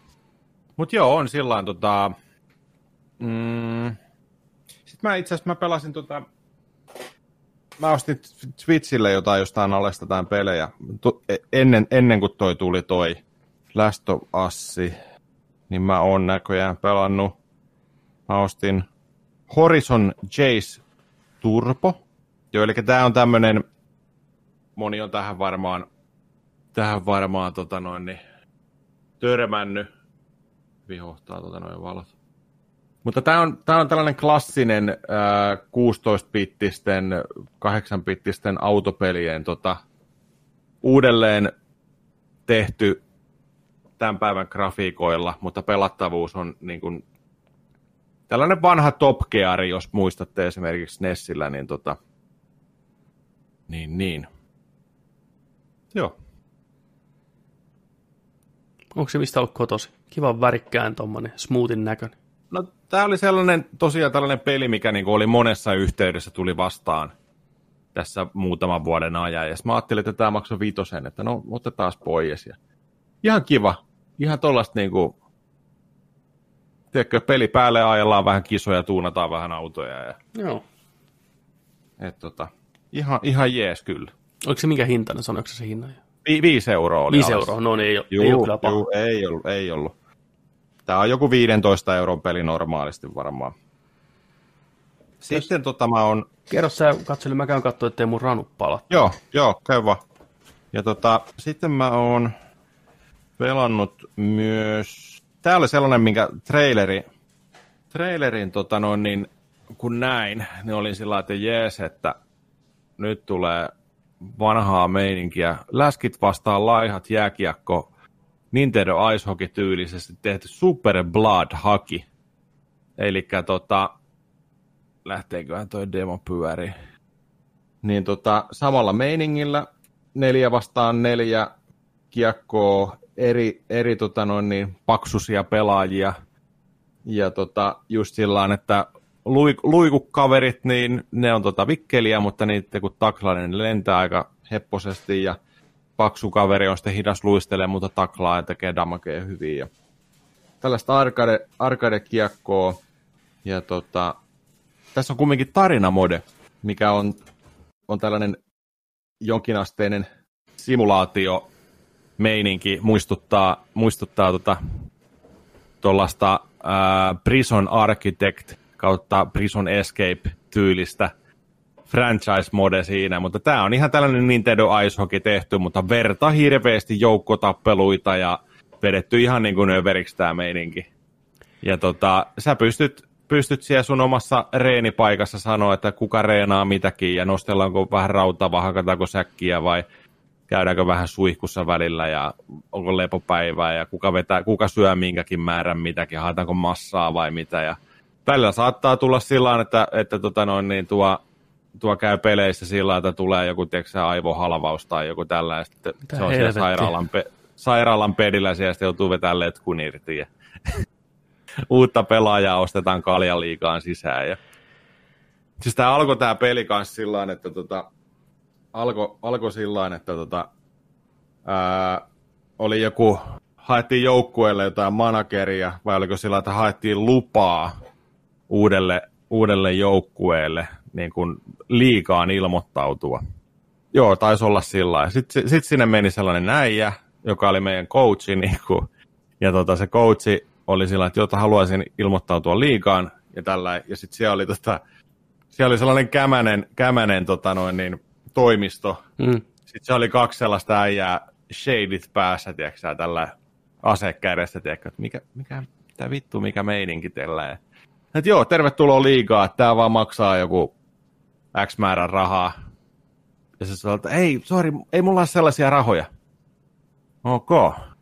Mut joo, on sillä tota... Mm, Sitten mä itse asiassa mä pelasin tota... Mä ostin Switchille jotain jostain alesta tämän pelejä. Tu- e- ennen, ennen kuin toi tuli toi Last of Us, niin mä oon näköjään pelannut. Mä ostin Horizon Chase Turbo. Joo, eli tää on tämmönen, moni on tähän varmaan, tähän varmaan tota noin, niin, törmännyt. Vihohtaa tota noin valot. Mutta tämä on, tää on tällainen klassinen äh, 16-bittisten, 8-bittisten autopelien tota, uudelleen tehty tämän päivän grafiikoilla, mutta pelattavuus on niin kuin, tällainen vanha Top Gear, jos muistatte esimerkiksi Nessillä, niin tota, niin, niin. Joo. Onko se mistä ollut kotosi? Kiva värikkään tommonen smoothin näköinen. No, tämä oli sellainen, tosiaan tällainen peli, mikä niin oli monessa yhteydessä tuli vastaan tässä muutaman vuoden ajan. Ja mä ajattelin, että tämä maksoi viitosen, että no otetaan pois. Ja ihan kiva. Ihan tollasta niinku, tiedätkö, peli päälle ajellaan vähän kisoja, tuunataan vähän autoja. Ja, Joo. et, tota, ihan, ihan jees kyllä. Oliko se minkä hintainen, sanoiko se se hinnan? Vi, viisi euroa oli Viisi alas. euroa, no niin ei, Juu, ei ole kyllä paha. juu, ei ollut, ei ollut. Tämä on joku 15 euron peli normaalisti varmaan. Sitten tota mä oon, Kerro sä, katselin, mä käyn katsoa, ettei mun ranu pala. joo, joo, käy vaan. Ja tota, sitten mä oon pelannut myös, tää oli sellainen, minkä traileri, trailerin tota noin, niin kun näin, niin olin sillä että jees, että nyt tulee vanhaa meininkiä. Läskit vastaan laihat jääkiekko, Nintendo Ice Hockey tyylisesti tehty Super Blood Haki. Eli tota, lähteeköhän toi demo pyöri. Niin tota, samalla meiningillä neljä vastaan neljä kiekkoa, eri, eri tota noin niin, paksusia pelaajia. Ja tota, just sillä että luik, luikukaverit, niin ne on tota vikkeliä, mutta niitä kun taklaa, niin ne lentää aika hepposesti ja paksu kaveri on sitten hidas luistelee, mutta taklaa ja tekee damagea hyvin. Ja tällaista arcade, arcade-kiekkoa. Ja tota, tässä on kumminkin tarinamode, mikä on, on tällainen jonkinasteinen simulaatio meininki, muistuttaa, muistuttaa tota, tuollaista ää, Prison Architect kautta Prison Escape-tyylistä franchise-mode siinä, mutta tämä on ihan tällainen Nintendo Ice Hockey tehty, mutta verta hirveästi joukkotappeluita ja vedetty ihan niin kuin överiksi tämä meininki. Ja tota, sä pystyt, pystyt siellä sun omassa reenipaikassa sanoa, että kuka reenaa mitäkin ja nostellaanko vähän rautaa vai hakataanko säkkiä vai käydäänkö vähän suihkussa välillä ja onko lepopäivää ja kuka, vetää, kuka syö minkäkin määrän mitäkin, haetaanko massaa vai mitä. Ja välillä saattaa tulla sillä tavalla, että, että tota noin, niin tuo, tuo käy peleissä sillä tavalla, että tulee joku tiedätkö, aivohalvaus tai joku tällainen. Mitä se on siellä helvettiä? sairaalan, pe- sairaalan pedillä ja sitten joutuu vetämään letkun irti. Ja uutta pelaajaa ostetaan kaljaliikaan sisään. Ja... Siis tämä alkoi tämä peli kanssa sillä että tota, alkoi alko sillä että tota, ää, oli joku, haettiin joukkueelle jotain manageria, vai oliko sillä, että haettiin lupaa uudelle, uudelle joukkueelle niin kuin liikaan ilmoittautua. Joo, taisi olla sillä. Sitten sit sinne meni sellainen näijä, joka oli meidän coachi, niin kuin, ja tota, se coachi oli sillä, että jota haluaisin ilmoittautua liikaan, ja tällä, ja sitten siellä oli, tota, siellä oli sellainen kämänen, kämänen tota noin, niin, toimisto, Mm. sitten se oli kaksi sellaista äijää shadit päässä, tiedätkö tällä ase kädessä, tiedätkö, että mikä, mikä, mitä vittu, mikä meininki tällä. Että joo, tervetuloa liigaa, että tämä vaan maksaa joku X määrän rahaa. Ja se sanoi, että ei, sorry, ei mulla ole sellaisia rahoja. Ok,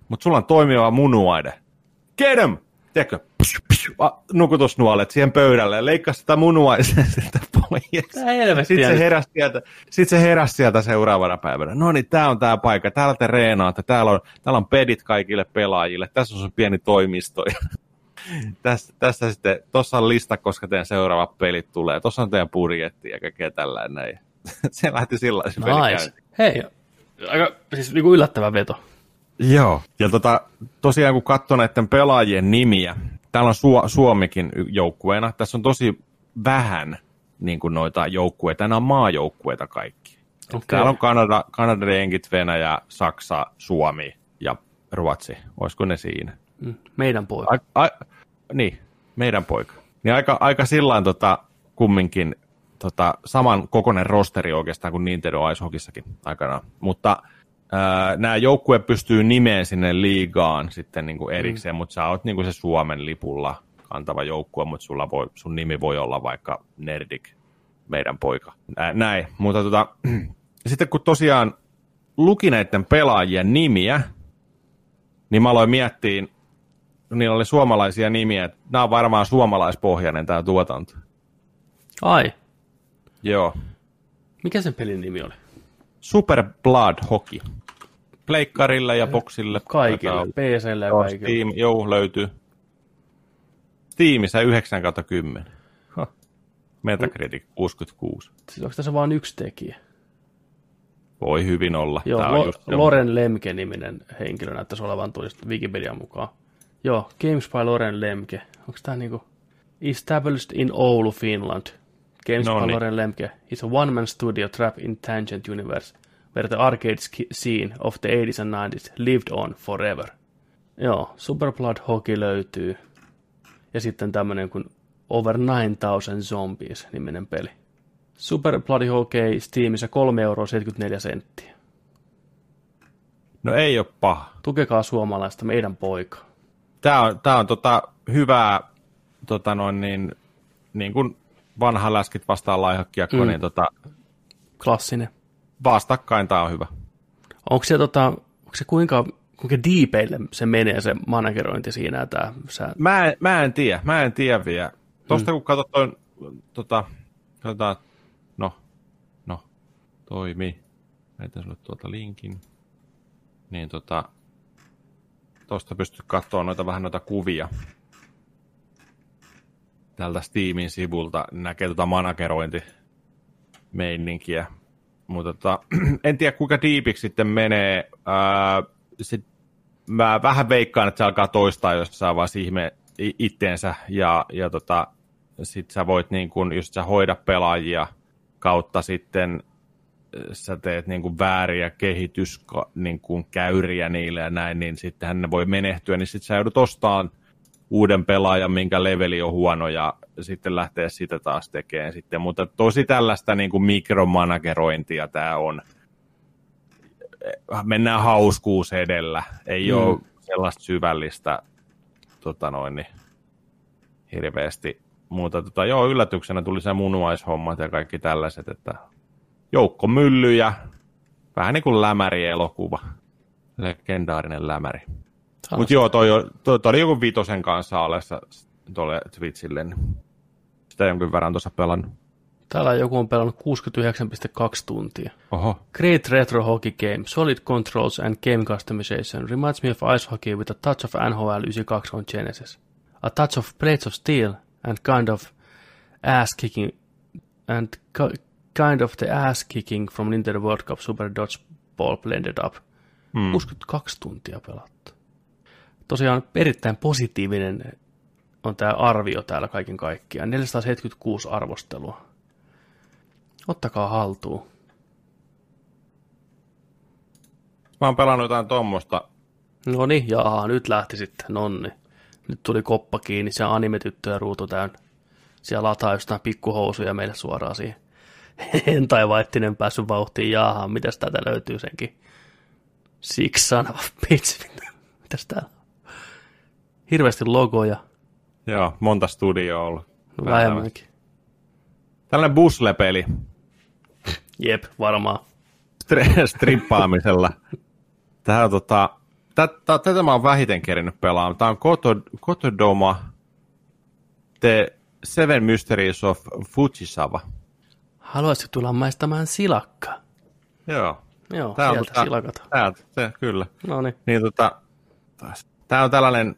mutta sulla on toimiva munuaide. Get him! Tiedätkö, nukutusnuolet siihen pöydälle ja leikkaa sitä munuaisen Sitten se, heräsi sieltä, sit se heräsi sieltä seuraavana päivänä. No niin, tää on tää paikka, täällä te reenaatte, täällä on, täällä on pedit kaikille pelaajille, tässä on se pieni toimisto. Ja tässä, tässä sitten, tuossa on lista, koska teidän seuraavat pelit tulee. Tuossa on teidän budjetti ja kaikkea tällainen näin. Se lähti sillä peli Nice. Hei, aika siis niinku yllättävä veto. Joo. Ja tota, tosiaan kun katsoo näiden pelaajien nimiä, täällä on Su- Suomikin joukkueena, tässä on tosi vähän niin kuin noita joukkueita, nämä on maajoukkueita kaikki. Okay. Täällä on Kanada, Kanada, Jenkit, Venäjä, Saksa, Suomi ja Ruotsi. Olisiko ne siinä? Mm. Meidän poika. Ai, ai, niin, meidän poika. Niin aika, aika sillain tota, kumminkin tota, saman kokoinen rosteri oikeastaan kuin Nintendo Ice Hockeyssakin aikanaan. Mutta ää, nämä joukkue pystyy nimeen sinne liigaan sitten niin kuin erikseen, mm. mutta sä oot niin kuin se Suomen lipulla kantava joukkue, mutta sulla voi, sun nimi voi olla vaikka Nerdik, meidän poika. Ää, näin, mutta tota, sitten kun tosiaan luki näiden pelaajien nimiä, niin mä aloin miettiä, niillä oli suomalaisia nimiä, että nämä on varmaan suomalaispohjainen tämä tuotanto. Ai, Joo. mikä sen pelin nimi oli? Super Blood Hockey. Pleikkarille ja boksille. Kaikille, PClle ja kaikille. Steam, joo, löytyy. Steamissa 9 kautta 10. Huh. Metacritic 66. Siis onko tässä vain yksi tekijä? Voi hyvin olla. Joo, Tää on Lo- just Loren Lemke-niminen henkilö näyttäisi olevan tuosta Wikipedian mukaan. Joo, Games by Loren Lemke. Onko tämä niinku Established in Oulu, Finland. Games No by niin. Loren Lemke is a one-man studio trap in Tangent Universe, where the arcade scene of the 80s and 90s lived on forever. Joo, Super Blood Hockey löytyy. Ja sitten tämmönen kuin Over 9000 Zombies niminen peli. Super Bloody Hockey Steamissa 3,74 euroa senttiä. No ei ole paha. Tukekaa suomalaista meidän poika. Tämä on, tää on tota, hyvää, tota noin niin, niin kuin vanha läskit vastaan laihakiekko, mm. Mm. niin tota, Klassinen. vastakkain tämä on hyvä. Onko se, tota, onko se kuinka, kuinka diipeille se menee se managerointi siinä? Tää, sä, Mä en, mä en tiedä, mä en tiedä vielä. Tuosta mm. kun katsot toi, tota, katsotaan, no, no, toimi. Heitän sulle tuolta linkin. Niin tota, tuosta pystyt katsoa noita vähän noita kuvia. Tältä Steamin sivulta näkee tota managerointi meininkiä. Mutta tota, en tiedä kuinka diipiksi sitten menee. Ää, sit mä vähän veikkaan, että se alkaa toistaa jossain vaiheessa ihme itteensä ja, ja tota, sit sä voit niin kun, jos sä hoida pelaajia kautta sitten äh, sä teet niin kuin vääriä kehitys niin kuin käyriä niille ja näin, niin sittenhän ne voi menehtyä, niin sitten sä joudut ostamaan uuden pelaajan, minkä leveli on huono ja sitten lähtee sitä taas tekemään sitten. Mutta tosi tällaista niin kuin mikromanagerointia tämä on. Mennään hauskuus edellä. Ei mm. ole sellaista syvällistä tota noin, niin hirveästi muuta. Tota, joo, yllätyksenä tuli se munuaishommat ja kaikki tällaiset, että joukko myllyjä, vähän niin kuin lämäri-elokuva, legendaarinen lämäri. Mutta joo, toi, toi, toi, oli joku vitosen kanssa alessa tuolle Twitchille, niin sitä jonkin verran tuossa pelannut. Täällä joku on pelannut 69,2 tuntia. Oho, Great retro hockey game, solid controls and game customization. Reminds me of ice hockey with a touch of NHL 92 on Genesis. A touch of Blades of Steel and kind of ass kicking and ki- kind of the ass kicking from Nintendo World Cup Super Dodgeball blended up. Hmm. 62 tuntia pelattu. Tosiaan erittäin positiivinen on tämä arvio täällä kaiken kaikkiaan. 476 arvostelua. Ottakaa haltuun. mä oon pelannut jotain tuommoista. No niin, jaha, nyt lähti sitten, nonni. Nyt tuli koppa kiinni, se anime-tyttöjen ruutu täynnä. Siellä lataa jostain pikkuhousuja meille suoraan siihen. Hentai vaittinen päässyt vauhtiin, jaha, mitäs täältä löytyy senkin? Six son of bitch. Mitäs täällä? Hirveästi logoja, Joo, monta studioa ollut. no vähemmänkin. Tällainen buslepeli Jep, varmaan. stri- strippaamisella. Tää on tota, tätä, tätä mä oon vähiten kerinyt pelaamaan. Tää on Koto, Kotodoma The Seven Mysteries of Fujisawa. Haluaisitko tulla maistamaan silakkaa? Joo. Joo, Tää on tota- silakata. Täältä, se, kyllä. No niin. Niin tota, tää on tällainen,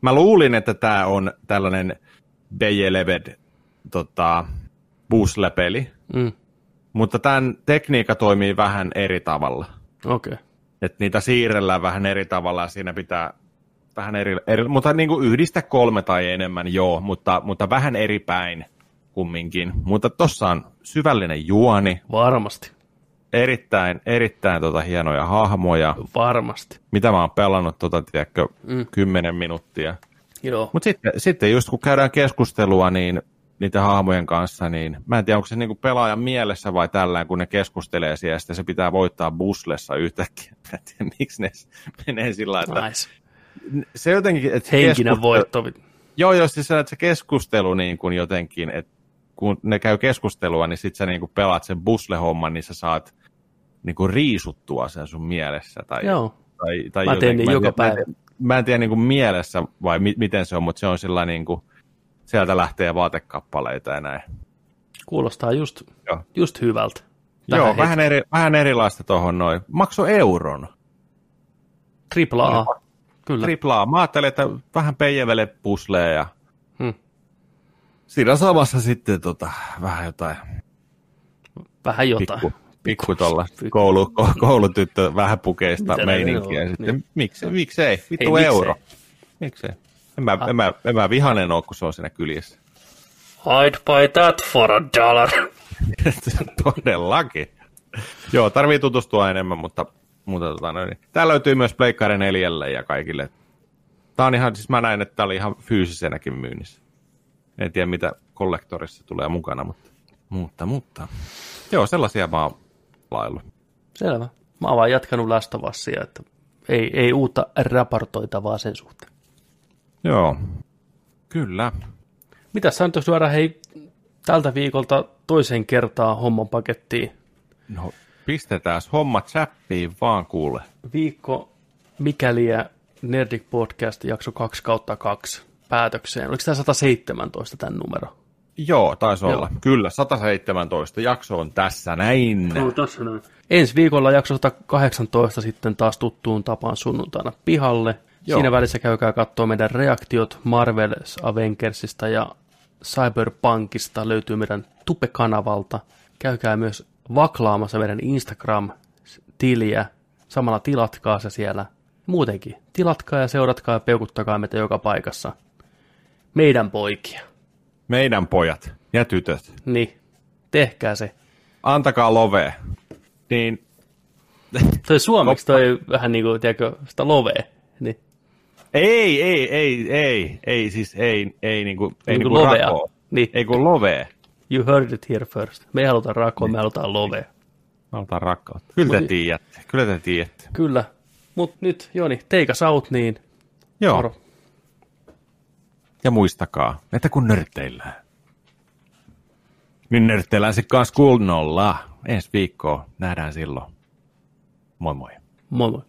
mä luulin, että tää on tällainen Bejeleved tota, buslepeli, Mm. Mutta tämän tekniikka toimii vähän eri tavalla. Okei. Okay. Että niitä siirrellään vähän eri tavalla ja siinä pitää vähän eri, eri mutta niin kuin yhdistä kolme tai enemmän, joo, mutta, mutta vähän eri päin kumminkin. Mutta tossa on syvällinen juoni, Varmasti. erittäin, erittäin tota hienoja hahmoja, Varmasti. mitä mä oon pelannut, tota, tiedätkö, Mm. kymmenen minuuttia. Joo. Mutta sitten, sitten just kun käydään keskustelua niin niiden hahmojen kanssa, niin mä en tiedä, onko se niinku pelaajan mielessä vai tällään, kun ne keskustelee siellä, ja sitten se pitää voittaa buslessa yhtäkkiä. Mä en tiedä, miksi ne menee sillä lailla, että Nice. se jotenkin, että Henkinen keskustelu- voitto. Joo, joo, siis se, että se keskustelu niin kuin jotenkin, että kun ne käy keskustelua, niin sit sä niin kuin pelaat sen buslehomman, niin sä saat niin kuin riisuttua sen sun mielessä. Tai, Joo. tai, tai Mä teen niin en joka tiedä- mä en päivä. tiedä- Mä en tiedä niin kuin mielessä vai mi- miten se on, mutta se on sillä niin kuin, sieltä lähtee vaatekappaleita ja näin. Kuulostaa just, Joo. just hyvältä. Joo, Tähän vähän, eri, vähän erilaista tuohon noin. Makso euron. Tripla A. Kyllä. Triplaa. Mä ajattelin, että vähän peijevele puslee ja Hmm. siinä samassa sitten tota, vähän jotain Vähän jotain. pikku, pikku tuolla koulu, ko- koulutyttö vähän pukeista Mitä meininkiä. joo, Sitten, niin. miksi, miksei? Vittu miksei? euro. Miksei? En mä, en, mä, en mä vihanen ole, kun se on siinä kyljessä. I'd buy that for a dollar. Todellakin. Joo, tarvii tutustua enemmän, mutta, mutta tota, noin. Tää löytyy myös Pleikkari 4 ja kaikille. Tää on ihan, siis mä näin, että tää oli ihan fyysisenäkin myynnissä. En tiedä, mitä kollektorissa tulee mukana, mutta, mutta, mutta. Joo, sellaisia mä oon laillut. Selvä. Mä oon vaan jatkanut Lastovassia, että ei, ei uutta raportoitavaa sen suhteen. Joo, kyllä. Mitäs sä nyt jos lyödään hei tältä viikolta toiseen kertaan homman pakettiin? No, pistetään homma chappiin vaan kuule. Viikko mikäliä Nerdic Podcast jakso 2 kautta 2 päätökseen. Oliko tämä 117 tämän numero? Joo, taisi Joo. olla. Kyllä, 117 jakso on tässä näin. tässä näin. Ensi viikolla jakso 118 sitten taas tuttuun tapaan sunnuntaina pihalle. Joo. Siinä välissä käykää katsoa meidän reaktiot Marvel Avengersista ja Cyberpunkista löytyy meidän Tupe-kanavalta. Käykää myös vaklaamassa meidän Instagram-tiliä. Samalla tilatkaa se siellä. Muutenkin, tilatkaa ja seuratkaa ja peukuttakaa meitä joka paikassa. Meidän poikia. Meidän pojat ja tytöt. Niin, tehkää se. Antakaa love. Niin, Toi suomeksi toi vähän niin kuin, tiedätkö, sitä lovee. Niin, ei, ei, ei, ei, ei, siis ei, ei niinku, ei Niinku niinku lovea. rakoo. Niin. Ei kun love. you heard it here first. Me ei haluta rakoa, me halutaan lovea. Me halutaan rakkautta. Kyllä te Mut- tiedätte, kyllä te tiedätte. Kyllä. Mut nyt, Joni, teikä saut niin. Joo, Moro. ja muistakaa, että kun nörtteillään, Niin nörtteläiset kanssa kuulnolla. Ensi viikkoa nähdään silloin. Moi moi. Moi moi.